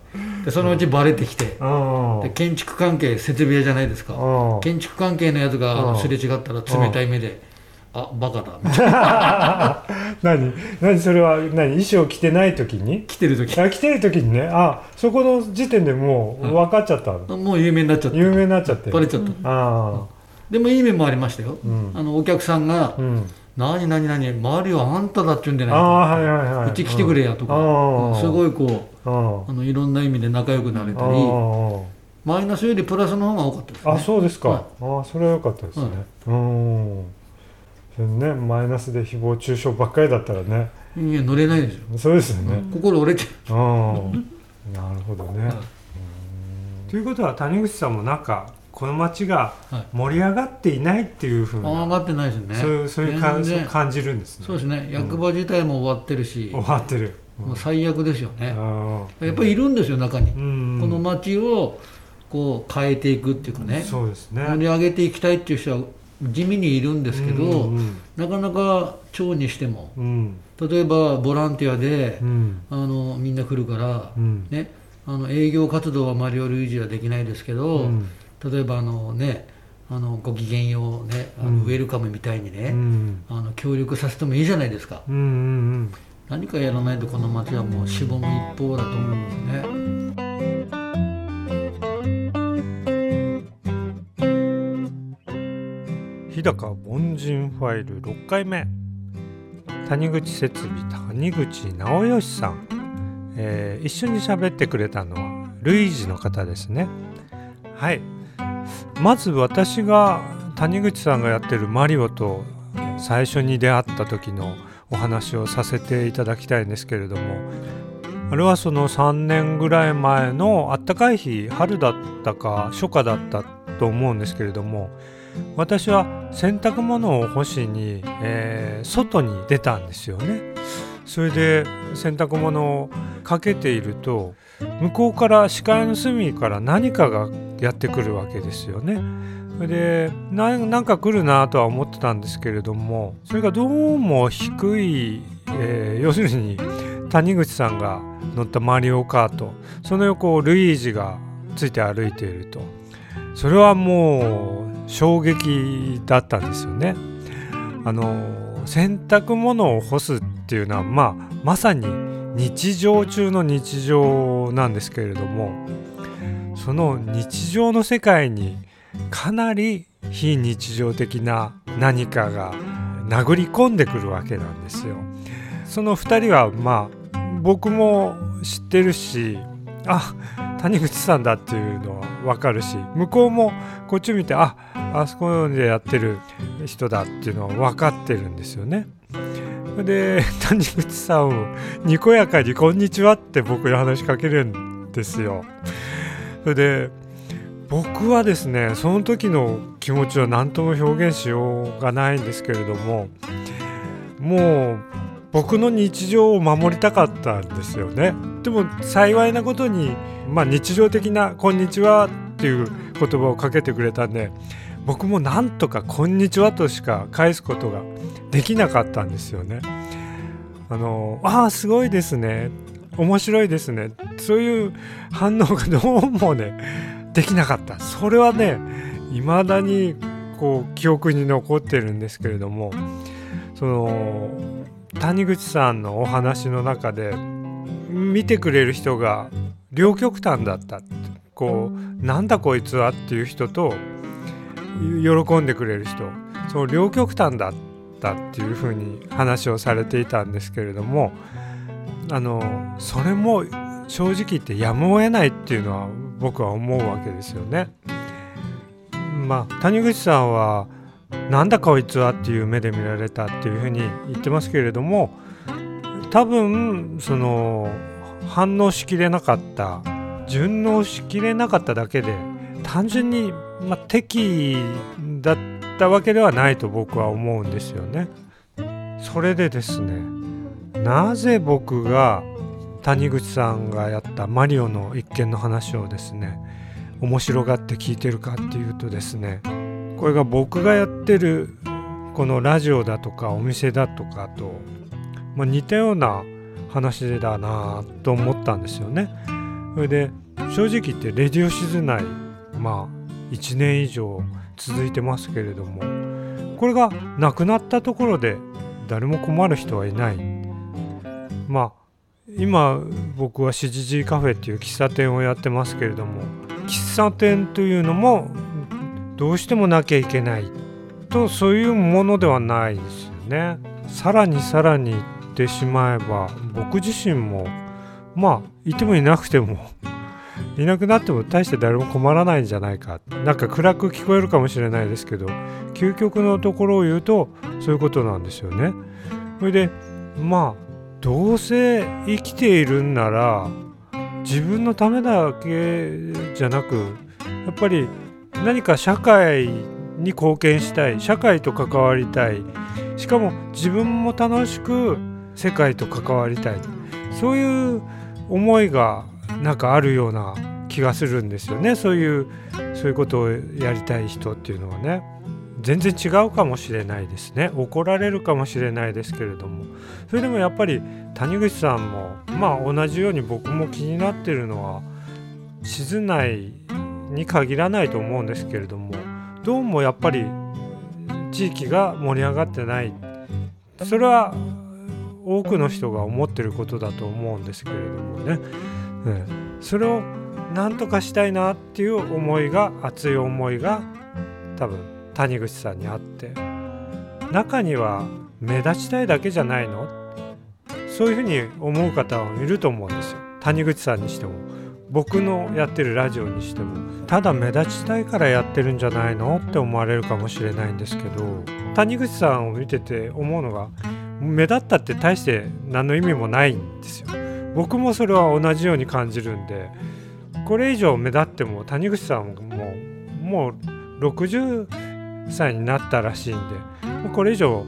でそのうちバレてきて、うん。で建築関係設備屋じゃないですか。うん。建築関係のやつがすれ違ったら冷たい目で、あバカだ。みたいな何？何それは？何？衣装着てない時に？来てる時。あ着てる時にね。あそこの時点でもう分かっちゃったの、もう有名になっちゃった。有名になっちゃって。バレちゃった、あでもいい面もありましたよ、うん。あのお客さんがあうん「何何何？マリオあんただっちゅうんじゃないああかはいはいはい。うち来てくれや」とか、うん。すごいこううん。あのいろんな意味で仲良くなれたり。うん。マイナスよりプラスの方が多かったです、ね、あそうですか、はい。ああそれは良かったですね、うんねマイナスで誹謗中傷ばっかりだったらね。いや乗れないですよそうですよね。心折れちゃうんなるほどね、うん。ということは谷口さんもなんかこの町がはい。盛り上がっていないっていうふううな、上がってないですね。そういうそういう感感じるんですね。そうですね。役場自体も終わってるし、終わってる、もう最悪ですよね、うんやっぱりいるんですよ中に、うん。この町をこう変えていくっていうかね。そうですね。盛り上げていきたいっていう人は地味にいるんですけど、うんうんなかなか町にしても。うん。例えばボランティアで、うん。あのみんな来るから、うん。ね、あの営業活動はマリオ・ルイージはできないですけど、うん。例えばあの、ね、あのごきげんよう、ね、あのうん。ウェルカムみたいにね、うん。あの協力させてもいいじゃないですか。うんうん何かやらないとこの町はもうしぼむ一方だと思うんですね。日高凡人ファイル6回目。谷口設備谷口直義さん、えー一緒に喋ってくれたのはルイージの方ですね。はい。まず私が谷口さんがやってるマリオと最初に出会った時のお話をさせていただきたいんですけれどもあれはその3年ぐらい前のあったかい日春だったか初夏だったと思うんですけれども私は洗濯物を干しに、えー外に出たんですよね。それで洗濯物をかけていると向こうから視界の隅から何かがやってくるわけですよね。それでななんか来るなとは思ってたんですけれどもそれがどうも低い、えー要するに谷口さんが乗ったマリオカートその横をルイージがついて歩いていると。それはもう衝撃だったんですよね。あの洗濯物を干すっていうのは、まあ、まさに日常中の日常なんですけれどもその日常の世界にかなり非日常的な何かが殴り込んでくるわけなんですよ。その2人はまあ僕も知ってるしあ谷口さんだっていうのは分かるし向こうもこっち見てああそこでやってる人だっていうのは分かってるんですよね。で 谷口さんをにこやかに「こんにちは」って僕に話しかけるんですよ。それで僕はですねその時の気持ちは何とも表現しようがないんですけれどももう僕の日常を守りたかったんですよね。でも幸いなことに、まあ、日常的な「こんにちは」っていう言葉をかけてくれたんで僕もなんとか「こんにちは」としか返すことができなかったんですよね。あのあすごいですね面白いですねそういう反応がどうもねできなかったそれはね未だにこう記憶に残ってるんですけれどもその谷口さんのお話の中で見てくれる人が両極端だったこうなんだこいつはっていう人と喜んでくれる人その両極端だったっていうふうに話をされていたんですけれどもあのそれも正直言ってやむを得ないっていうのは僕は思うわけですよね。まあ谷口さんはなんだこいつはっていう目で見られたっていうふうに言ってますけれども多分その反応しきれなかった順応しきれなかっただけで単純に、まあ、敵だったわけではないと僕は思うんですよね。それでですねなぜ僕が谷口さんがやったマリオの一件の話をですね面白がって聞いてるかっていうとですねこれが僕がやってるこのラジオだとかお店だとかと、まあ、似たような話だなと思ったんですよね。それで正直言ってレディオシズ内まあ1年以上続いてますけれどもこれがなくなったところで誰も困る人はいない。まあ今僕はしじじいカフェっていう喫茶店をやってますけれども喫茶店というのもどうしてもなきゃいけないとそういうものではないですよね。さらにさらに言ってしまえば僕自身もまあいてもいなくてもいなくなっても大して誰も困らないんじゃないかなんか暗く聞こえるかもしれないですけど究極のところを言うとそういうことなんですよね。それでまあどうせ生きているんなら自分のためだけじゃなくやっぱり何か社会に貢献したい。社会と関わりたい。しかも自分も楽しく世界と関わりたい。そういう思いがなんかあるような気がするんですよね。そういうそういうことをやりたい人っていうのはね。全然違うかもしれないですね。怒られるかもしれないですけれども。それでもやっぱり谷口さんもまあ同じように僕も気になってるのは静内に限らないと思うんですけれどもどうもやっぱり地域が盛り上がってない。それは多くの人が思ってることだと思うんですけれどもね、うん、それを何とかしたいなっていう思いが熱い思いが多分谷口さんに会って。中には目立ちたいだけじゃないの？そういうふうに思う方はいると思うんですよ。谷口さんにしても。僕のやってるラジオにしてもただ目立ちたいからやってるんじゃないのって思われるかもしれないんですけど谷口さんを見てて思うのが目立ったって大して何の意味もないんですよ。僕もそれは同じように感じるんでこれ以上目立っても谷口さんももう60歳になったらしいんでこれ以上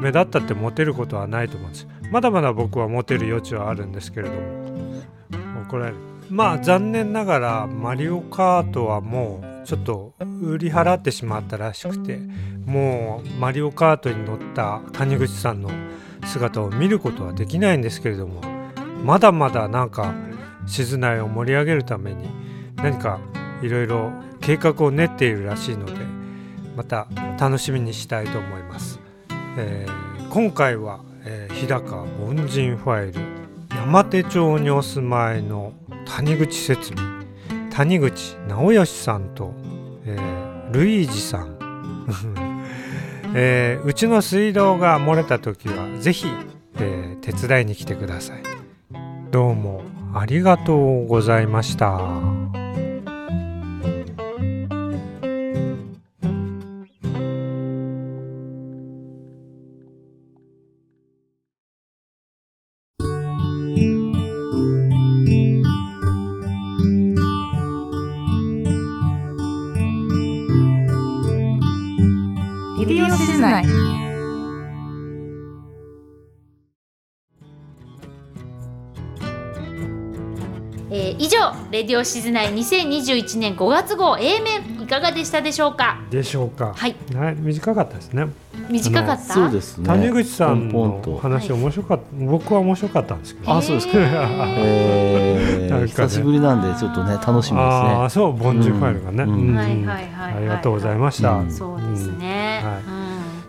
目立ったってモテることはないと思うんです。まだまだ僕はモテる余地はあるんですけれども怒られる。まあ残念ながらマリオカートはもうちょっと売り払ってしまったらしくてもうマリオカートに乗った谷口さんの姿を見ることはできないんですけれどもまだまだなんか静内を盛り上げるために何かいろいろ計画を練っているらしいのでまた楽しみにしたいと思います、えー今回は、えー日高凡人ファイル山手町にお住まいの谷口設備谷口直義さんと、えールイージさん、えーうちの水道が漏れた時は是非、えー手伝いに来てくださいどうもありがとうございました。ディオ静内えー以上「レディオ静内2021年5月号 A 面」いかがでしたでしょうか？でしょうか。はいな短かったですね。短かった？そうですね。谷口さんの話面白かった。僕は面白かったんですけど。あそうですか、えー。久しぶりなんでちょっとね楽しみですね。ああ、そう、ボンジュファイルがね。うん。うん。はいはいはいはい。ありがとうございました。うん。そうですね、はい。うん。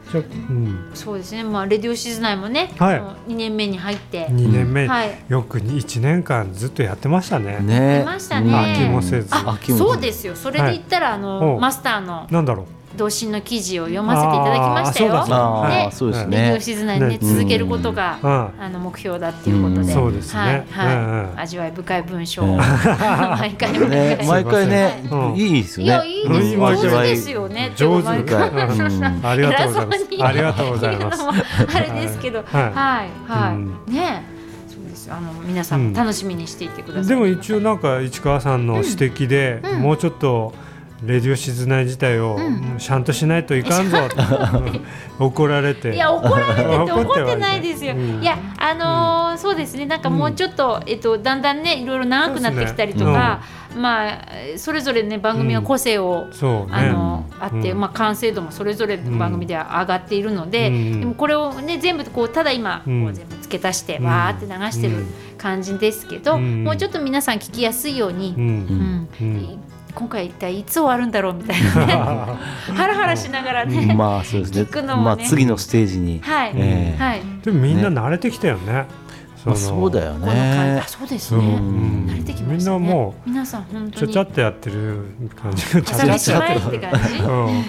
ちょうん、そうですね。まあレディオ静内もね、はい。もう2年目に入って、2年目、はい。よくに1年間ずっとやってましたね。出ねましたね。飽きもせず。あそうですよ。それで言ったら、あのマスターの。なんだろう。同心の記事を読ませていただきましたよ。あーそうですね。静内にねね。続けることが、うん。あの目標だっていうことで、うん。そうですね。はいはい。うん。うん味わい深い文章をうん。毎回毎回、ね毎回ねうんいいですいよね。やいいですうんよ。上手ですよね。上手ありがとうございます。ありがとうございます。あれですけど、はい。はい。はい、うん。ね。そうですよ。あの皆さんも楽しみにしていてください。でも一応なんか市川さんの指摘で、うん。もうちょっとレディオ静内自体を、ん。ちゃんとしないといかんぞ。怒られて。いや怒られてて 怒ってない。ですよ。うん。いやあのーそうですね。なんかもうちょっと、えっとだんだんねいろいろ長くなってきたりとか、まあそれぞれね番組は個性を、そうね。あのあって、うん。まあ完成度もそれぞれの番組では上がっているので、うん。でもこれをね全部こうただ今、うん。こう全部付け足して、うんわーって流してるうん。感じですけど、うん。もうちょっと皆さん聞きやすいように、うん。うん。うん今回一体いつ終わるんだろうみたいなね。ハラハラしながらね、まあそうですね。聞くのもね。まあ次のステージに。はい、ええ。はい。でもみんな慣れてきたよね。まあそうだよね。あそうですうん。ね、ん慣れてきまみんしたね。なも皆さん本う当に。ちゃちゃってやってる感じがちゃちゃ前って感じ？うん、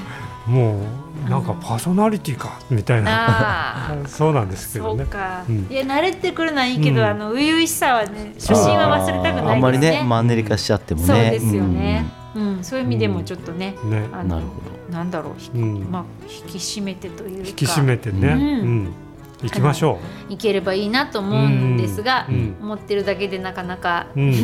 もうなんかパーソナリティかみたいな、ああ そうなんですけどね。そうん。いや慣れてくるのはいいけど、うん。あの初々しさはね初心は忘れたくないですね。あんまりねマンネリ化しちゃってもね。そうですよね、うん。そういう意味でもちょっとね、ね。あのなるほなんだろう、ひうん。まあ引き締めてというか。引き締めてね、ううんん行きましょいければいいなと思うんですが、うん思ってるだけでなかなか。う、うん、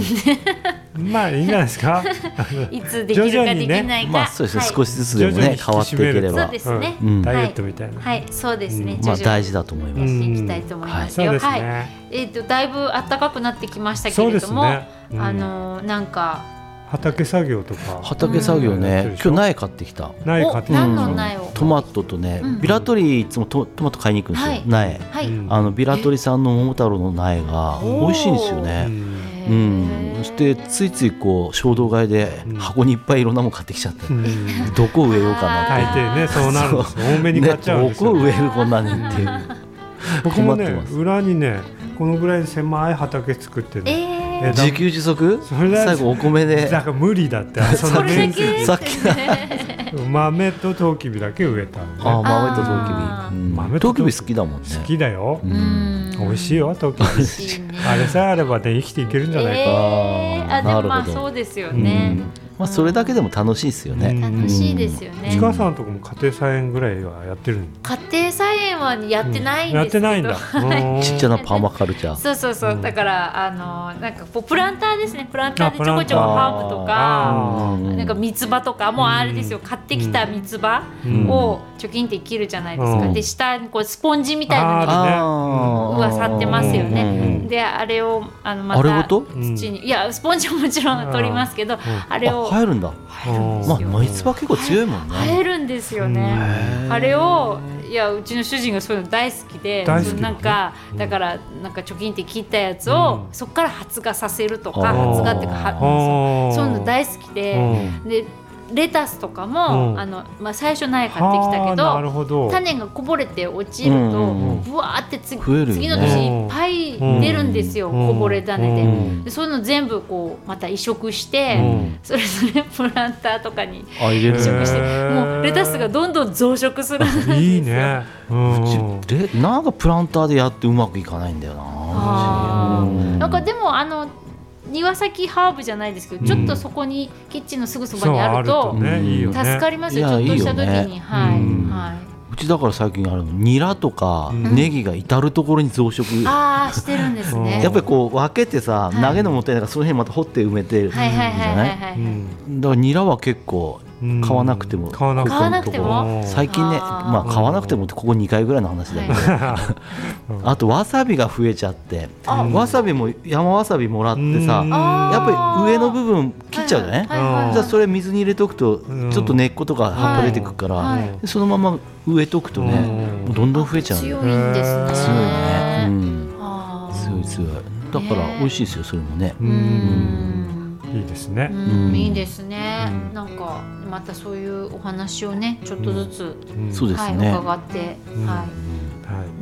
まあいいんじゃないですか。いつできるかできないか、まあそうですね、はい。少しずつでもね変わっていければ。そうですね、うん。ダイエットみたいな、はい、そうですね。うん。まあ大事だと思います、うん。していきたいと思いますよ。そうですはい。ね、えっ、とだいぶ暖かくなってきましたけれども、ですね、うん。あのーなんか畑作業とか。畑作業うん。ね、今日苗買ってきた。ない家庭何の苗を？トマトとね、うん。ビラトリいつもトトマト買いに行くんですよ、はい。苗。あのビラトリさんの桃太郎の苗が美味しいんですようね。んうん、そしてついついこう衝動買いでうん。箱にいっぱいいろんなもの買ってきちゃって、うん。どこ植えようかな大って。抵ねそうなるんですよ。多めに買っちゃうんですよ、ね。どこ植えるこんなにっていう。僕もね困ってます。裏にねこのぐらい狭い畑作ってね、え自給自足？それだ最後お米で。だから無理だって そんなそれだ面けさっき豆とトウキビだけ植えたあ豆とトウキビ、うん。豆とトウキビ。好きだもんね。好きだよ。美味しいよトウキビ。あれさえあればね生きていけるんじゃないか。えー、あでもまあなるほど。そうですようねん、まあそれだけでも楽しいですよね、楽しいですよね、市川さんとこも家庭菜園ぐらいはやってるの？家庭菜園はやってないんですけど、やってないんだ。うん。ちっちゃなパーマカルチャー。そうそうそう、うん。だからあのなんかこうプランターですね。プランターでちょこちょこハーブとあかうんなんか三つ葉とかもうあれですよ、買ってきた三つ葉うん。を貯金って切るじゃないですか、うん。で下にこうスポンジみたいなのあがるねー。うわさってますよね。であれをあのまたあれごと？土にいやスポンジももちろん取りますけど、あれをあ入るんだ。うんまあマイツバ結構強いもんね。生えるんですよね。あれをいやうちの主人がそういうの大好きで大好きそのなんかうん。だからなんか貯金って切ったやつを、うん。そこから発芽させるとか発芽っていうかはそういうの大好きで、うん。でレタスとかも、うん。あのまあ、最初苗買ってきたけどるほど。種がこぼれて落ちると、うんうんぶわーってつ増えるよね。次の年いっぱい出るんですよ、うんこぼれ種で,、うんでそういうの全部こうまた移植して、うん。それぞれプランターとかにあ入れる移植して、もうレタスがどんどん増殖するんですよ。いいね。うん。うちでなんかプランターでやってうまくいかないんだよなあー。うん。なんかでもあの庭先ハーブじゃないですけど、うん。ちょっとそこにキッチンのすぐそばにあると助かりますよ、ちょっとした時いいよに、ねはい、うんはい。うちだから最近あるのニラとかうん。ネギが至る所に増殖。ああしてるんですね。やっぱりこう分けてさはい投げるのもったいないからその辺また掘って埋めてるじゃはいはいはいはい。ないだからニラは結構うん買わなくても。買わなくても。買わなくても？最近ねまあ買わなくてもってここ2回ぐらいの話だけど。あとわさびが増えちゃって。あ。わさびも山わさびもらってさやっぱり上の部分切っちゃうじゃない？はいはいはいはい。じゃあそれ水に入れとくとうん。ちょっと根っことか葉っぱ出てくるから、はい。はい。でそのまま植えとくとね、どんどん増えちゃう。強いんですね。強いね、うん、強い強い。だから美味しいですよそれもね、ううんん。いいですね。うんうん。いいですね、うん。なんかまたそういうお話をねちょっとずつ、うん。はい伺って、うん。はい。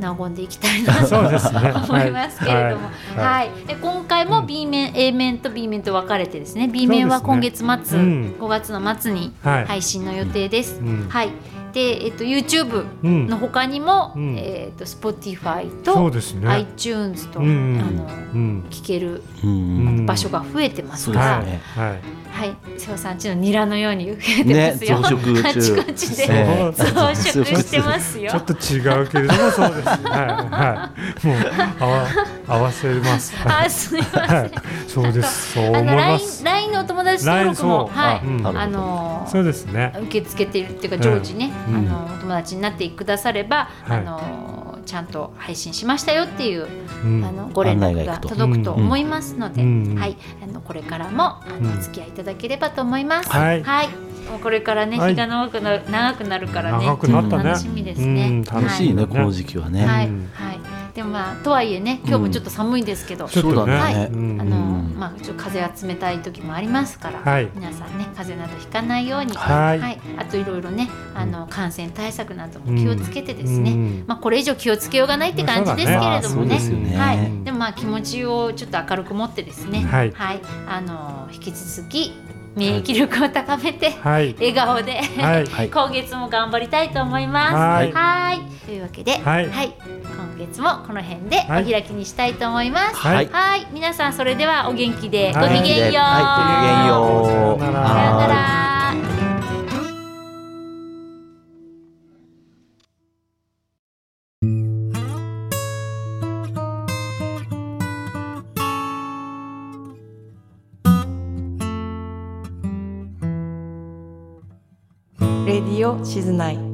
は和んでいきたいなと ね。思いますけれども、ははい。い。で今回も B 面、A 面と B 面と分かれてですね。B 面は今月末、ねうん。5月の末にはい。配信の予定です。うん。はいで、えっと、YouTube うん。の他にも、うん。えっと Spotify そうとですね。iTunes と、うんあのうん。聞ける場所が増えてます。そうから、ですね。はいはい、瀬尾さんちのニラのように増えてねますよ。増殖中。あちこちで、え増殖してますよ。ちょっと違うけれどもそうです。はい。はい。もう合わ合わせます。あ、すみません。はい。そうです。そう思あのいます。LINE のお友達登録もそう。はい、うん。あのそうですね。受け付けているっていうか常時ね、うん。あのお友達になってくだされば、はい。あのちゃんと配信しましたよっていう、うん。あのご連絡が届くと思いますので、うんはい、あのこれからもあのうん。お付き合いいただければと思います。はいもうこれからね、はい。日が長くなる長くなるからね、長くなったね。楽しみですね。うん楽しいね、はいこの時期はね、はい、うん。はい、でもまあとはいえね今日もちょっと寒いんですけど、ちょっとね。はい。うん。あのうんまあちょっと風が冷たい時もありますから、はい。皆さんね風邪などひかないように、はい。あといろいろねあの感染対策なども気をつけてですね、うん。まあこれ以上気をつけようがないって感じですけれどもね。ですよね。はい、でもまあ気持ちをちょっと明るく持ってですね、はい。あの引き続き免疫力を高めて、はい。笑顔で、はい。はい。今月も頑張りたいと思います。はい。はい。というわけで、はい。今月もこの辺ではい。お開きにしたいと思います。はい。はい、皆さんそれではお元気でごはい。きげんよう。はい、ごきげんよう。さようなら。静内